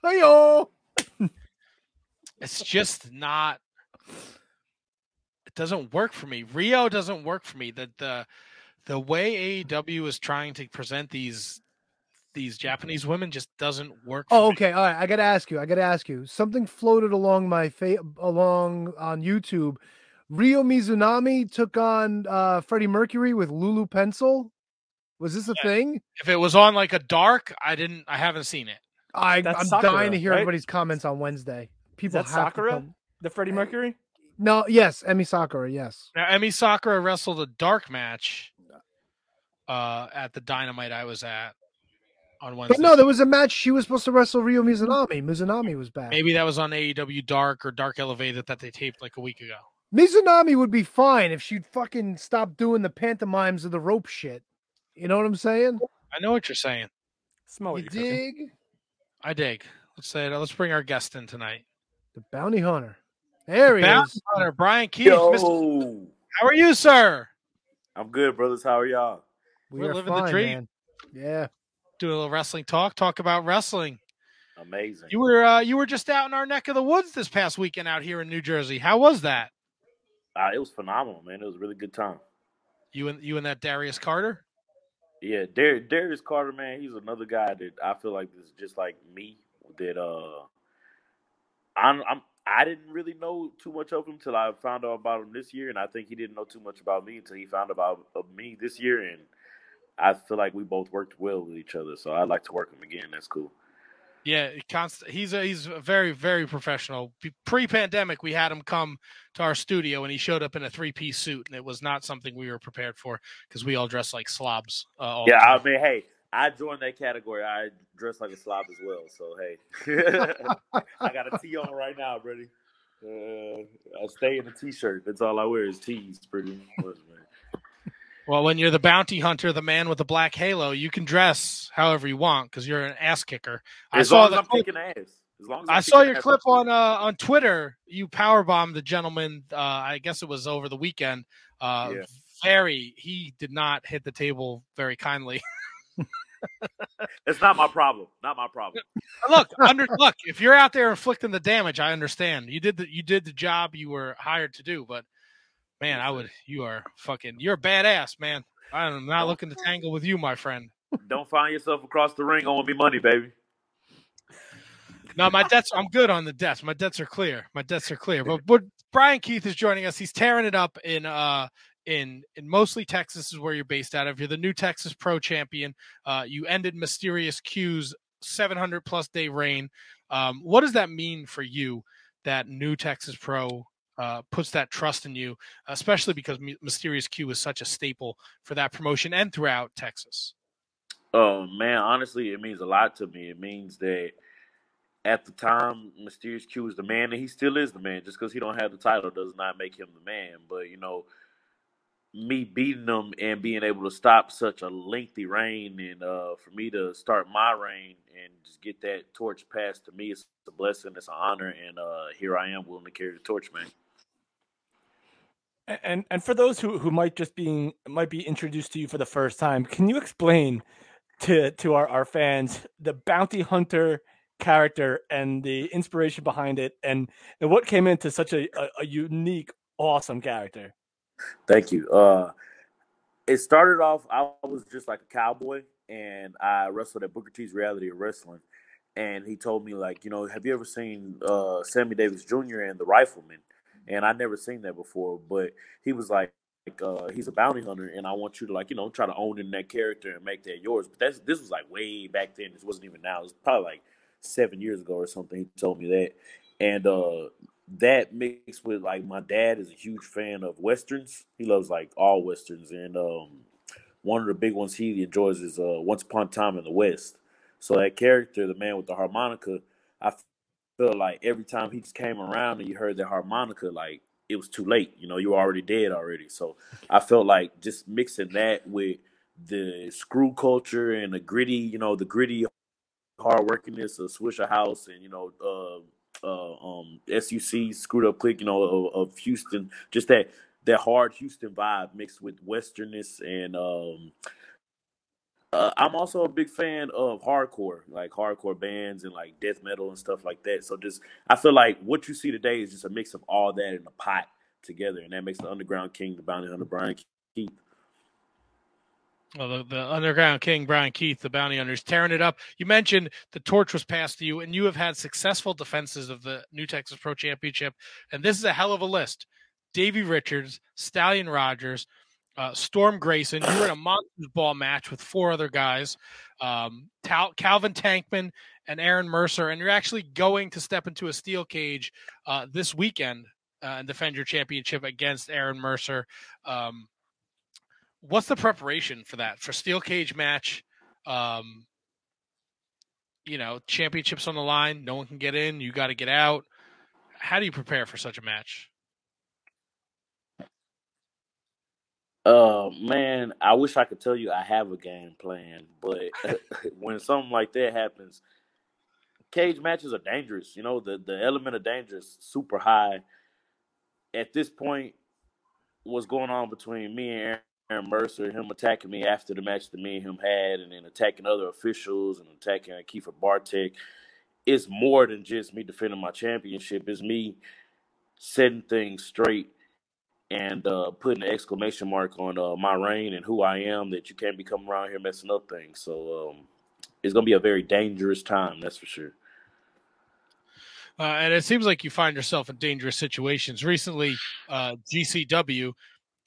Hey yo. It's just not. It doesn't work for me. Riho doesn't work for me. The the the way AEW is trying to present these these Japanese women just doesn't work. For Oh, me. okay. All right. I gotta ask you. I gotta ask you. Something floated along my fa- along on YouTube. Rio Mizunami took on uh Freddie Mercury with Lulu Pencil. Was this a thing? If it was on like a dark, I didn't. I haven't seen it. I, That's I'm Sakura, dying to hear right? everybody's comments on Wednesday. Is People that have Sakura? The Freddie Mercury? No, yes, Emi Sakura, yes. Now, Emi Sakura wrestled a dark match uh, at the Dynamite I was at on Wednesday. But no, there was a match she was supposed to wrestle Rio Mizunami. Mizunami was back. Maybe that was on AEW Dark or Dark Elevated that they taped like a week ago. Mizunami would be fine if she'd fucking stop doing the pantomimes of the rope shit. You know what I'm saying? I know what you're saying. Smell You you're cooking. dig? I dig. Let's say it. Let's bring our guest in tonight. The bounty hunter. There he Bounty is. Hunter, Bryan Keith. Mr. How are you, sir? I'm good, brothers. How are y'all? We We're are living the dream. man. Yeah. Do a little wrestling talk. Talk about wrestling. Amazing. You were uh, you were just out in our neck of the woods this past weekend out here in New Jersey. How was that? Uh, it was phenomenal, man. It was a really good time. You and you and that Darius Carter. Yeah, Dar- Darius Carter, man, he's another guy that I feel like is just like me. That uh, I'm, I'm I didn't really know too much of him till I found out about him this year, and I think he didn't know too much about me until he found about of me this year, and I feel like we both worked well with each other. So I'd like to work him again. That's cool. Yeah, const- he's a, he's a very very professional. Pre-pandemic, we had him come to our studio, and he showed up in a three-piece suit, and it was not something we were prepared for because we all dress like slobs. Uh, Yeah. I mean, hey, I joined that category. I dress like a slob as well. So hey, I got a tee on right now, buddy. Uh, I stay in a t-shirt. That's all I wear is tees, pretty much, man. Well, when you're the bounty hunter, the man with the black halo, you can dress however you want because you're an ass kicker. I saw long as the I'm ass. As As long as I saw your clip on uh, on Twitter. You power bombed the gentleman. Uh, I guess it was over the weekend. Uh, Yeah. Very. He did not hit the table very kindly. It's not my problem. Not my problem. look, under look. If you're out there inflicting the damage, I understand. You did the you did the job you were hired to do. But man, I would. You are fucking. You're a badass, man. I'm not looking to tangle with you, my friend. Don't find yourself across the ring owing me money, baby. No, my debts. I'm good on the debts. My debts are clear. My debts are clear. But but Bryan Keith is joining us. He's tearing it up in uh in in mostly Texas is where you're based out of. You're the new Texas Pro champion. Uh, you ended Mysterious Q's 700 plus day reign. Um, what does that mean for you? That new Texas Pro uh, puts that trust in you, especially because My- Mysterious Q is such a staple for that promotion and throughout Texas. Oh man, honestly, it means a lot to me. It means that at the time, Mysterious Q was the man, and he still is the man. Just because he don't have the title does not make him the man. But you know, me beating him and being able to stop such a lengthy reign, and uh, for me to start my reign and just get that torch passed to me, it's a blessing. It's an honor, and uh, here I am, willing to carry the torch, man. And and for those who, who might just being might be introduced to you for the first time, can you explain to to our, our fans the bounty hunter character and the inspiration behind it and, and what came into such a, a, a unique, awesome character? Thank you. Uh, it started off. I was just like a cowboy, and I wrestled at Booker T's Reality of Wrestling. And he told me like, you know, have you ever seen uh, Sammy Davis Jr. and the Rifleman? And I never seen that before, but he was like, like uh, he's a bounty hunter, and I want you to like, you know, try to own in that character and make that yours. But that's this was like way back then. This wasn't even now. It was probably like seven years ago or something. He told me that, and uh, that mixed with like my dad is a huge fan of westerns. He loves like all westerns, and um, one of the big ones he enjoys is uh, Once Upon a Time in the West. So that character, the man with the harmonica, I felt like every time he just came around and you heard that harmonica, like it was too late. You know, you were already dead already. So I felt like just mixing that with the screw culture and the gritty, you know, the gritty hard workingness of Swishahouse and you know uh, uh, um, SUC screwed up click you know of, of Houston just that that hard Houston vibe mixed with westernness and um, uh, I'm also a big fan of hardcore like hardcore bands and like death metal and stuff like that so just I feel like what you see today is just a mix of all that in a pot together and that makes the Underground King the Bounty Hunter Bryan Keith Well, the, the Underground King, Bryan Keith, the bounty hunters, tearing it up. You mentioned the torch was passed to you, and you have had successful defenses of the New Texas Pro Championship. And this is a hell of a list. Davey Richards, Stallion Rogers, uh, Storm Grayson. You were in a monsters ball match with four other guys, um, Tal- Calvin Tankman and Aaron Mercer, and you're actually going to step into a steel cage uh, this weekend uh, and defend your championship against Aaron Mercer. Um, what's the preparation for that for steel cage match um you know championships on the line no one can get in you got to get out how do you prepare for such a match Uh, man, I wish I could tell you I have a game plan, but when something like that happens, cage matches are dangerous. You know, the the element of danger is super high. At this point, what's going on between me and Aaron, Mercer, him attacking me after the match that me and him had, and then attacking other officials and attacking Kiefer Bartek, it's more than just me defending my championship. It's me setting things straight and uh, putting an exclamation mark on uh, my reign and who I am that you can't be coming around here messing up things. So um, it's going to be a very dangerous time, that's for sure. uh, and it seems like you find yourself in dangerous situations recently uh gcw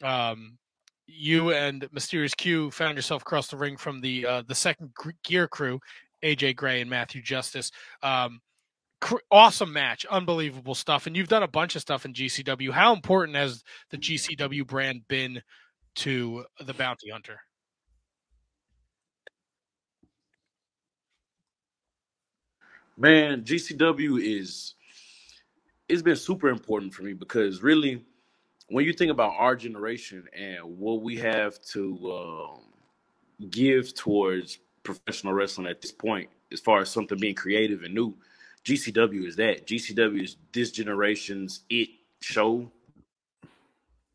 um you and mysterious q found yourself across the ring from the uh the second gear crew aj gray and matthew justice um awesome match unbelievable stuff and you've done a bunch of stuff in gcw how important has the gcw brand been to the bounty hunter? Man, GCW is it's been super important for me because really, when you think about our generation and what we have to um, give towards professional wrestling at this point, as far as something being creative and new, GCW is that. GCW is this generation's it show.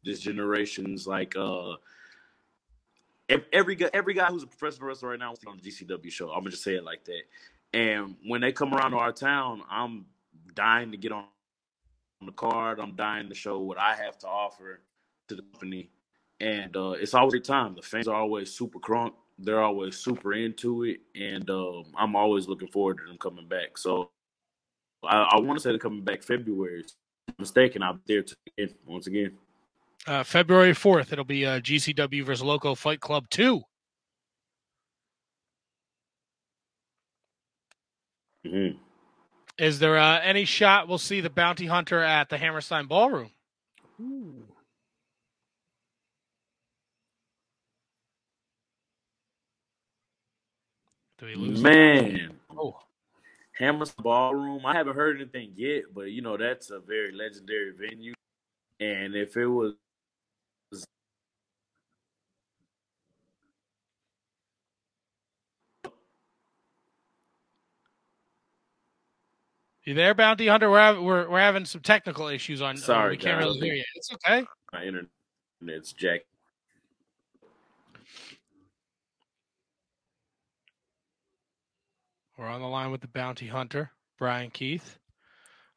This generation's like uh every guy every guy who's a professional wrestler right now is on the GCW show. I'm gonna just say it like that. And when they come around to our town, I'm dying to get on the card. I'm dying to show what I have to offer to the company. And uh, it's always a time. The fans are always super crunk. They're always super into it, and um, I'm always looking forward to them coming back. So I, I want to say they're coming back February. I'm mistaken, be there to, again, once again. Uh, February 4th, it'll be uh, GCW versus Loco Fight Club 2. Mm-hmm. Is there uh, any shot we'll see the bounty hunter at the Hammerstein Ballroom? Do we lose? Man, Oh, Hammer's Ballroom. I haven't heard anything yet, but you know that's a very legendary venue. And if it was you there, bounty hunter? We're hav- we're, we're having some technical issues on. Sorry, we can't guys. really hear you. It's okay. my internet's jacked. We're on the line with the bounty hunter, Bryan Keith.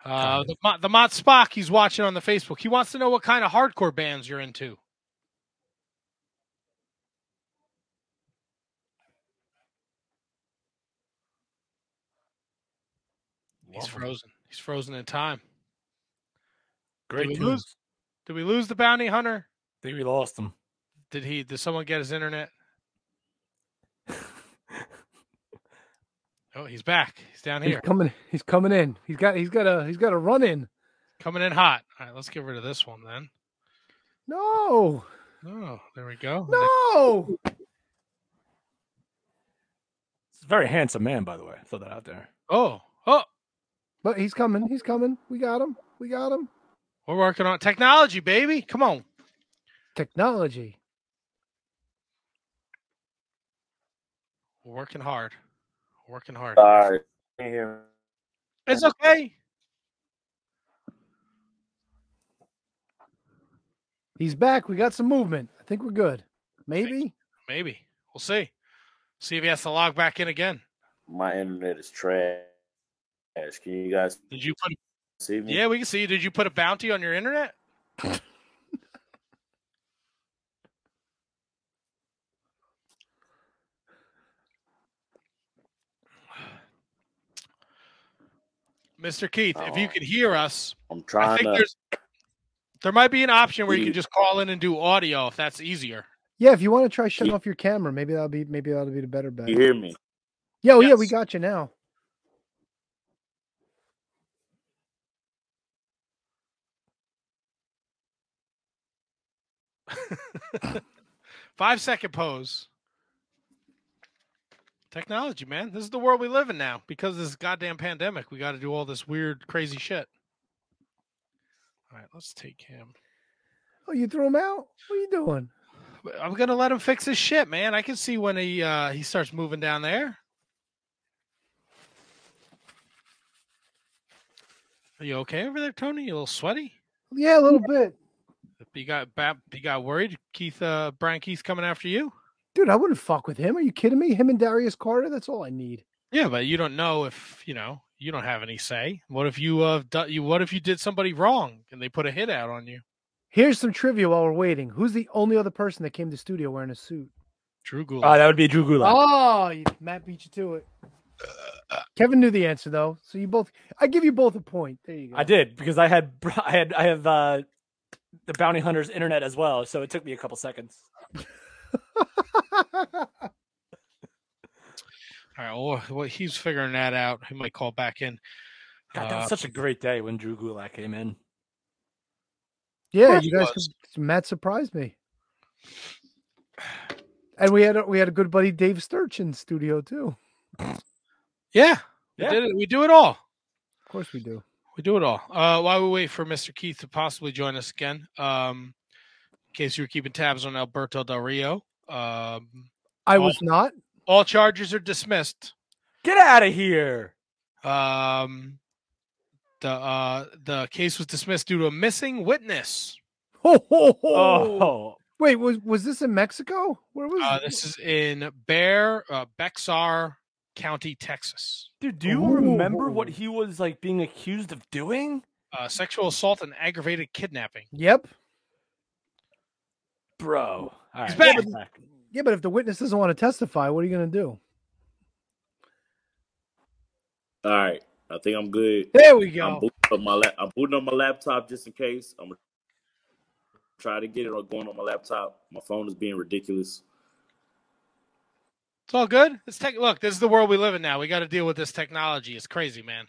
Uh, the, the Mott Spock, he's watching on the Facebook. He wants to know what kind of hardcore bands you're into. He's frozen. He's frozen in time. Great Did we lose? Did we lose the bounty hunter? I think we lost him. Did he? Did someone get his internet? Oh, he's back. He's down here. He's here, coming. He's coming in. He's got. He's got a. He's got a run in. coming in hot. All right, let's get rid of this one then. No. Oh, there we go. No. He's a very handsome man, by the way. Throw that out there. Oh, oh, But he's coming. He's coming. We got him. We got him. we're working on technology, baby. Come on. Technology. We're working hard. We're working hard. Sorry. It's okay. He's back. We got some movement. I think we're good. Maybe. Maybe. We'll see. See if he has to log back in again. My internet is trash. Can you guys Did you put see me? Yeah, we can see. you. Did you put a bounty on your internet? Mr. Keith, if you Oh. could hear us, I'm trying. I trying think to. there's there might be an option where you You- can just call in and do audio if that's easier. Yeah. If you want to try shutting off your camera, maybe that'll be. Maybe that'll be the better bet. You hear me? Yeah. Oh, yeah. We got you now. Five second pose. Technology, man. This is the world we live in now. Because of this goddamn pandemic, we got to do all this weird, crazy shit. All right, let's take him. Oh, you threw him out. What are you doing? I'm gonna let him fix his shit, man. I can see when he uh he starts moving down there. Are you okay over there, Tony? You a little sweaty? Yeah, a little bit. You got you got worried? Keith uh Bryan Keith coming after you? Dude, I wouldn't fuck with him. Are you kidding me? Him and Darius Carter. That's all I need. Yeah, but you don't know if you know. You don't have any say. What if you uh do, you? What if you did somebody wrong and they put a hit out on you? Here's some trivia while we're waiting. Who's the only other person that came to studio wearing a suit? Drew Gulak. Uh, that would be Drew Gulak. Oh, you- Matt beat you to it. Kevin knew the answer though, so you both. I give you both a point. There you go. I did because I had I had I have uh, the bounty hunter's internet as well, so it took me a couple seconds. All right. Well, well, he's figuring that out. He might call back in. God, that Uh, such a great day when Drew Gulak came in. Yeah, you guys. Could, Matt surprised me. And we had a, we had a good buddy Dave Sturch in studio too. Yeah, we Yeah. did it. We do it all. Of course we do. We do it all. Uh, while we wait for Mr. Keith to possibly join us again, um, in case you were keeping tabs on Alberto Del Rio, um, I all- was not. All charges are dismissed. Get out of here. Um, the uh, the case was dismissed due to a missing witness. Ho, ho, ho. Oh, Wait, was was this in Mexico? Where was Uh, this is in Bear uh, Bexar County, Texas. dude, do you remember what he was like being accused of doing? Uh, sexual assault and aggravated kidnapping. Yep. Bro, all He's right, back. Yeah, but if the witness doesn't want to testify, what are you going to do? All right, I think I'm good. There we go. I'm booting up my lap. I'm booting up my laptop just in case. I'm gonna try to get it on going on my laptop. My phone is being ridiculous. It's all good. It's tech. Look, this is the world we live in now. We got to deal with this technology. It's crazy, man.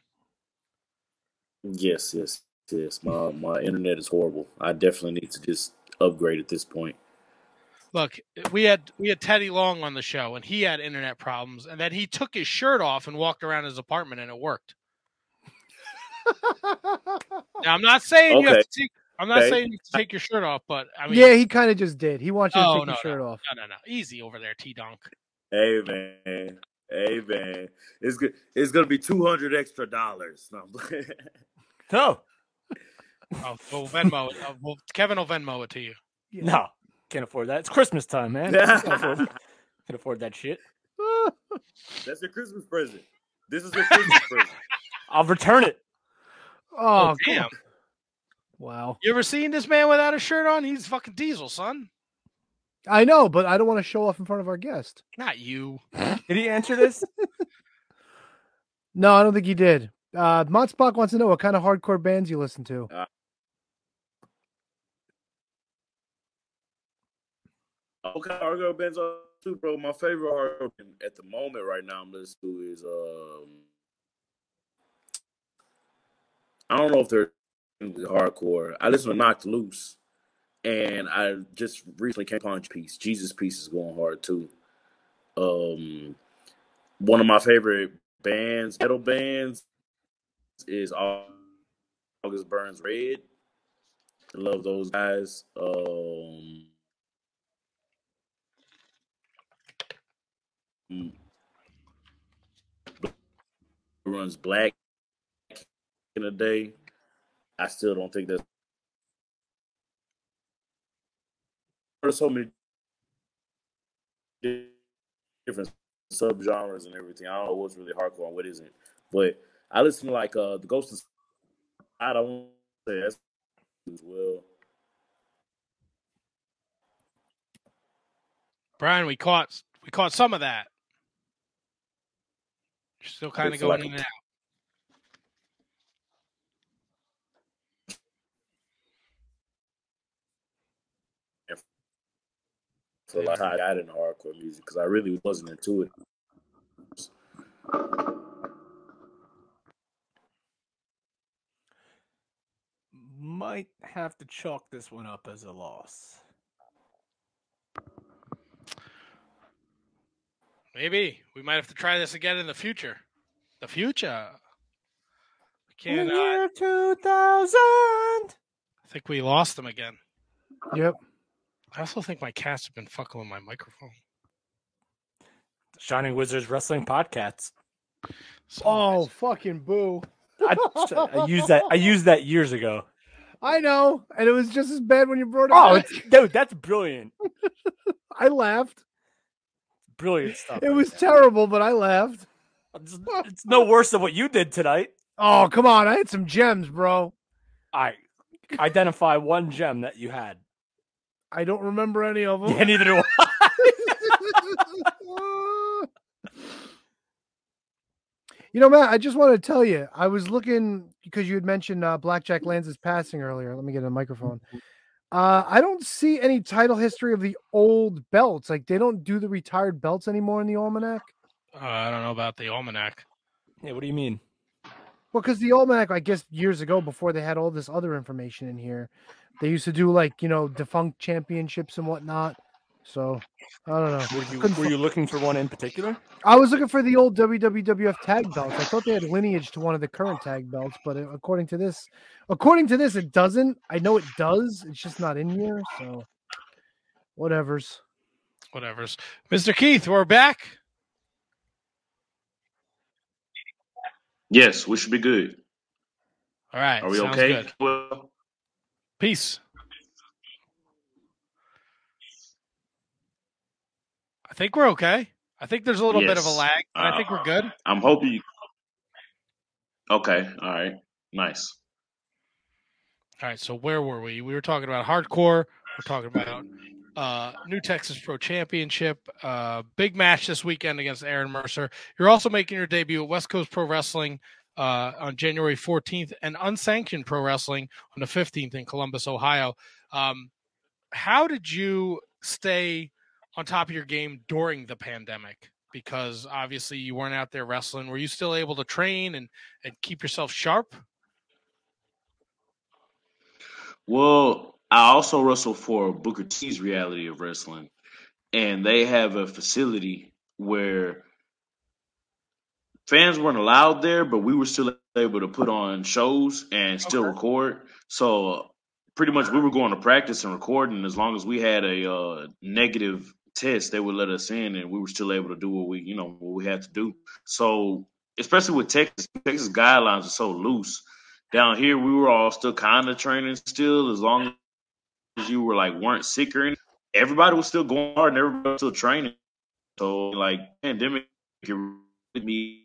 Yes, yes, yes. My my internet is horrible. I definitely need to just upgrade at this point. Look, we had we had Teddy Long on the show, and he had internet problems, and then he took his shirt off and walked around his apartment, and it worked. now, I'm not saying you have to take. I'm not Okay. saying you have to take your shirt off, but I mean, yeah, he kind of just did. He wants you to Oh, take no, your shirt off. no, no, no, easy over there, T Dunk. Hey man, hey man, it's good. It's gonna be two hundred extra dollars. No, I'm. No, Oh, we'll Venmo it. Uh, well, Kevin will Venmo it to you. no, can't afford that. It's Christmas time, man. can't, afford, can't afford that shit. That's your Christmas present. This is your Christmas present. I'll return it. Oh, come damn! on. Wow. You ever seen this man without a shirt on? He's fucking diesel, son. I know, but I don't want to show off in front of our guest. Not you. Did he answer this? No, I don't think he did. Uh, Motspock wants to know what kind of hardcore bands you listen to. Okay, hardcore bands too, bro. My favorite band at the moment right now I'm listening to is um I don't know if they're hardcore. I listen to Knocked Loose, and I just recently came upon Piece. Jesus Piece is going hard too. Um, one of my favorite bands, metal bands, is August Burns Red. I love those guys. Um, runs black in a day. I still don't think that's there's so many different subgenres and everything. I don't know what's really hardcore and what isn't. But I listen to like uh the Ghost of I don't say that's as well. Bryan, we caught we caught some of that. You're still kind of going like- in and out. So like I got into hardcore music because I really wasn't into it. Might have to chalk this one up as a loss. Maybe we might have to try this again in the future. The future. We can't. Uh, year 2000. I think we lost them again. Yep. I also think my cats have been fucking with my microphone. Shining Wizards Wrestling Podcast. Oh, fucking boo. I, I used that. I used that years ago. I know, and it was just as bad when you brought it Oh, back. dude, that's brilliant. I laughed. Brilliant stuff. It was terrible, but I laughed. It's, it's no worse than what you did tonight. Oh, come on. I had some gems, bro. I identify one gem that you had. I don't remember any of them. Yeah, neither do I. You know, Matt, I just wanted to tell you, I was looking because you had mentioned uh, Blackjack Lanza's passing earlier. Let me get a microphone. Uh, I don't see any title history of the old belts. Like they don't do the retired belts anymore in the almanac. Uh, I don't know about the almanac. Yeah, what do you mean? Well, because the almanac, I guess years ago, before they had all this other information in here, they used to do like you know defunct championships and whatnot. So I don't know. Were you, were fi- you looking for one in particular? I was looking for the old WWF tag belts. I thought they had lineage to one of the current tag belts, but uh, according to this, according to this, it doesn't. I know it does. It's just not in here. So, whatever's. Whatever's. Mr. Keith, we're back. Yes, we should be good. All right. Are we okay? good. Peace. Think we're okay. I think there's a little bit of a lag, but I think we're good. I'm hoping. You... Okay. All right. Nice. All right, so where were we? We were talking about hardcore. We're talking about uh, New Texas Pro Championship. Uh, big match this weekend against Aaron Mercer. You're also making your debut at West Coast Pro Wrestling uh, on January 14th and Unsanctioned Pro Wrestling on the 15th in Columbus, Ohio. Um, how did you stay on top of your game during the pandemic? Because obviously you weren't out there wrestling. Were you still able to train and, and keep yourself sharp? Well, I also wrestle for Booker T's Reality of Wrestling, and they have a facility where fans weren't allowed there, but we were still able to put on shows and still record. So pretty much we were going to practice and recording. As long as we had a uh, negative test, they would let us in, and we were still able to do what we, you know, what we had to do. So especially with Texas, Texas guidelines are so loose. Down here, we were all still kind of training still, as long as you were like weren't sick or anything. Everybody was still going hard and everybody was still training. So like pandemic it me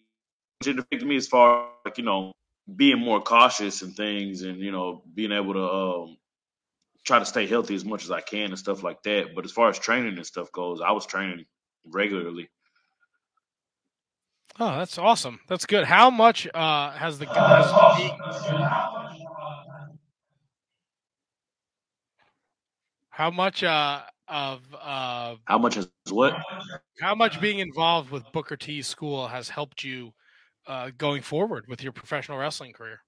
it affected me as far like, you know, being more cautious and things and, you know, being able to um try to stay healthy as much as I can and stuff like that. But as far as training and stuff goes, I was training regularly. Oh, that's awesome. That's good. How much uh, has the has being, how much uh, of uh, How much has what? how much being involved with Booker T school has helped you uh, going forward with your professional wrestling career?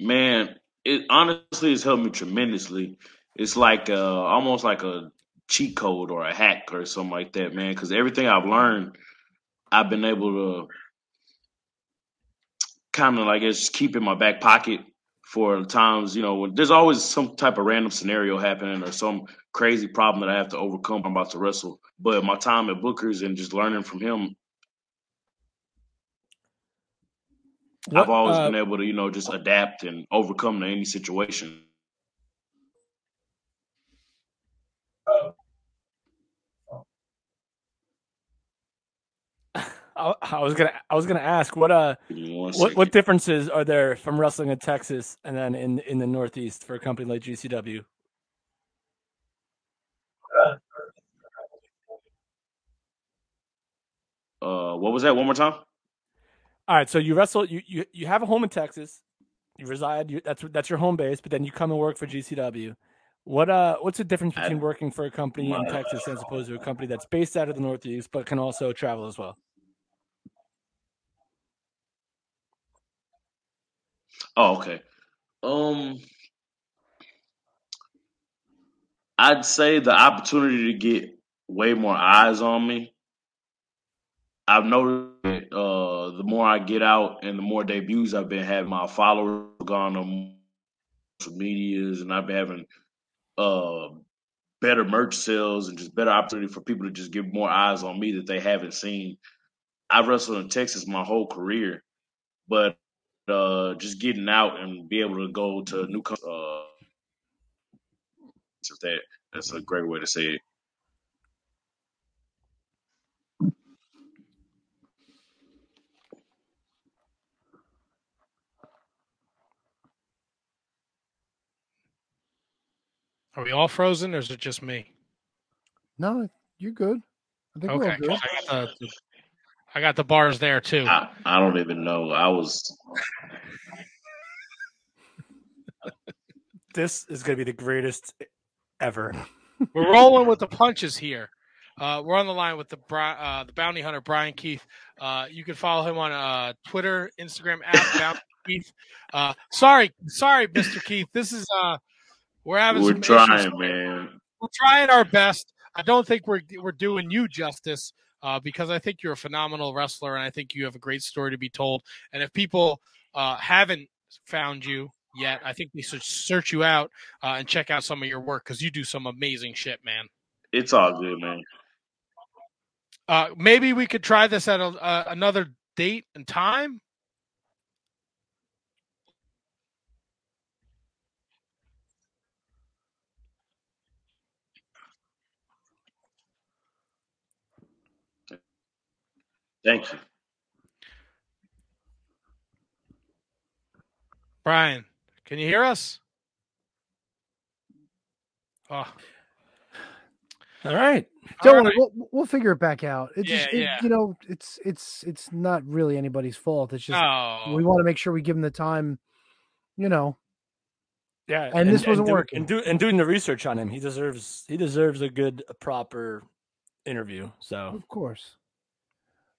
Man, it honestly has helped me tremendously. It's like uh, almost like a cheat code or a hack or something like that, man. Because everything I've learned, I've been able to kind of like just keep in my back pocket for times. You know, there's always some type of random scenario happening or some crazy problem that I have to overcome. I'm about to wrestle, but my time at Booker's and just learning from him What, I've always uh, been able to, you know, just adapt and overcome to any situation. I, I was gonna I was gonna ask what uh what what differences are there from wrestling in Texas and then in in the Northeast for a company like GCW? Uh, what was that? One more time. All right, so you wrestle you you, you have a home in Texas. You reside. You, that's that's your home base, but then you come and work for GCW. What uh what's the difference between working for a company in Texas as opposed to a company that's based out of the Northeast but can also travel as well? Oh, okay. Um, I'd say the opportunity to get way more eyes on me. I've noticed uh, the more I get out and the more debuts I've been having, my followers gone on social medias, and I've been having uh better merch sales and just better opportunity for people to just get more eyes on me that they haven't seen. I've wrestled in Texas my whole career, but uh, just getting out and be able to go to new uh, that that's a great way to say it. Are we all frozen, or is it just me? No, you're good. I think we're Okay, all good. 'cause I got the, I got the bars there too. I, I don't even know. I was This is going to be the greatest ever. We're rolling with the punches here. Uh, we're on the line with the uh, the bounty hunter Bryan Keith. Uh, you can follow him on uh, Twitter, Instagram at bounty Keith. Uh, sorry, sorry, Mister Keith. This is uh, we're having we're some trying, issues. man. We're trying our best. I don't think we're we're doing you justice uh, because I think you're a phenomenal wrestler and I think you have a great story to be told. And if people uh, haven't found you yet, I think they should search you out uh, and check out some of your work because you do some amazing shit, man. It's all good, man. Uh, maybe we could try this at a, uh, another date and time. Thank you. Bryan, can you hear us? Oh, All right. Don't All worry, right. we'll, we'll figure it back out. It just, it- yeah. you know, it's it's it's not really anybody's fault. It's just No. we want to make sure we give them the time. You know, Yeah, And this wasn't do- working. And, do, and doing the research on him, he deserves he deserves a good, a proper interview. So of course.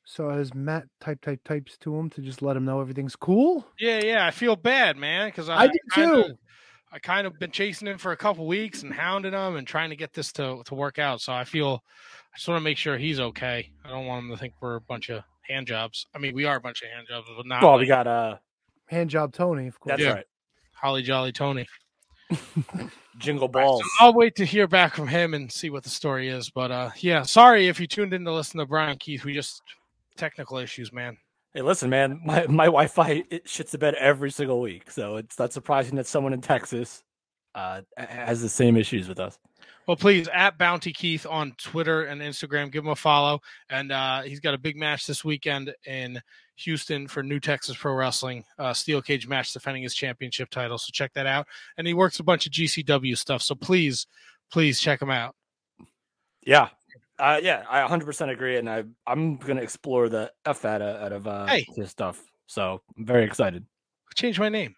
So as Matt type type types to him to just let him know everything's cool. yeah, yeah. I feel bad, man, because I, I do kinda- too. I kind of been chasing him for a couple weeks and hounding him and trying to get this to to work out. So I feel I just want to make sure he's okay. I don't want him to think we're a bunch of hand jobs. I mean, we are a bunch of hand jobs, but not. well, like we got uh Hand job Tony, of course. that's Yeah. right. Holly Jolly Tony. Jingle balls. I'll wait to hear back from him and see what the story is. But uh yeah, sorry if you tuned in to listen to Bryan Keith. We just technical issues, man. Hey, listen, man, my my Wi-Fi it shits the bed every single week, so it's not surprising that someone in Texas uh has the same issues with us. Well, please at Bounty Keith on Twitter and Instagram, give him a follow. And uh, he's got a big match this weekend in Houston for New Texas Pro Wrestling, uh, steel cage match defending his championship title. So check that out. And he works a bunch of GCW stuff. So please, please check him out. Yeah. Uh, yeah, I 100% agree, and I I'm gonna explore the f out of, out of uh, Hey. his stuff. So I'm very excited. Change my name.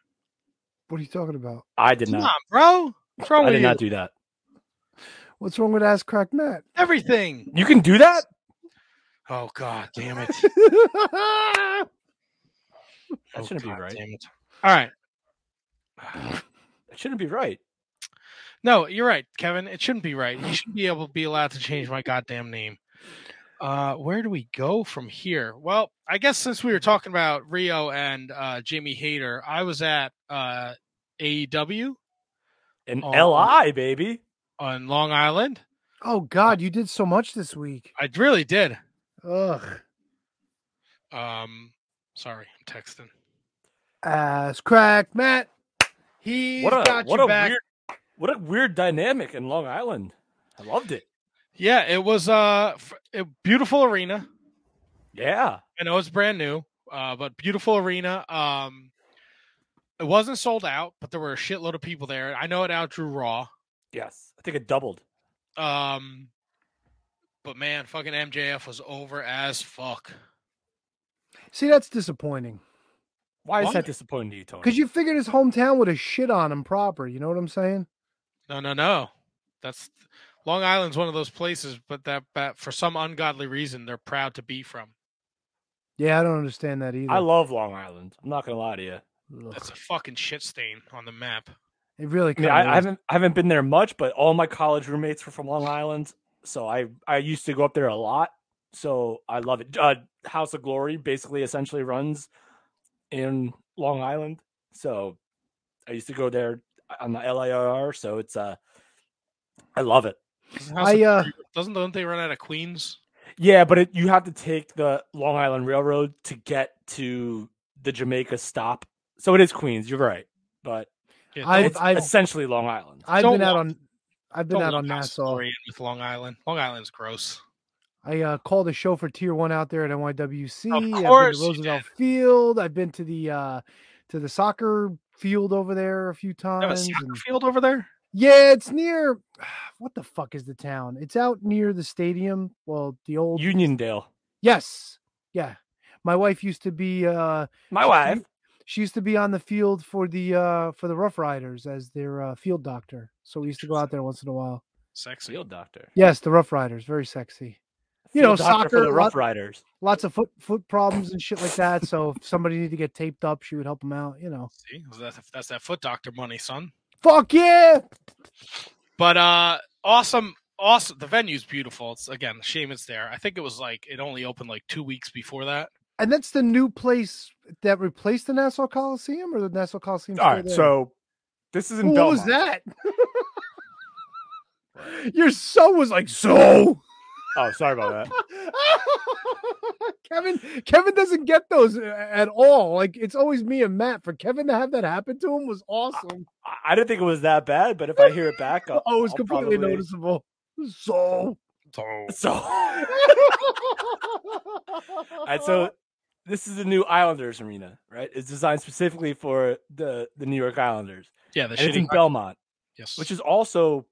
What are you talking about? I did Come not. on, bro. What's wrong I with did you? not do that. What's wrong with ass Crack Matt? Everything. You can do that? Oh God, damn it! That Oh, shouldn't God be right. Damn it! All right. That shouldn't be right. No, you're right, Kevin. It shouldn't be right. You shouldn't be able to be allowed to change my goddamn name. Uh, where do we go from here? Well, I guess since we were talking about Riho and uh, Jamie Hayter, I was at uh, AEW An. LI baby. on Long Island. Oh God, you did so much this week. I really did. Ugh. Um, sorry, I'm texting. Ask Crack Matt. He's What a got what you a back. weird what a weird dynamic in Long Island. I loved it. Yeah, it was uh, f- a beautiful arena. Yeah. I know it's brand new, uh, but beautiful arena. Um, it wasn't sold out, but there were a shitload of people there. I know it outdrew Raw. Yes. I think it doubled. Um, but man, fucking MJF was over as fuck. See, that's disappointing. Why is Why? that disappointing to you, Tony? Because you figured his hometown would have shit on him proper. You know what I'm saying? No, no, no. That's Long Island's one of those places, but that, that for some ungodly reason they're proud to be from. Yeah, I don't understand that either. I love Long Island. I'm not gonna lie to you. That's a fucking shit stain on the map. It really. I mean, I, I haven't I haven't been there much, but all my college roommates were from Long Island, so I I used to go up there a lot. So I love it. Uh, House of Glory basically essentially runs in Long Island, so I used to go there on the LIRR. So it's uh, I love it. I, uh, doesn't don't they run out of Queens? Yeah, but it, you have to take the Long Island Railroad to get to the Jamaica stop. So it is Queens. You're right, but Yeah, I've- it's I've- essentially Long Island. I've Don't been out on. I've been out on lump House of Nassau. With Long Island. Long Island's gross. I uh, called a show for Tier One out there at NYWC. Of I've been course to Roosevelt Field. I've been to the uh, to the soccer field over there a few They have a times. and- field over there. Yeah, it's near. What the fuck is the town? It's out near the stadium. Well, the old Uniondale. Yes. Yeah. My wife used to be uh My she- wife. She used to be on the field for the uh for the Rough Riders as their uh, field doctor. So we used to go out there once in a while. Sexy. Field doctor. Yes, the Rough Riders, very sexy. You know, doctor for soccer, the Rough Riders. lots of foot foot problems and shit like that. So if somebody needed to get taped up, she would help them out. You know. See, that's, that's that foot doctor money, son. Fuck yeah! But uh awesome, awesome. The venue's beautiful. It's again, shame it's there. I think it was like it only opened like two weeks before that. And that's the new place that replaced the Nassau Coliseum, or the Nassau Coliseum. All right, so this is in what was that? Your son was like, so. Oh, sorry about that. Kevin Kevin doesn't get those uh, at all. Like it's always me and Matt. For Kevin to have that happen to him was awesome. I- I didn't think it was that bad, but if I hear it back, I'll, Oh, it was I'll completely probably- noticeable. So So, So, all right, so this is the new Islanders arena, right? It's designed specifically for the the New York Islanders. Yeah, the and it's in Belmont, Yes. which is also,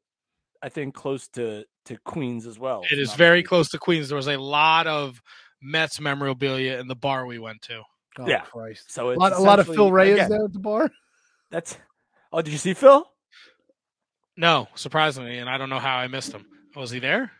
I think, close to to Queens as well. It if is I'm not very close to Queens. There was a lot of Mets memorabilia in the bar we went to. oh, Yeah. Christ. So a lot, a lot of Phil essentially- Reyes again, there at the bar. That's. Oh, did you see Phil? No, surprisingly, and I don't know how I missed him. Was he there?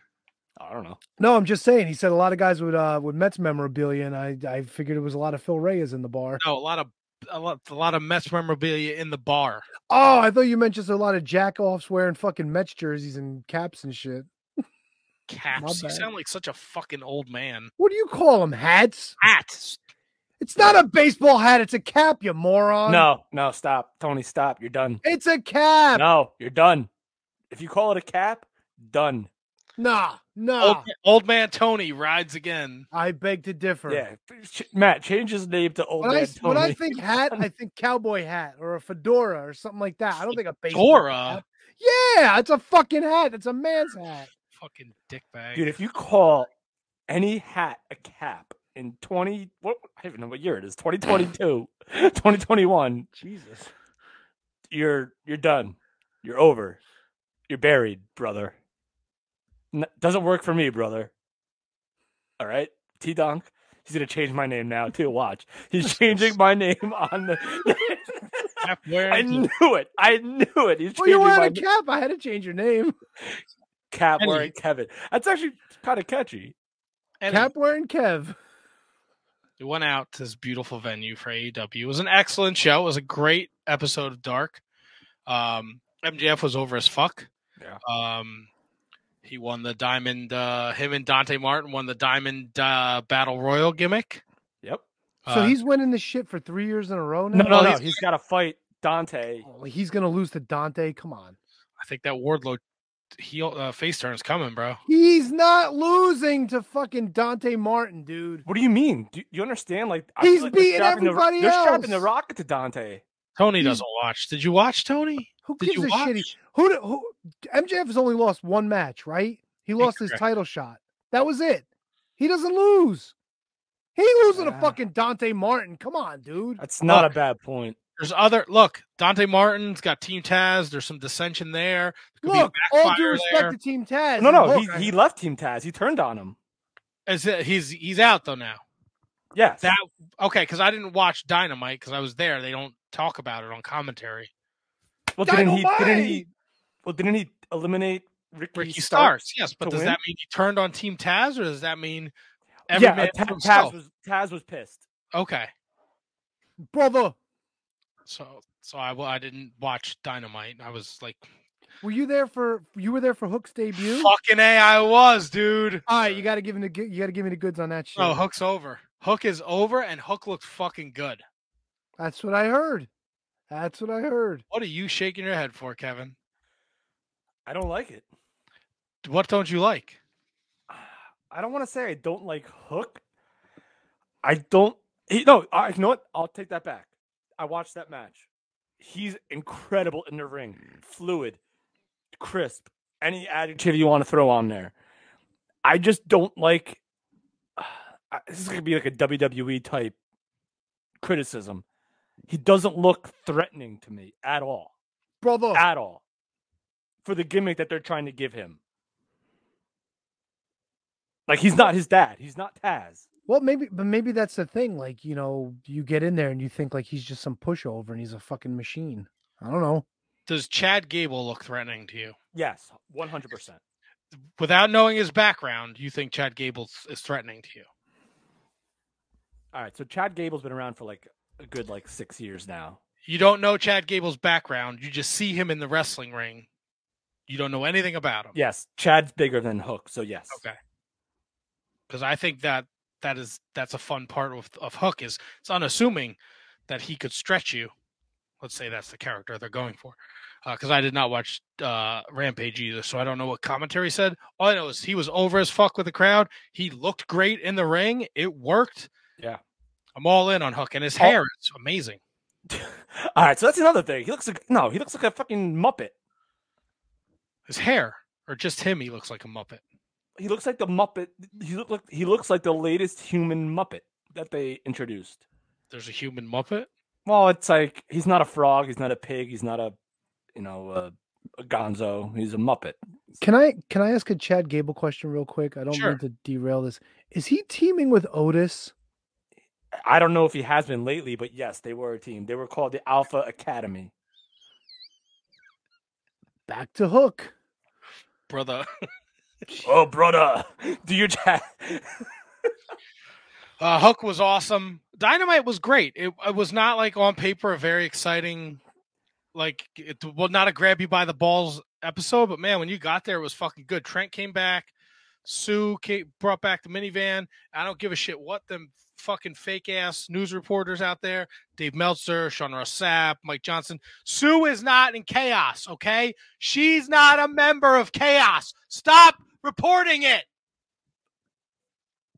I don't know. No, I'm just saying. He said a lot of guys with uh with Mets memorabilia, and I I figured it was a lot of Phil Reyes in the bar. No, a lot of a lot, a lot of Mets memorabilia in the bar. Oh, I thought you meant just a lot of jack offs wearing fucking Mets jerseys and caps and shit. Caps. You sound like such a fucking old man. What do you call them? Hats? Hats. It's not a baseball hat. It's a cap, you moron. No, no, stop, Tony, stop. You're done. it's a cap. No, you're done. If you call it a cap, done. Nah, nah. Old, old man Tony rides again. I beg to differ. Yeah, Matt, change his name to Old When I, Man when I think hat, I think cowboy hat or a fedora or something like that. I don't think a baseball Dora. Yeah, it's a fucking hat. It's a man's hat. Fucking dickbag. Dude, if you call any hat a cap in 20, what, I don't even know what year it is, 2022, 2021, Jesus. you're you're done. You're over. You're buried, brother. N- doesn't work for me, brother. All right, T Donk. He's gonna change my name now too. Watch, he's changing my name on the. Cap I knew it. I knew it. He's Well, you're changing my wearing a cap. I had to change your name. cap Kenny. wearing Kevin. That's actually kind of catchy. and Cap wearing Kev. we went out to this beautiful venue for AEW. It was an excellent show. It was a great episode of Dark. Um, MJF was over as fuck. Yeah. Um, he won the Diamond. Uh, him and Dante Martin won the Diamond uh, Battle Royal gimmick. Yep. So Uh, he's winning this shit for three years in a row now. No, no, no. he's- He's got to fight Dante. Oh, he's gonna lose to Dante. Come on. I think that Wardlow heel uh, face turn's coming, bro. He's not losing to fucking Dante Martin, dude. What do you mean? Do you understand? Like I He's feel like they're beating strapping the- everybody They're strapping the rocket to Dante. Tony He's- doesn't watch. Did you watch Tony? Who Did gives you a watch? shit? He- Who, do- who? MJF has only lost one match, right? He lost his title shot. That was it. He doesn't lose. He ain't losing to fucking Dante Martin. Come on, dude. That's not Look. a bad point. There's other look. Dante Martin's got Team Taz. There's some dissension there. There could Look, be all due respect there. to Team Taz. No, and no, Hook, I- he he left Team Taz. He turned on him. Is it, he's he's out though now. Yes. That okay? Because I didn't watch Dynamite because I was there. They don't talk about it on commentary. well, didn't he? Didn't Dynamite! he? Well, didn't he eliminate Ricky, Ricky Starks? Starks, yes, but does win? that mean he turned on Team Taz, or does that mean every yeah, man Ta- for Taz was Taz was pissed. Okay, brother. so so I I didn't watch Dynamite. I was like, Were you there for? You were there for Hook's debut. fucking a, I was, dude. All right, you got to give him the. You got to give me the goods on that oh, shit. Oh, Hook's over. Hook is over, and Hook looks fucking good. That's what I heard. That's what I heard. What are you shaking your head for, Kevin? I don't like it. What don't you like? I don't want to say I don't like Hook. I don't. He, no, I, you know what? I'll take that back. I watched that match. He's incredible in the ring, fluid, crisp. Any adjective you want to throw on there. I just don't like. I- this is gonna be like a WWE type criticism. He doesn't look threatening to me at all, brother. at all, for the gimmick that they're trying to give him. Like he's not his dad. He's not Taz. Well, maybe, but maybe that's the thing. Like, you know, you get in there and you think like he's just some pushover and he's a fucking machine. I don't know. Does Chad Gable look threatening to you? Yes, one hundred percent. Without knowing his background, you think Chad Gable is threatening to you? All right, so Chad Gable's been around for like a good like six years now. You don't know Chad Gable's background. You just see him in the wrestling ring. You don't know anything about him. Yes, Chad's bigger than Hook, so yes. Okay. Because I think that that is that's a fun part of of Hook is it's unassuming that he could stretch you Let's say that's the character they're going for, because I did not watch uh, Rampage either, so I don't know what commentary said. All I know is he was over as fuck with the crowd. He looked great in the ring. It worked. Yeah. I'm all in on Hook, and his Oh. hair is amazing. All right, so that's another thing. He looks like no, he looks like a fucking muppet. His hair, or just him, he looks like a muppet. He looks like the muppet. He look like he looks like the latest human muppet that they introduced. There's a human muppet. Well, it's like he's not a frog, he's not a pig, he's not a you know a, a gonzo. He's a muppet. Can I can I ask a Chad Gable question real quick? I don't Sure. mean to derail this. Is he teaming with Otis? I don't know if he has been lately, but yes, they were a team. They were called the Alpha Academy. Back to Hook. brother. oh, brother, do you. chat. Uh, Hook was awesome. Dynamite was great. It, it was not like on paper a very exciting, like it well not a grab you by the balls episode, but man, when you got there, it was fucking good. Trent came back. Sue came, brought back the minivan. I don't give a shit what them fucking fake ass news reporters out there. Dave Meltzer, Sean Ross Sapp, Mike Johnson. Sue is not in chaos. Okay, she's not a member of chaos. Stop reporting it.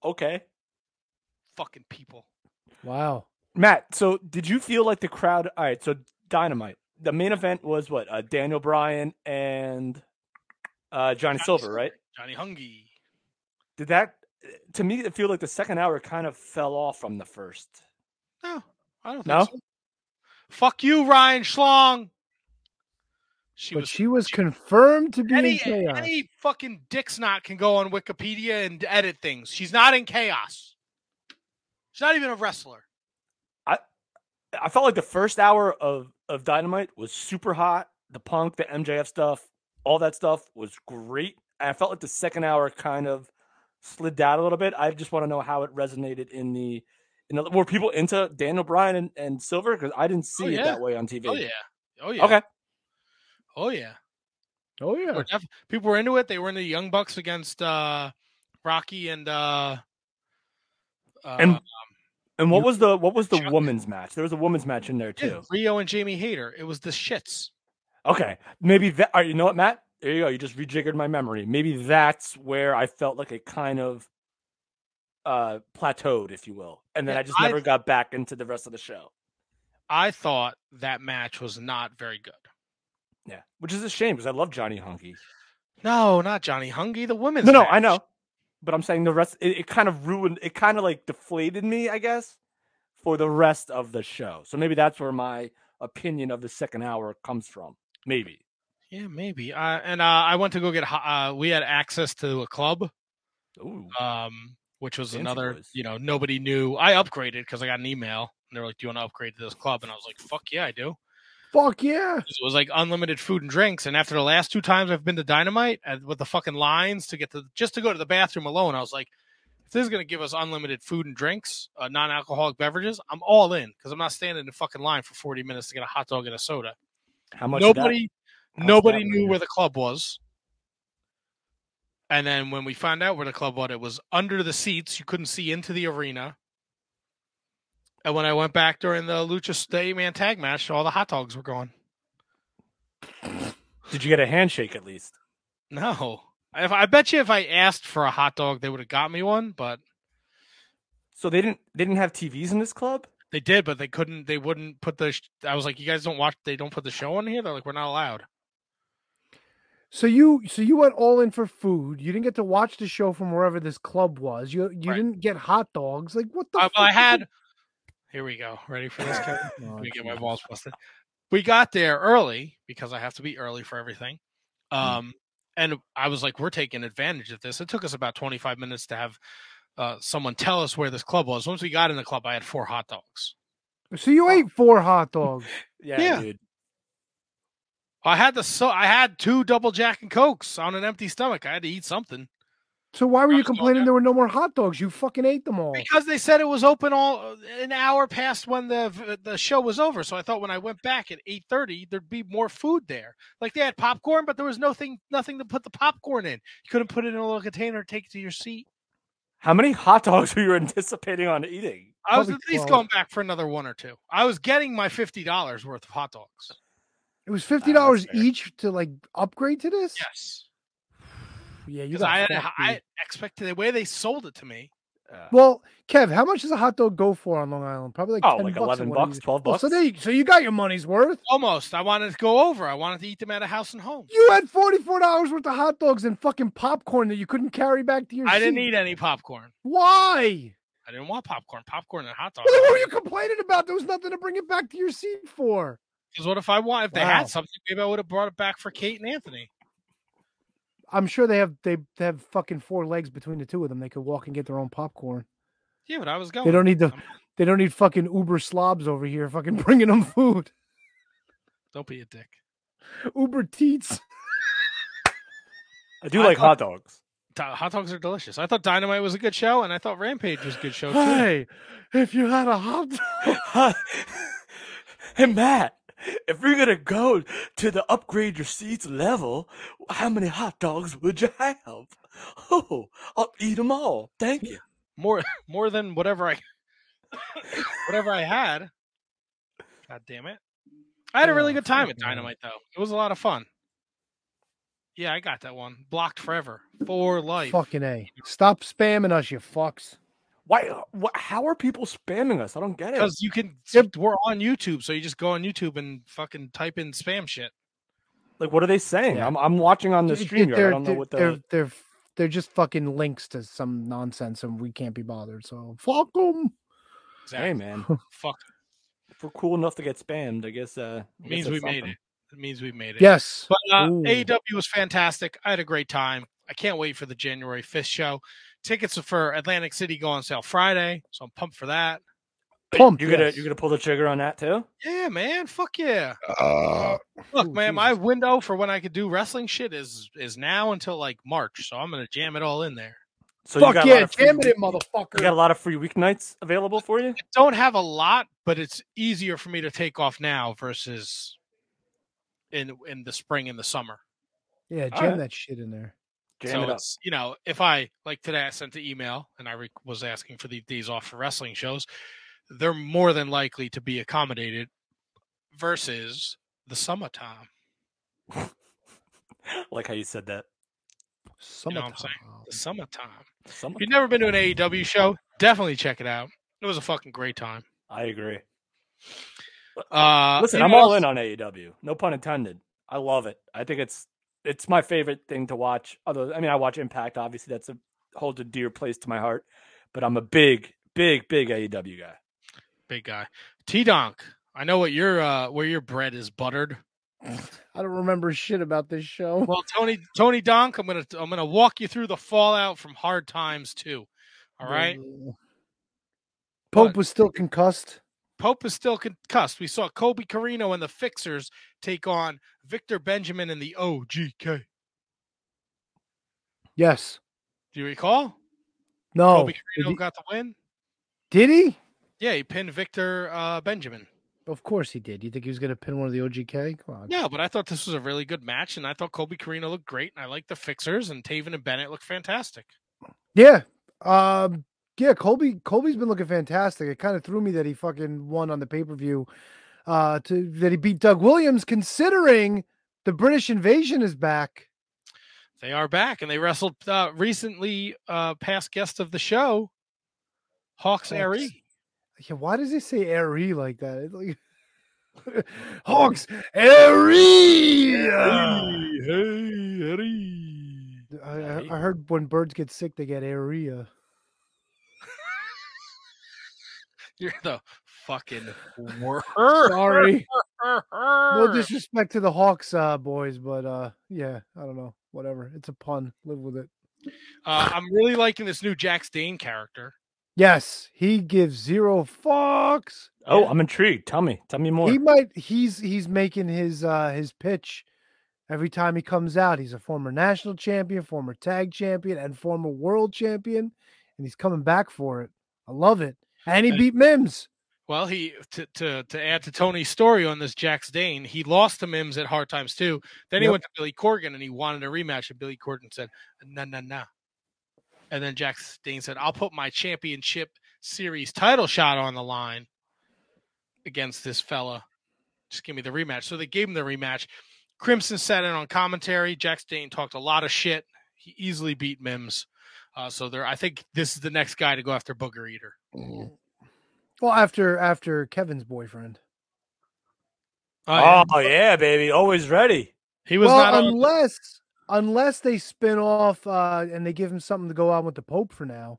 Okay, Fucking people. Wow. Matt. So did you feel like the crowd? All right, so Dynamite. The main event was what? Uh, Daniel Bryan and uh, Johnny Silver, right? Johnny Hungie. Did that? To me, it feel like the second hour kind of fell off from the first. No, I don't think No? so. Fuck you, Ryan Schlong. She but was she was confirmed to be any, in chaos. any fucking dick's not can go on Wikipedia and edit things. She's not in chaos. She's not even a wrestler. I I felt like the first hour of of Dynamite was super hot. The Punk, the MJF stuff, all that stuff was great. And I felt like the second hour kind of slid down a little bit. I just want to know how it resonated in the. In the were people into Daniel Bryan and, and Silver? Because I didn't see Oh, it that way on TV. Oh yeah. Oh yeah. Okay. Oh yeah. Oh yeah. We're def- people were into it. They were in the Young Bucks against uh Rocky and uh, uh And and what was the what was the women's match? There was a women's match in there yeah, too. Riho and Jamie Hayter. It was the shits. Okay, maybe that. All right, you know what, Matt? There you go. You just rejiggered my memory. Maybe that's where I felt like it kind of uh plateaued, if you will, and then Yeah, I just I- never got back into the rest of the show. I thought that match was not very good. Yeah, which is a shame because I love Johnny Hunky. No, not Johnny Hungie. The women's No, no, match. I know, but I'm saying the rest. It, it kind of ruined. It kind of like deflated me, I guess, for the rest of the show. So maybe that's where my opinion of the second hour comes from. Maybe. Yeah, maybe. Uh, and uh, I went to go get. Uh, we had access to a club, Ooh. um, which was Fancy another. boys. You know, nobody knew. I upgraded because I got an email, and they were like, "Do you want to upgrade to this club?" And I was like, "Fuck yeah, I do." Fuck yeah. It was like unlimited food and drinks. And after the last two times I've been to Dynamite and with the fucking lines to get to just to go to the bathroom alone, I was like, if this is gonna give us unlimited food and drinks, uh, non-alcoholic beverages, I'm all in because I'm not standing in the fucking line for 40 minutes to get a hot dog and a soda. How much? Nobody, nobody knew where the club was. And then when we found out where the club was, it was under the seats. You couldn't see into the arena. And when I went back during the Lucha Stay Man tag match, all the hot dogs were gone. Did you get a handshake at least? No. If I bet you if I asked for a hot dog, they would have got me one, but So they didn't. They didn't have TVs in this club. they did, but they couldn't. They wouldn't put the. sh- I was like, you guys don't watch. They don't put the show on here. They're like, we're not allowed. So you so you went all in for food. You didn't get to watch the show from wherever this club was. You you didn't get hot dogs. Like what the? Uh, fuck well, I had. Here we go. Ready for this, Kevin? Oh, Let me get my balls busted. We got there early because I have to be early for everything. Hmm. Um, and I was like, we're taking advantage of this. It took us about 25 minutes to have uh, someone tell us where this club was. Once we got in the club, I had four hot dogs. So you ate four hot dogs. Yeah, Yeah. dude. I had the so I had two double Jack and Cokes on an empty stomach. I had to eat something. So why were you complaining there were no more hot dogs? You fucking ate them all. Because they said it was open all uh, an hour past when the the show was over. So I thought when I went back at eight thirty, there'd be more food there. Like they had popcorn, but there was nothing nothing to put the popcorn in. You couldn't put it in a little container, take it to your seat. How many hot dogs were you anticipating on eating? I was at least 12. going back for another one or two. I was getting my fifty dollars worth of hot dogs. It was fifty dollars each to like upgrade to this. Yes, Yeah, you because got I, fucked, I expected the way they sold it to me. Uh, well, Kev, how much does a hot dog go for on Long Island? Probably like Oh, 10 like bucks 11 at one of bucks, these- 12 Well, so bucks? there, you, so you got your money's worth. Almost. I wanted to go over. I wanted to eat them at a house and home. You had forty four dollars worth of hot dogs and fucking popcorn that you couldn't carry back to your. Seat. I didn't eat any popcorn. Why? I didn't want popcorn. Popcorn and hot dogs. Well, what were you complaining about? There was nothing to bring it back to your seat for. Because what if I want? If they Wow. had something, maybe I would have brought it back for Kate and Anthony. I'm sure they have they, they have fucking four legs between the two of them. They could walk and get their own popcorn. Yeah, but I was going. They don't need the they don't need fucking Uber slobs over here fucking bringing them food. Don't be a dick. Uber Teats. I do like hot dogs. Di- Hot dogs are delicious. I thought Dynamite was a good show, and I thought Rampage was a good show too. Hey, if you had a hot dog. Hey Matt, if you're gonna go to the upgrade your seats level, how many hot dogs would you have? Oh, I'll eat them all. Thank you. More, more than whatever I, whatever I had. God damn it! I had a really Oh, good time at. Dynamite, though. It was a lot of fun. Yeah, I got that one blocked forever for life. Fucking A. Stop spamming us, you fucks. Why? What, how are people spamming us? I don't get it. Because you can, we're on YouTube, so you just go on YouTube and fucking type in spam shit. Like, what are they saying? Yeah. I'm I'm watching on the It- it- stream. I they're- don't know they're- what they're, they're they're just fucking links to some nonsense, and we can't be bothered. So fuck them. Exactly. Hey man, Fuck. if we're cool enough to get spammed, I guess. Uh, It means we that's made it. It means we made it. Yes. But uh, Ooh. AEW was fantastic. I had a great time. I can't wait for the January 5th show. Tickets for Atlantic City go on sale Friday, so I'm pumped for that. Pumped. You're gonna you're gonna pull the trigger on that too. Yeah, man. Fuck yeah. Uh, Look, man, my window for when I could do wrestling shit is is now until like March, so I'm gonna jam it all in there. So you Fuck got yeah, free jam it in, motherfucker. You got a lot of free weeknights available for you. Don't have a lot, but it's easier for me to take off now versus in in the spring and the summer. Yeah, jam right. that shit in there. Jam so it it's you know if I like today I sent the email and I re- was asking for the days off for wrestling shows, they're more than likely to be accommodated versus the summertime. like how you said that. You know what I'm saying? The summertime. If Summertime. you've never been to an AEW show, definitely check it out. It was a fucking great time. I agree. Uh, Listen, I'm all what in on AEW. No pun intended. I love it. I think it's it's my favorite thing to watch. Other, I mean, I watch Impact. Obviously, that's a holds a dear place to my heart. But I'm a big, big, big AEW guy. Big guy. T Donk. I know what your uh where your bread is buttered. I don't remember shit about this show. Well, Tony Tony Donk, I'm gonna I'm gonna walk you through the fallout from hard times too. All right. Pope was still concussed. Pope is still concussed. We saw Colby Corino and the Fixers take on Victor Benjamin and the OGK. Yes. Do you recall? No. Colby Corino he, got the win. did he? Yeah, he pinned Victor uh, Benjamin. Of course he did. You think he was gonna pin one of the OGK? Come on. No, but I thought this was a really good match, and I thought Colby Corino looked great, and I liked the Fixers, and Taven and Bennett looked fantastic. Yeah. Um yeah, Colby Colby's been looking fantastic. It kind of threw me that he fucking won on the pay-per-view. Uh to that he beat Doug Williams considering the British invasion is back. They are back, and they wrestled uh, recently. Uh, past guest of the show, Hawks. Airy. Yeah, why does he say airy like that? It's like Hawks area. Hey, Airy. I, I I heard when birds get sick, they get area. You're the fucking worst. Sorry. No disrespect to the Hawks uh, boys, but uh, yeah, I don't know. Whatever. It's a pun. Live with it. Uh, I'm really liking this new Jax Dane character. Yes, he gives zero fucks. Oh, I'm intrigued. Tell me. Tell me more. He might. He's he's making his uh his pitch every time he comes out. He's a former national champion, former tag champion, and former world champion, and he's coming back for it. I love it. And he And- beat Mims. Well, he to to to add to Tony's story on this Jax Dane, he lost to Mims at Hard Times too. Then he Yep. went to Billy Corgan and he wanted a rematch, and Billy Corgan said, "No, no, no." And then Jax Dane said, "I'll put my championship series title shot on the line against this fella. Just give me the rematch. So they gave him the rematch. Crimson sat in on commentary. Jax Dane talked a lot of shit. He easily beat Mims. Uh, so there, I think this is the next guy to go after Booger Eater. Well, after after Kevin's boyfriend. Oh, yeah, baby, always ready. He was well, unless unless they spin off uh, and they give him something to go on with the Pope for now.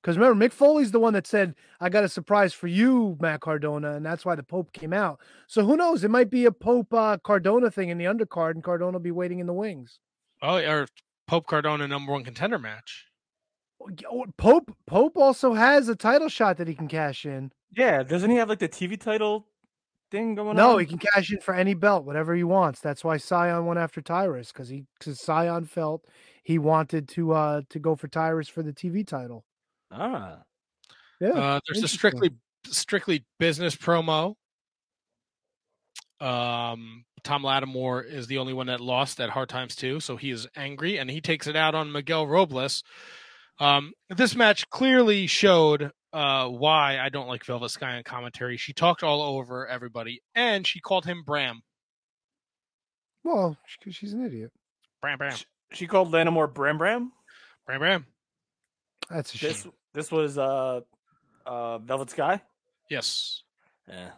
Because remember, Mick Foley's the one that said, "I got a surprise for you, Matt Cardona," and that's why the Pope came out. So who knows? It might be a Pope uh, Cardona thing in the undercard, and Cardona will be waiting in the wings. Oh, or Pope Cardona number one contender match. Pope Pope also has a title shot that he can cash in. Yeah, doesn't he have like the TV title thing going on? No, he can cash in for any belt, whatever he wants. That's why Cyon went after Tyrus because he because Cyon felt he wanted to uh to go for Tyrus for the TV title. Ah, yeah. Uh, there's a strictly strictly business promo. Um, Tom Latimer is the only one that lost at Hard Times too, so he is angry and he takes it out on Miguel Robles. Um, this match clearly showed uh, why I don't like Velvet Sky on commentary. She talked all over everybody and she called him Bram. Well, because she's an idiot. Bram Bram. She called Latimer Bram Bram. Bram Bram. That's a shame. This this was uh uh Velvet Sky. Yes. Yeah.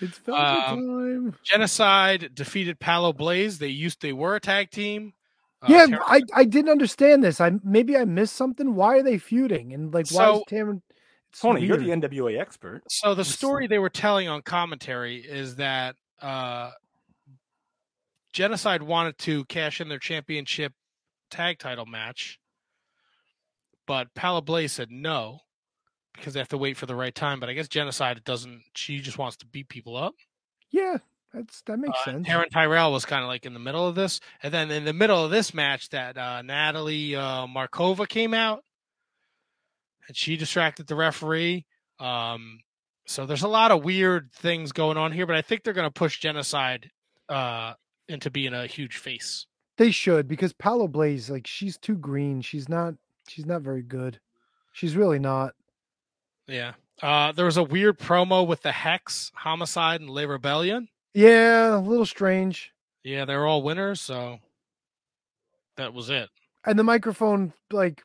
It's Velvet Um, time. Jennacide defeated Paola Blaze. They used they were a tag team. Uh, yeah, Ter- I, I didn't understand this. I maybe I missed something. Why are they feuding? And like, why is So- Cameron? It's Tony, you're the NWA expert. So the story they were telling on commentary is that uh, Jennacide wanted to cash in their championship tag title match, but Paola Blaze said no because they have to wait for the right time. But I guess Jennacide doesn't. She just wants to beat people up. Yeah, that's that makes Uh, sense. Taryn Terrell was kind of like in the middle of this, and then in the middle of this match, that uh, Natalie uh, Markova came out, and she distracted the referee. Um, so there's a lot of weird things going on here, but I think they're going to push Jennacide uh, into being a huge face. They should because Paola Blaze, like, she's too green. She's not. She's not very good. She's really not. Yeah. Uh, there was a weird promo with the Hex, Homicide, and Le Rebellion. Yeah, a little strange. Yeah, they're all winners, so that was it. And the microphone, like,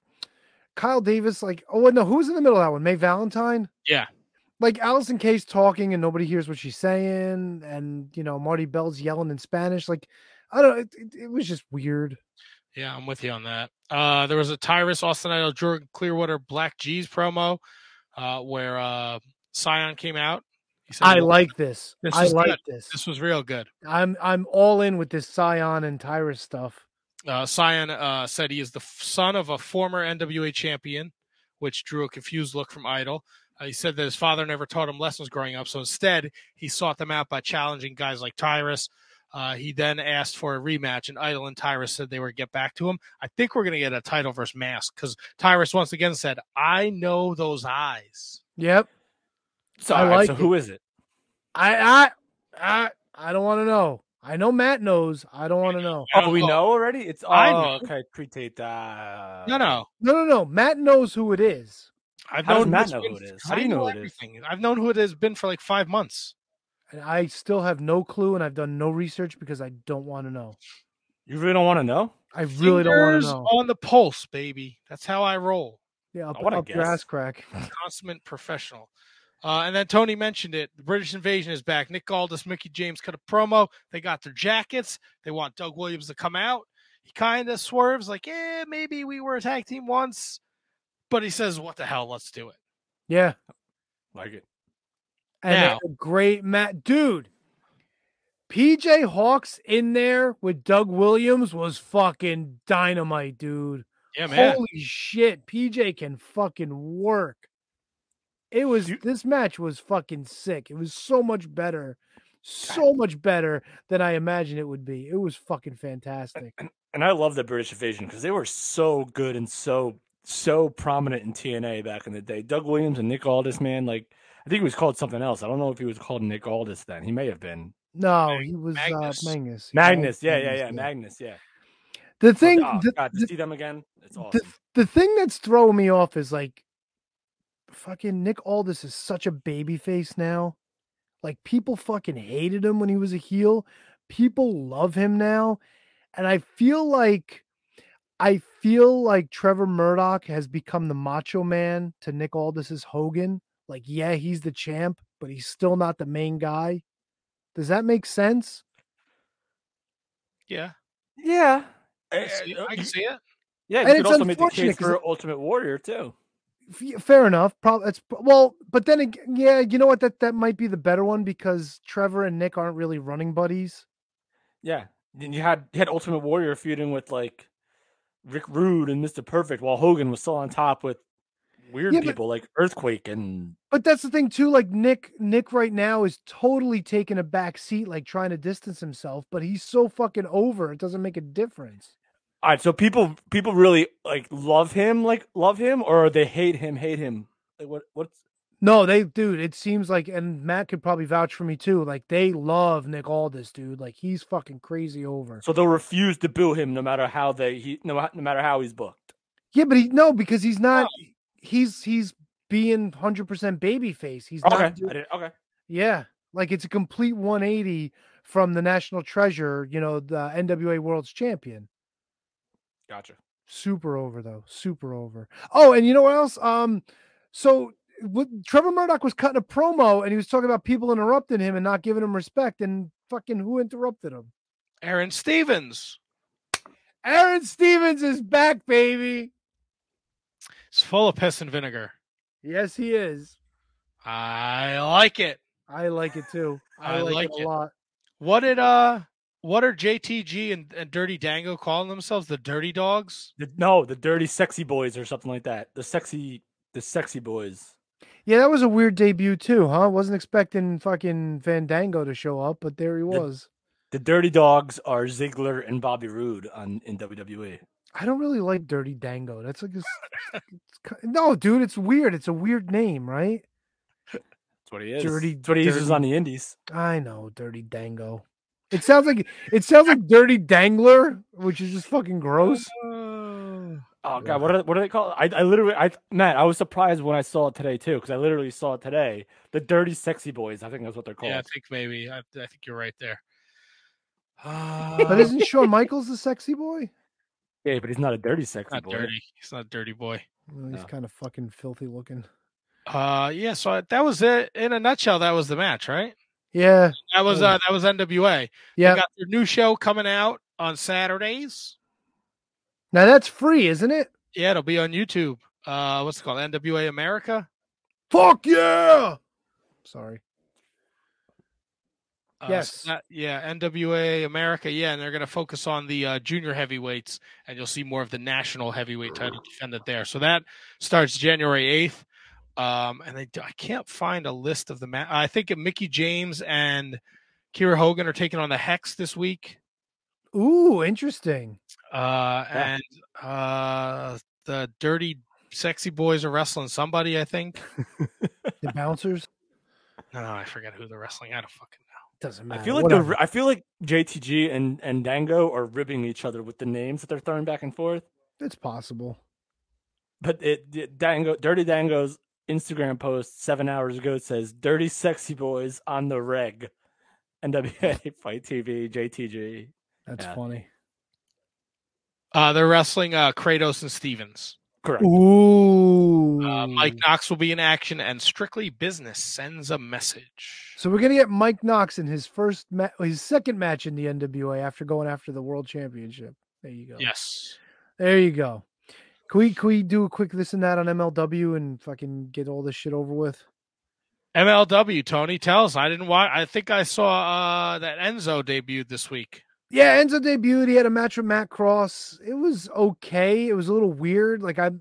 Kyle Davis, like, oh no, who's in the middle of that one? May Valentine. Yeah. like Allysin Kay talking and nobody hears what she's saying, and you know Marti Belle's yelling in Spanish. Like I don't, it, it, it was just weird. Yeah, I'm with you on that. Uh, there was a Tyrus Austin Idol Jordan Clearwater Black G's promo uh, where uh, Cyon came out. He said, I "Well, like this. This I like good. this. This was real good. I'm I'm all in with this Cyon and Tyrus stuff. Uh, Cyon uh, said he is the son of a former NWA champion, which drew a confused look from Idol. Uh, he said that his father never taught him lessons growing up, so instead he sought them out by challenging guys like Tyrus. Uh, he then asked for a rematch, and Idol and Tyrus said they would get back to him. I think we're going to get a title versus mask because Tyrus once again said, "I know those eyes." Yep. So, I all right, like so it. who is it? I I I, I don't want to know. I know Matt knows. I don't want to know. Oh, we know already. It's oh, I know. okay. Pre-taped. Uh, No, no, No, no, no. Matt knows who it is. I've How does known Matt it's know who it is? How do I you know who it is? everything. I've known who it has been for like five months. And I still have no clue, and I've done no research because I don't want to know. You really don't want to know? I really don't want to know. on the pulse, baby. That's how I roll. Yeah, up, I up your guess. ass crack. Consummate professional. Uh, and then Tony mentioned it. The British Invasion is back. Nick Aldis, Mickie James cut a promo. They got their jackets. They want Doug Williams to come out. He kind of swerves, like, "Yeah, maybe we were a tag team once," but he says, "What the hell? Let's do it." Yeah, Like it. And Now- a great Matt, dude. PJ Hawx in there with Doug Williams was fucking dynamite, dude. Yeah, man. Holy shit, PJ can fucking work. It was this match was fucking sick. It was so much better, so much better than I imagined it would be. It was fucking fantastic. And I love the British Invasion because they were so good and so so prominent in TNA back in the day. Doug Williams and Nick Aldis, man, like I think he was called something else. I don't know if he was called Nick Aldis then. He may have been No, he was Magnus. uh, Magnus. Magnus. Yeah, yeah, Magnus, yeah, Magnus. Yeah. The thing, oh, the, God, to the- see them again, it's the, the thing that's throwing me off is like fucking Nick Aldis is such a baby face now. Like people fucking hated him when he was a heel. People love him now. And I feel like I feel like Trevor Murdoch has become the macho man to Nick Aldis's Hogan. Like, yeah, he's the champ, but he's still not the main guy. Does that make sense? Yeah. Yeah. I can eh, see, uh, I can see it. Yeah, And you could it's also make the unfortunate case 'cause for Ultimate Warrior too. Fair enough. Probably it's well, but then again, yeah, you know what? That that might be the better one because Trevor and Nick aren't really running buddies. Yeah. Then you had you had Ultimate Warrior feuding with like Rick Rude and Mr. Perfect while Hogan was still on top with weird Yeah, but- people like Earthquake and But that's the thing too. Like Nick, Nick right now is totally taking a back seat, like trying to distance himself. But he's so fucking over. It doesn't make a difference. All right, so people people really like love him, like love him, or they hate him, hate him. Like what what's No, they, dude. It seems like, and Matt could probably vouch for me too. Like they love Nick Aldis, dude. Like he's fucking crazy over. so they'll refuse to boo him no matter how they he no, no matter how he's booked. Yeah, but he no because he's not. He's he's being hundred percent baby face. He's Okay, not. do- I okay. Yeah, like it's a complete one eighty from the national treasure. You know, the NWA World's Champion. Gotcha. Super over though. Super over. Oh, and you know what else? Um, so what, Trevor Murdoch was cutting a promo and he was talking about people interrupting him and not giving him respect. And fucking who interrupted him? Aron Stevens. Aron Stevens is back, baby. It's full of piss and vinegar. Yes, he is. I like it. I like it too. I, I like, like it a it. lot. What did uh what are JTG and, and Dirty Dango calling themselves? The Dirty Dogs? The, no, the dirty sexy boys or something like that. The sexy the sexy boys. Yeah, that was a weird debut too, huh? Wasn't expecting fucking Fandango to show up, but there he was. The dirty dogs are Ziggler and Bobby Roode on in. WWE. I don't really like Dirty Dango. That's like a, s- it's ki- no, dude. It's weird. It's a weird name, right? That's what he is. Dirty. That's what he uses on the indies. I know, Dirty Dango. It sounds like it sounds like Dirty Dangler, which is just fucking gross. Oh, oh god, what are what do they called? I, I literally I Matt, I was surprised when I saw it today too, because I literally saw it today. The dirty sexy boys, I think that's what they're called. Yeah, I think maybe. I, I think you're right there. But isn't ah. Shawn Michaels the sexy boy? Yeah, but he's not a dirty sexy Not boy. dirty. He's not a dirty boy. Well, he's kind of fucking filthy looking. Uh yeah, so I- that was it. In a nutshell, that was the match, right? Yeah. That was uh that was NWA. Yeah. Got their new show coming out on Saturdays. Now that's free, isn't it? Yeah, it'll be on YouTube. Uh what's it called? NWA America? Fuck yeah! Sorry. Uh, so Yes. that- yeah, NWA America. Yeah, and they're going to focus on the uh, junior heavyweights, and you'll see more of the national heavyweight title defended there. So that starts January eighth. Um, and they, I can't find a list of the ma- I think Mickie James and Kiera Hogan are taking on the Hex this week. Ooh, interesting. Uh, and uh, the Dirty Sexy Boys are wrestling somebody. I think. The bouncers No, I forget who they're wrestling. I don't fucking know. Doesn't matter. I feel like Whatever. the I feel like JTG and and Dango are ribbing each other with the names that they're throwing back and forth. it's possible. But it, it Dango Dirty Dango's Instagram post seven hours ago says "Dirty Sexy Boys on the reg." NWA Fight TV JTG. That's Yeah. funny. Uh, they're wrestling uh, Kratos and Stevens. Correct. Ooh. Uh, Mike Knox will be in action, and Strictly Business sends a message. So we're gonna get Mike Knox in his first, ma- his second match in the NWA after going after the World Championship. There you go. Yes. There you go. Can we can we do a quick this and that on MLW and fucking get all this shit over with? MLW, Tony, tell us. I didn't watch. I think I saw uh, that Enzo debuted this week. Yeah, Enzo debuted. He had a match with Matt Cross. It was okay. It was a little weird. Like I,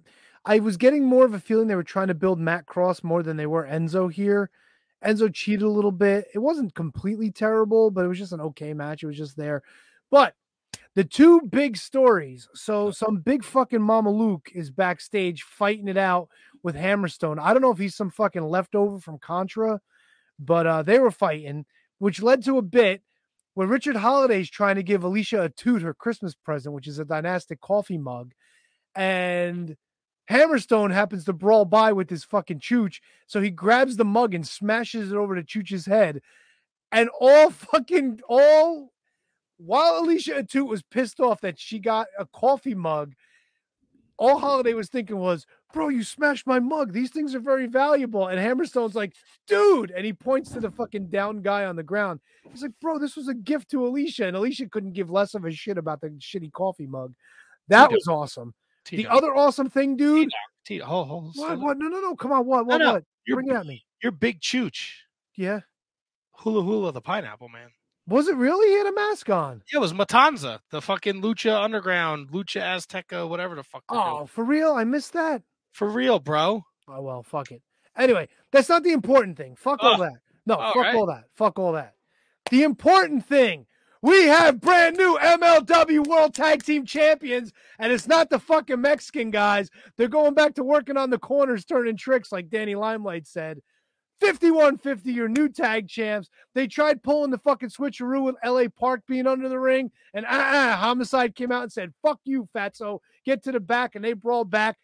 I was getting more of a feeling they were trying to build Matt Cross more than they were Enzo here. Enzo cheated a little bit. It wasn't completely terrible, but it was just an okay match. It was just there. But the two big stories. So some big fucking Mama Luke is backstage fighting it out with Hammerstone. I don't know if he's some fucking leftover from Contra, but uh, they were fighting, which led to a bit where Richard Holliday's trying to give Alicia a toot her Christmas present, which is a dynastic coffee mug. And Hammerstone happens to brawl by with his fucking chooch. So he grabs the mug and smashes it over to Chooch's head. And all fucking all while Alicia uh, Atout was pissed off that she got a coffee mug, all Holliday was thinking was, Bro, you smashed my mug. These things are very valuable. And Hammerstone's like, Dude. And he points to the fucking down guy on the ground. He's like, Bro, this was a gift to Alicia. And Alicia couldn't give less of a shit about the shitty coffee mug. That Tito. was awesome. The other awesome thing, dude. Tito, hold, oh, oh, hold, oh, What? What? No, no, no. Come on. What? No, What? no. What? You're Bring it at me. You're big chooch. Yeah. Hula hula the pineapple man. Was it really? He had a mask on. Yeah, it was Matanza, the fucking Lucha Underground, Lucha Azteca, whatever the fuck. Oh, for real? I missed that. for real, bro. Oh well, fuck it. Anyway, that's not the important thing. Fuck all that. No, all fuck right. all that. Fuck all that. The important thing. We have brand new MLW World Tag Team Champions, and it's not the fucking Mexican guys. They're going back to working on the corners, turning tricks, like Danny Limelight said. 5150, your new tag champs. They tried pulling the fucking switcheroo with LA Park being under the ring, and uh-uh, Homicide came out and said, Fuck you, fatso. Get to the back, and they brawled back.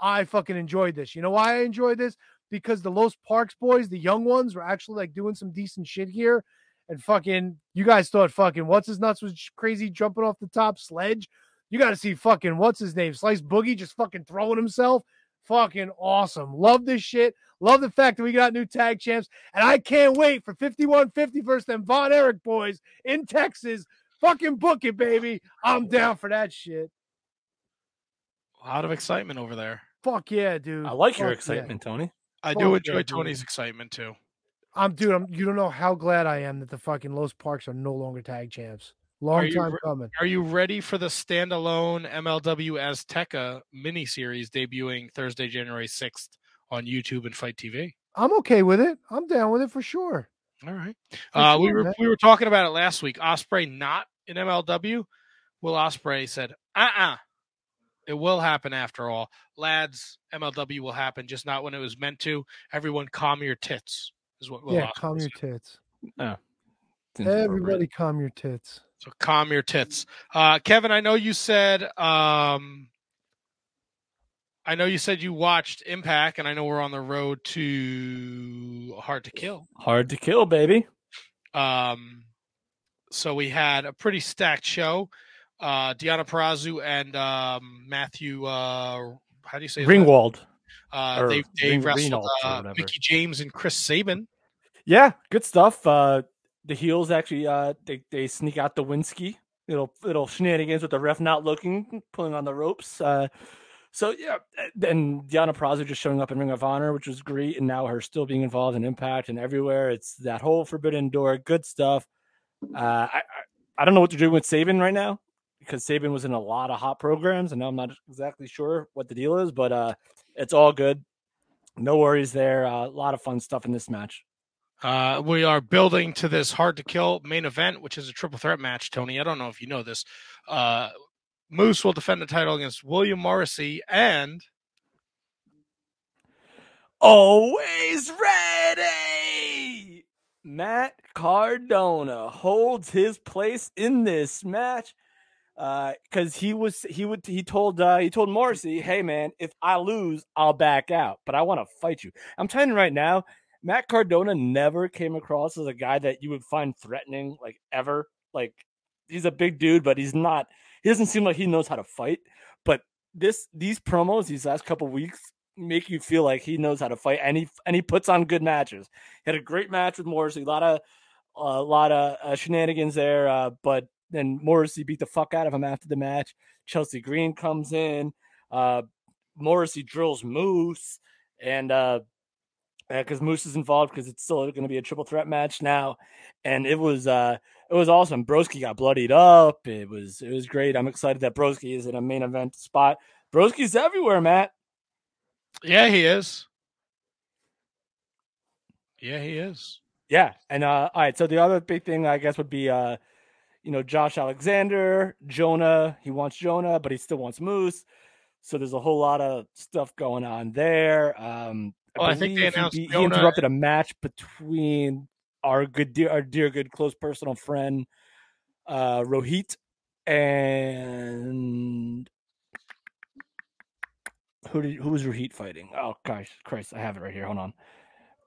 I fucking enjoyed this. You know why I enjoyed this? Because the Los Parks boys, the young ones, were actually like doing some decent shit here. And fucking, you guys thought fucking what's his nuts was crazy jumping off the top sledge. You got to see fucking what's his name, Slice Boogie, just fucking throwing himself. Fucking awesome. Love this shit. Love the fact that we got new tag champs. And I can't wait for 5150 versus them Von Erich boys in Texas. Fucking book it, baby. I'm down for that shit. A lot of excitement over there. Fuck yeah, dude. I like your Fuck yeah. excitement, Tony. I Fuck do enjoy dude. Tony's excitement too. I'm dude. I'm. You don't know how glad I am that the fucking Los Parks are no longer tag champs. Long Are time re- coming. Are you ready for the standalone MLW Azteca miniseries debuting Thursday, January 6th on YouTube and Fight TV? I'm okay with it. I'm down with it for sure. All right. For Uh, we were man. we were talking about it last week. Ospreay not in MLW. Will Ospreay said, "Uh uh it will happen after all, lads. MLW will happen, just not when it was meant to. Everyone, calm your tits." Is what Will yeah, Ospreay calm your tits. Oh. Everybody, calm your tits. So calm your tits. Uh, Kevin, I know you said um, I know you said you watched Impact, and I know we're on the road to Hard to Kill. Hard to kill, baby. Um, so we had a pretty stacked show. Uh, Deonna Purrazzo and um, Matthew, uh, how do you say Ringwald. Uh, they they Ring- wrestled uh. Mickie James and Chris Sabin. Yeah, good stuff. Uh, the heels actually uh, they they sneak out the Winsky. Little little shenanigans with the ref not looking, pulling on the ropes. Uh, so yeah, and Deonna Purrazzo just showing up in Ring of Honor, which was great, and now her still being involved in Impact and everywhere. It's that whole Forbidden Door, good stuff. Uh, I, I don't know what they're doing with Sabin right now because Sabin was in a lot of hot programs, and now I'm not exactly sure what the deal is, but uh, it's all good. No worries there. Uh, a lot of fun stuff in this match. Uh, we are building to this hard to kill main event, which is a triple threat match. Tony, I don't know if you know this. Uh, Moose will defend the title against William Morrissey and Always ready. Matt Cardona holds his place in this match Uh, because he was he would he told uh, he told Morrissey, "Hey man, if I lose, I'll back out, but I want to fight you." I'm telling you right now, Matt Cardona never came across as a guy that you would find threatening, like ever. Like he's a big dude, but he's not. He doesn't seem like he knows how to fight. But this these promos these last couple weeks make you feel like he knows how to fight, and he and he puts on good matches. He had a great match with Morrissey, a lot of a lot of uh, shenanigans there, uh, but then Morrissey beat the fuck out of him after the match. Chelsea Green comes in, uh, Morrissey drills Moose, and uh, because Moose is involved because it's still going to be a triple threat match now, and it was uh it was awesome. Broski got bloodied up. It was it was great. I'm excited that Broski is in a main event spot. Broski's everywhere, Matt. yeah, he is. Yeah, he is. Yeah, and uh all right. So the other big thing I guess would be uh you know Josh Alexander, Jonah. He wants Jonah, but he still wants Moose. So there's a whole lot of stuff going on there. Um, Oh, I think they believe he he, interrupted a match between our good dear, our dear good close personal friend uh Rohit and who did who was Rohit fighting? Oh gosh, Christ, I have it right here. Hold on.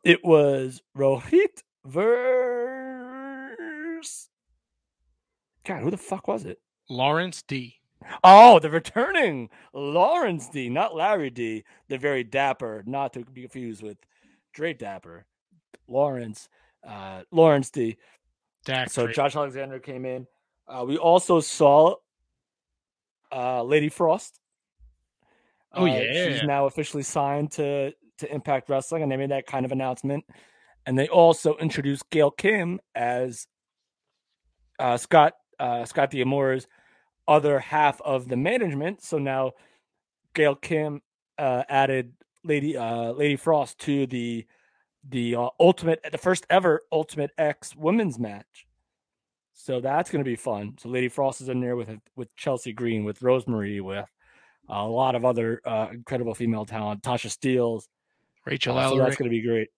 It was Rohit versus God, who the fuck was it? Lawrence D. Oh, the returning Lawrence D, not Larry D, the very dapper, not to be confused with Dre Dapper. Lawrence, uh, Lawrence D. Dak so Drake. Josh Alexander came in. Uh, we also saw uh, Lady Frost. Oh, Uh, yeah. she's now officially signed to to Impact Wrestling, and they made that kind of announcement. And they also introduced Gail Kim as uh, Scott uh, Scott D'Amore's other half of the management. So now Gail Kim uh, added Lady uh, Lady Frost to the the uh, ultimate the first ever Ultimate X women's match. So that's going to be fun. So Lady Frost is in there with with Chelsea Green, with Rosemary, with a lot of other uh, incredible female talent. Tasha Steeles, Rachel uh, so that's going to be great.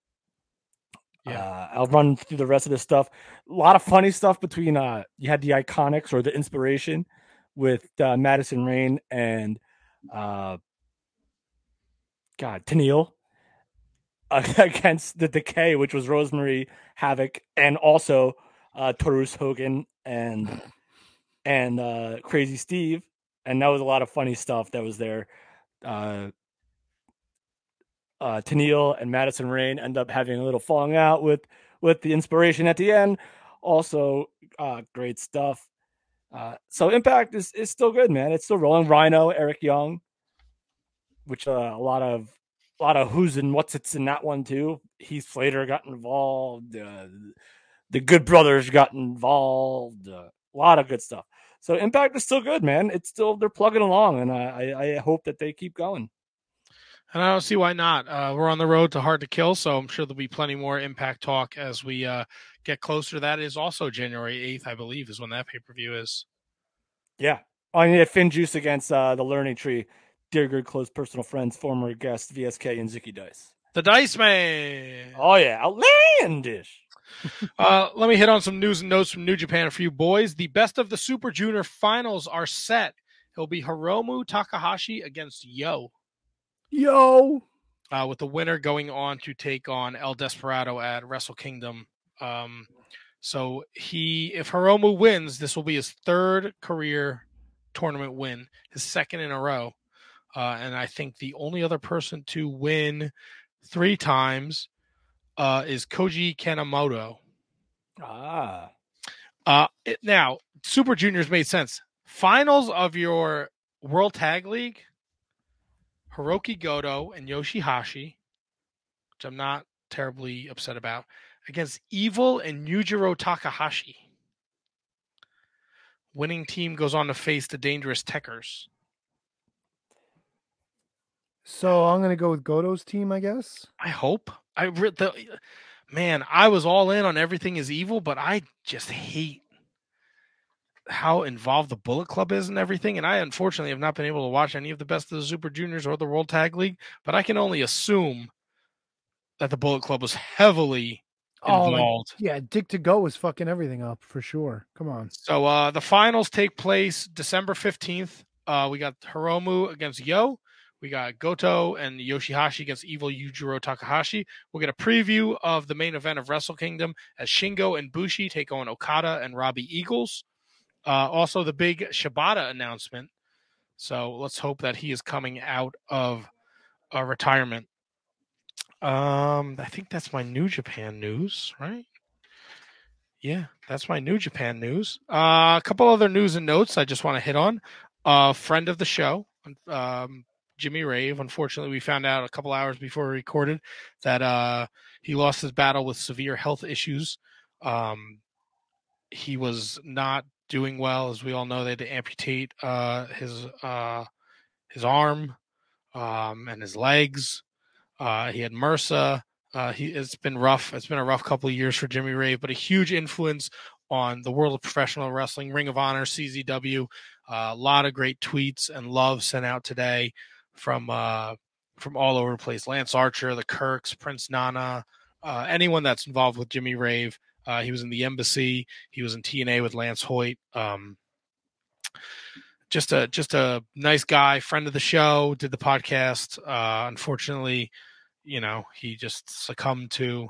Yeah. Uh, I'll run through the rest of this stuff. A lot of funny stuff between uh you had the iconics or the inspiration with uh, Madison Rayne and uh God Tenille against the Decay, which was Rosemary Havok and also uh Taurus Hogan and and uh Crazy Steve. And that was a lot of funny stuff that was there. Uh uh, Tenille and Madison Rayne end up having a little falling out with with the inspiration at the end. Also, uh, great stuff. Uh, so Impact is is still good, man. It's still rolling. Rhino, Eric Young, which uh, a lot of a lot of who's and what's it's in that one too. Heath Slater got involved. Uh, the Good Brothers got involved. Uh, a lot of good stuff. So Impact is still good, man. It's still they're plugging along, and I I, I hope that they keep going. And I don't see why not. Uh, we're on the road to Hard to Kill, so I'm sure there'll be plenty more Impact talk as we uh, get closer. That is also January 8th, I believe, is when that pay per view is. Yeah. Oh, and yeah, FinJuice against uh, the Learning Tree. Dear good, close personal friends, former guest VSK and Zicky Dice. The Dice Man. Oh yeah, outlandish. uh, let me hit on some news and notes from New Japan for you boys. The best of the Super Junior finals are set. It'll be Hiromu Takahashi against Yo. Yo. uh, with the winner going on to take on El Desperado at Wrestle Kingdom. Um, so he, if Hiromu wins, this will be his third career tournament win, his second in a row. Uh, and I think the only other person to win three times uh, is Koji Kanemoto. Ah. Uh, it, now, Super Juniors made sense. Finals of your World Tag League, Hirooki Goto and Yoshihashi, which I'm not terribly upset about, against Evil and Yujiro Takahashi. Winning team goes on to face the Dangerous Tekkers. So I'm gonna go with Goto's team, I guess. I hope. I re- the man, I was all in on everything is evil, but I just hate how involved the Bullet Club is and everything. And I unfortunately have not been able to watch any of the best of the Super Juniors or the World Tag League, but I can only assume that the Bullet Club was heavily Oh, involved. yeah, Dick Togo is fucking everything up for sure. Come on. So uh, the finals take place December 15th. Uh, we got Hiromu against Yo. We got Goto and Yoshihashi against Evil Yujiro Takahashi. We'll get a preview of the main event of Wrestle Kingdom as Shingo and Bushi take on Okada and Robbie Eagles. Uh, also, the big Shibata announcement. So let's hope that he is coming out of uh, retirement. Um, I think that's my New Japan news, right? Yeah, that's my New Japan news. Uh, a couple other news and notes I just want to hit on. A friend of the show, um, Jimmy Rave. Unfortunately, we found out a couple hours before we recorded that uh, he lost his battle with severe health issues. Um, he was not doing well, as we all know. They had to amputate uh, his uh, his arm um, and his legs. Uh, he had MRSA. Uh, he it's been rough. It's been a rough couple of years for Jimmy Rave, but a huge influence on the world of professional wrestling. Ring of Honor, CZW, uh, a lot of great tweets and love sent out today from uh, from all over the place. Lance Archer, the Kirks, Prince Nana, anyone that's involved with Jimmy Rave. Uh, he was in the embassy. He was in TNA with Lance Hoyt. Um, just a just a nice guy, friend of the show, did the podcast. Uh, unfortunately, you know, he just succumbed to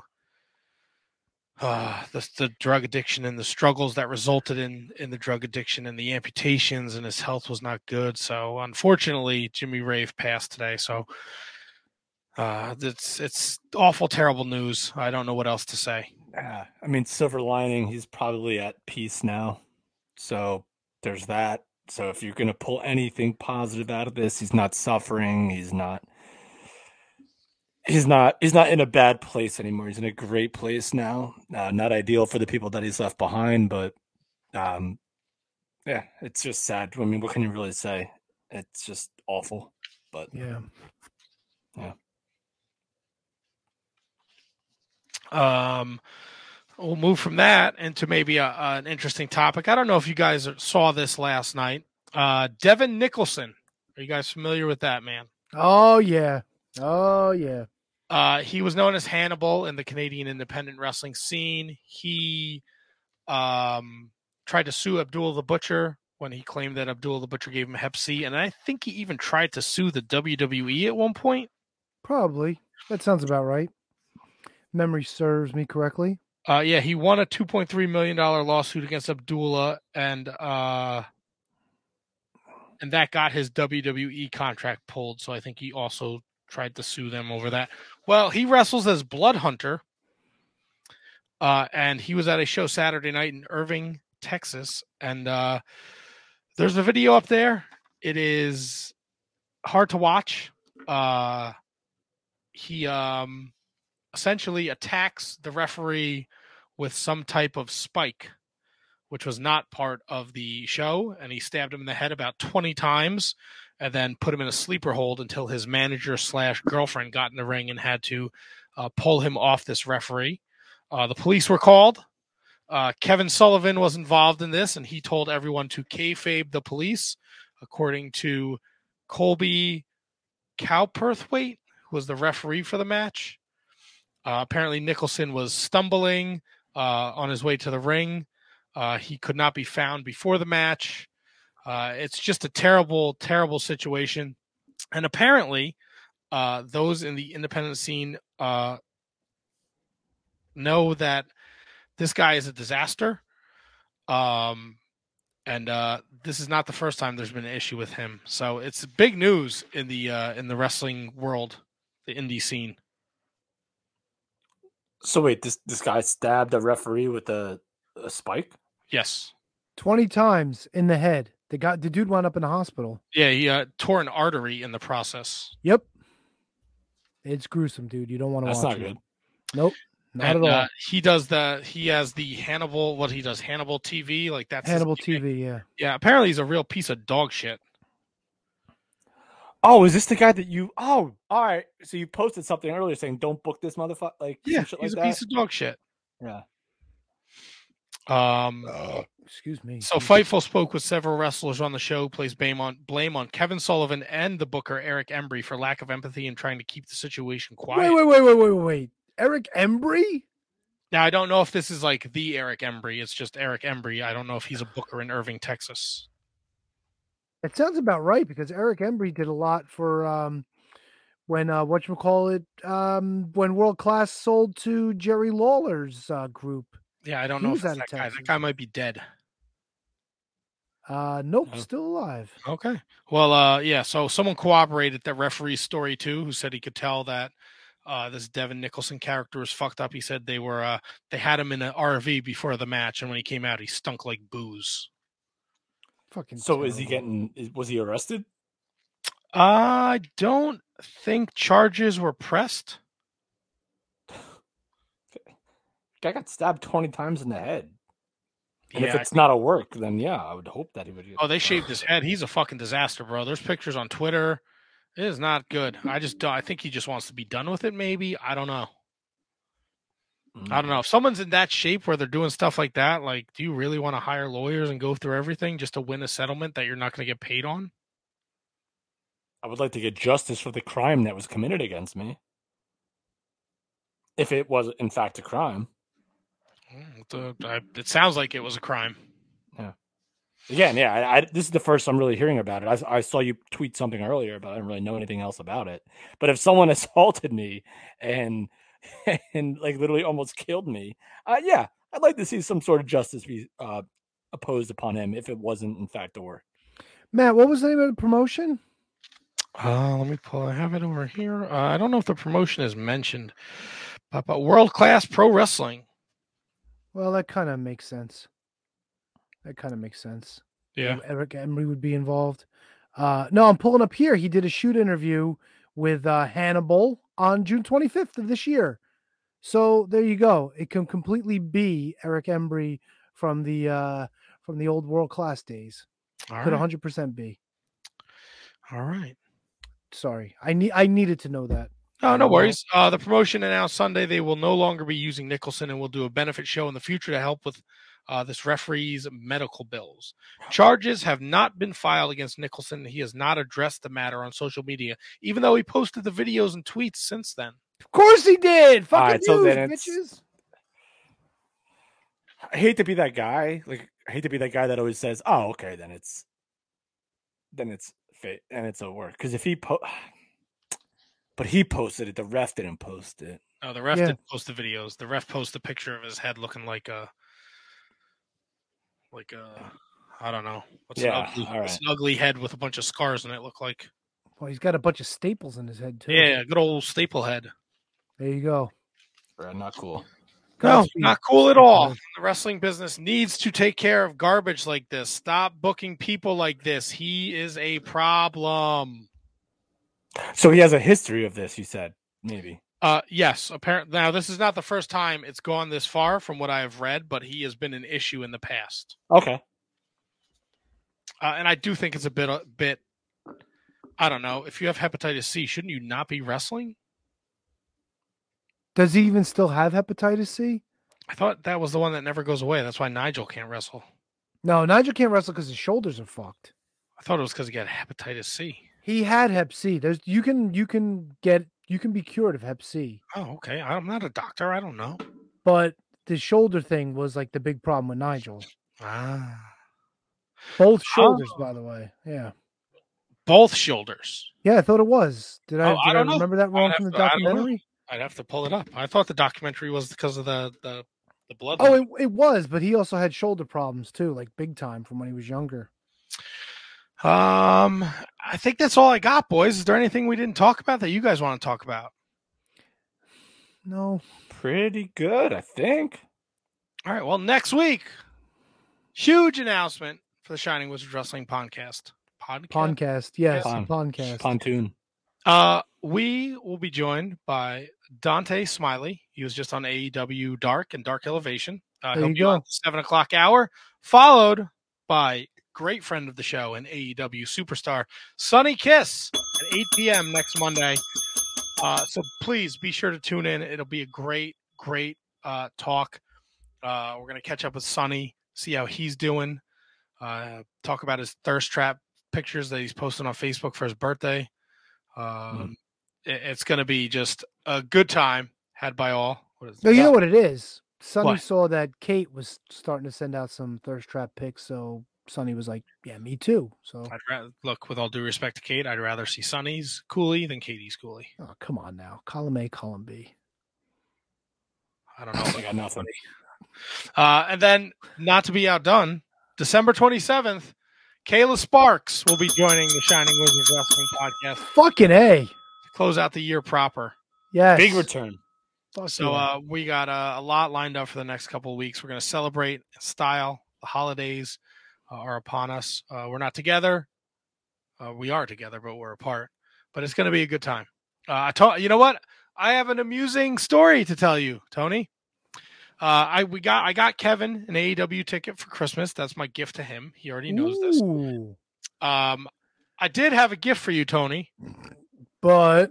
uh, the the drug addiction and the struggles that resulted in in the drug addiction and the amputations, and his health was not good. So, unfortunately, Jimmy Rave passed today. So, uh, it's it's awful, terrible news. I don't know what else to say. Yeah, I mean, silver lining, he's probably at peace now. So there's that. So if you're going to pull anything positive out of this, he's not suffering. He's not. He's not. He's not in a bad place anymore. He's in a great place now. Uh, not ideal for the people that he's left behind, but um, yeah, it's just sad. I mean, what can you really say? It's just awful. But Yeah. yeah. Um, we'll move from that into maybe a, an interesting topic. I don't know if you guys saw this last night. Uh, Devin Nicholson. Are you guys familiar with that man? Oh yeah. Oh yeah. Uh, he was known as Hannibal in the Canadian independent wrestling scene. He um, tried to sue Abdul the Butcher when he claimed that Abdul the Butcher gave him Hep C, and I think he even tried to sue the WWE at one point. Probably. That sounds about right. Memory serves me correctly. Uh, yeah, he won a two point three million dollar lawsuit against Abdullah, and uh, and that got his WWE contract pulled. So I think he also tried to sue them over that. Well, he wrestles as Blood Hunter, uh, and he was at a show Saturday night in Irving, Texas, and uh, there's a video up there. It is hard to watch. Uh, he um, essentially attacks the referee with some type of spike, which was not part of the show, and he stabbed him in the head about 20 times and then put him in a sleeper hold until his manager slash girlfriend got in the ring and had to uh, pull him off this referee. Uh, the police were called. Uh, Kevin Sullivan was involved in this, and he told everyone to kayfabe the police, according to Colby Cowperthwaite, who was the referee for the match. Uh, apparently, Nicholson was stumbling uh, on his way to the ring. Uh, he could not be found before the match. Uh, it's just a terrible, terrible situation. And apparently, uh, those in the independent scene know that this guy is a disaster. Um, and uh, this is not the first time there's been an issue with him. So it's big news in the uh, in the wrestling world, the indie scene. So wait, this this guy stabbed a referee with a, a spike. Yes. 20 times in the head. The guy the dude wound up in the hospital. Yeah, he uh, tore an artery in the process. Yep. It's gruesome, dude. You don't want to That's watch not it. good. Nope. Not and, at all. Uh, he does the he has the Hannibal what he does Hannibal TV like that's Hannibal. TV, yeah. Yeah, apparently he's a real piece of dog shit. Oh, is this the guy that you? Oh, all right. So you posted something earlier saying don't book this motherfucker. Like Yeah, shit he's like a that. piece of dog shit. Yeah. Um, excuse me. So Fightful spoke with several wrestlers on the show, placed blame on blame on Kevin Sullivan and the booker Eric Embry for lack of empathy and trying to keep the situation quiet. Wait, wait, wait, wait, wait, wait, wait. Eric Embry? Now I don't know if this is like the Eric Embry. It's just Eric Embry. I don't know if he's a booker in Irving, Texas. It sounds about right because Eric Embry did a lot for um when uh what you call it um when World Class sold to Jerry Lawler's uh group. Yeah, I don't He know if that guy. That guy might be dead. Uh nope, Oh. still alive. Okay. Well, uh, yeah. So someone corroborated that referee's story too, who said he could tell that uh, this Devin Nicholson character was fucked up. He said they were uh, they had him in an RV before the match, and when he came out, he stunk like booze. Fucking. So is he getting? Was he arrested? I don't think charges were pressed. Guy got stabbed twenty times in the head. And if Yeah, I it's not a work, then yeah, I would hope that he would get. Oh, they shaved his head. He's a fucking disaster, bro. There's pictures on Twitter. It is not good. I just I think he just wants to be done with it. Maybe I don't know. I don't know. If someone's in that shape where they're doing stuff like that, like, do you really want to hire lawyers and go through everything just to win a settlement that you're not going to get paid on? I would like to get justice for the crime that was committed against me. If it was in fact a crime. It, uh, it sounds like it was a crime. Yeah. Again, yeah, I, I, this is the first I'm really hearing about it. I, I saw you tweet something earlier, but I didn't really know anything else about it. But if someone assaulted me and and like literally almost killed me, uh, yeah, I'd like to see some sort of justice be uh, opposed upon him if it wasn't in fact a work. Matt, what was the name of the promotion? Uh, let me pull. I have it over here. Uh, I don't know if the promotion is mentioned, but, but World Class Pro Wrestling. Well, that kind of makes sense. That kind of makes sense. Yeah. Eric Embry would be involved. Uh, no, I'm pulling up here. He did a shoot interview with uh, Hannibal on June 25th of this year. So there you go. It can completely be Eric Embry from the uh, from the old world class days. All Could right. 100 percent be. All right. Sorry, I need I needed to know that. Oh, no worries. Uh, the promotion announced Sunday they will no longer be using Nicholson and will do a benefit show in the future to help with uh, this referee's medical bills. Charges have not been filed against Nicholson. He has not addressed the matter on social media, even though he posted the videos and tweets since then. Of course he did. All Fucking right, so news, bitches. I hate to be that guy. Like I hate to be that guy that always says, "Oh, okay, then it's then it's fit and it's a work." Because if he po, but he posted it, the ref didn't post it. Oh, the ref Yeah. didn't post the videos. The ref posted a picture of his head looking like a, like a, I don't know. What's Yeah, an ugly, all what's right. an ugly head with a bunch of scars in it look like? Well, he's got a bunch of staples in his head too. Yeah, good old staple head. There you go. not cool. No, Godspeed. not cool at all. The wrestling business needs to take care of garbage like this. Stop booking people like this. He is a problem. So he has a history of this. You said maybe. Uh, yes, apparently. Now, this is not the first time it's gone this far, from what I have read, but he has been an issue in the past. Okay. Uh, and I do think it's a bit, a bit. I don't know. If you have hepatitis C, shouldn't you not be wrestling? Does he even still have hepatitis C? I thought that was the one that never goes away. That's why Nigel can't wrestle. No, Nigel can't wrestle because his shoulders are fucked. I thought it was because he got hepatitis C. He had Hep C. There's you can you can get you can be cured of Hep C, Oh, okay. I'm not a doctor. I don't know. but the shoulder thing was like the big problem with Nigel. Ah. Both shoulders, by the way. Yeah, Both shoulders. yeah. I thought it was. Did I? Oh, did I I, remember that wrong from the to- I don't know. documentary? I'd have to pull it up. I thought the documentary was because of the the, the blood. Oh, it, it was, but he also had shoulder problems too, like big time from when he was younger. Um, I think that's all I got, boys. Is there anything we didn't talk about that you guys want to talk about? No, pretty good, I think. All right. Well, next week, huge announcement for the Shining Wizard Wrestling podcast. Podcast. Podcast, yes, Pon- podcast. Pontoon. Uh, we will be joined by Dante Smiley. He was just on AEW Dark and Dark Elevation. Uh, There he'll you be on go. the seven o'clock hour, followed by great friend of the show and AEW superstar Sonny Kiss at 8 p.m. next Monday. Uh, so please be sure to tune in. It'll be a great, great uh, talk. Uh, we're gonna catch up with Sonny, see how he's doing. Uh, talk about his thirst trap pictures that he's posting on Facebook for his birthday. Um, it- it's going to be just a good time had by all. What is No, you know what it is. Sonny What? saw that Kate was starting to send out some thirst trap pics, so Sonny was like, "Yeah, me too." So, I'd rather, look, with all due respect to Kate, I'd rather see Sonny's Cooley than Katie's Cooley. oh, come on now, column A, column B. I don't know. I got nothing. Uh, and then, not to be outdone, December 27th, Kayla Sparks will be joining the Shining Wizards Wrestling podcast Fucking a, to close out the year proper. yes, Big return. Fuck So uh, we got uh, a lot lined up for the next couple of weeks. We're going to celebrate style. The holidays uh, are upon us. Uh, we're not together. Uh, we are together, but we're apart. But it's going to be a good time. Uh, I told you know what? I have an amusing story to tell you, Tony. Uh, I we got I got Kevin an AEW ticket for Christmas. That's my gift to him. He already knows this. Ooh, Um, I did have a gift for you, Tony. but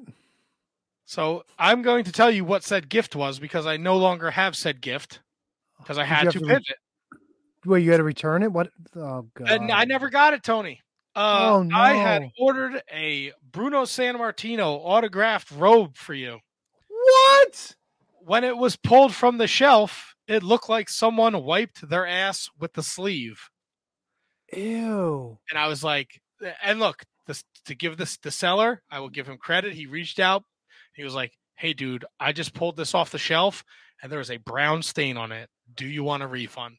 So I'm going to tell you what said gift was because I no longer have said gift because I had to to pivot. Well, you had to return it. What? Oh god, And I never got it, Tony. Uh, Oh, I had ordered a Bruno Sammartino autographed robe for you. what? When it was pulled from the shelf, it looked like someone wiped their ass with the sleeve. Ew. And I was like, and look, this to give this the seller, I will give him credit. He reached out. He was like, "Hey, dude, I just pulled this off the shelf, and there is a brown stain on it. Do you want a refund?"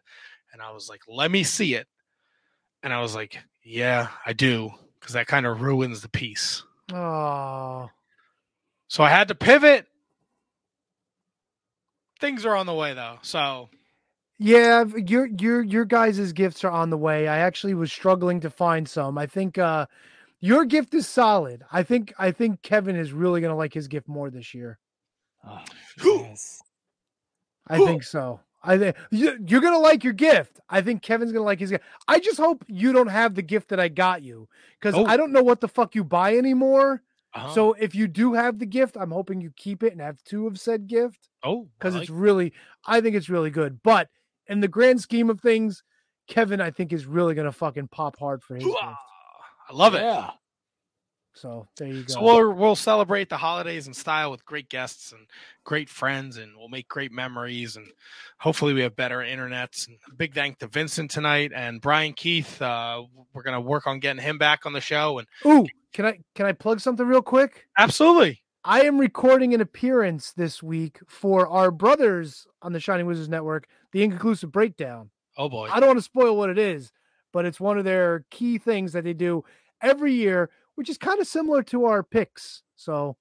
And I was like, "Let me see it." And I was like, "Yeah, I do," because that kind of ruins the piece. Oh. So I had to pivot. Things are on the way though, so Yeah, your your your guys' gifts are on the way. I actually was struggling to find some. I think uh your gift is solid. I think I think Kevin is really gonna like his gift more this year. Oh, yes. I think so. I think you- you're gonna like your gift. I think Kevin's gonna like his gift. I just hope you don't have the gift that I got you because Oh. I don't know what the fuck you buy anymore. Uh-huh. So if you do have the gift, I'm hoping you keep it and have two of said gift oh, because I it's like- really, I think it's really good. But in the grand scheme of things, Kevin, I think is really gonna fucking pop hard for his gift. I love it. Yeah. So there you go. So we'll, we'll celebrate the holidays in style with great guests and great friends, and we'll make great memories. And hopefully, we have better internets. And big thank to Vincent tonight and Bryan Keith. Uh, we're gonna work on getting him back on the show. And Ooh, can I can I plug something real quick? absolutely, I am recording an appearance this week for our brothers on the Shining Wizards Network, the Inconclusive Breakdown. oh boy, I don't want to spoil what it is, but it's one of their key things that they do every year, which is kind of similar to our picks. So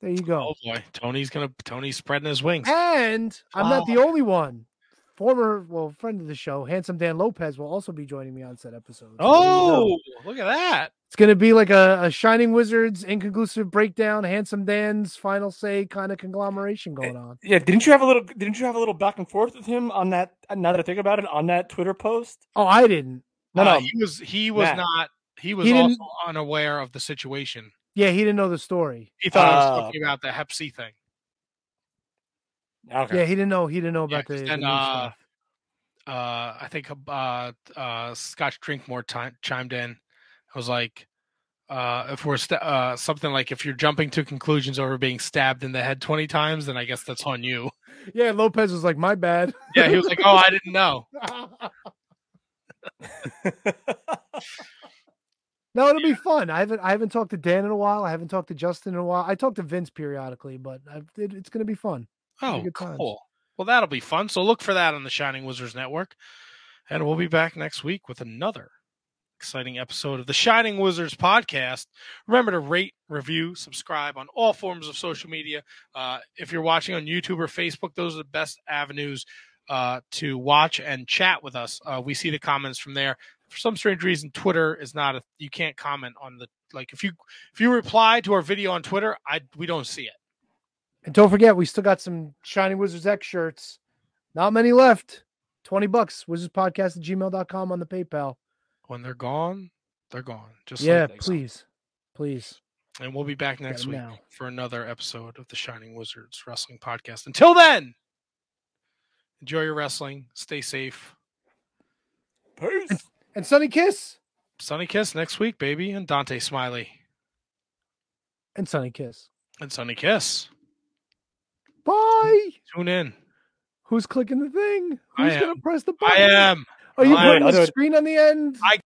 there you go. oh boy, Tony's gonna Tony's spreading his wings. And I'm not the only one. Former, well, friend of the show, handsome Dan Lopez, will also be joining me on said episode. So there you go. Oh, look at that! It's going to be like a, a Shining Wizards inconclusive breakdown, handsome Dan's final say kind of conglomeration going on. Yeah, didn't you have a little? Didn't you have a little back and forth with him on that? Now that I think about it, on that Twitter post. Oh, I didn't. No, Uh, no, he was he was Matt. not. He was He also unaware of the situation. Yeah, he didn't know the story. He thought I was Oh. talking about the Hep C thing. Okay. Yeah, he didn't know. He didn't know Yeah, the, then the uh, stuff. uh, I think uh, uh, Scotch Drinkmore time, chimed in. I was like, uh, if we're st- uh, something like if you're jumping to conclusions over being stabbed in the head 20 times, then I guess that's on you. Yeah, Lopez was like, "My bad." Yeah, he was like, oh, I didn't know. no, it'll be fun. I haven't I haven't talked to Dan in a while. I haven't talked to Justin in a while. I talk to Vince periodically, but I, it, it's going to be fun. It'll be Oh, times. cool. Well, that'll be fun. So look for that on the Shining Wizards Network. And we'll be back next week with another exciting episode of the Shining Wizards podcast. Remember to rate, review, subscribe on all forms of social media. Uh, if you're watching on YouTube or Facebook, those are the best avenues uh, to watch and chat with us. Uh, we see the comments from there. For some strange reason, Twitter is not a. You can't comment on the like if you if you reply to our video on Twitter, I we don't see it. And don't forget, we still got some Shining Wizards X shirts. Not many left. 20 bucks. Wizardspodcast at gmail.com on the PayPal. When they're gone, they're gone. Just yeah, like they- please. Please. And we'll be back next week now. for another episode of the Shining Wizards Wrestling Podcast. Until then, enjoy your wrestling. Stay safe. Peace. And Sonny Kiss. Sonny Kiss next week, baby. And Dante Smiley. And Sonny Kiss. And Sonny Kiss. Bye. Tune in. Who's clicking the thing? Who's going to press the button? I am. Are you I putting the screen on the end? I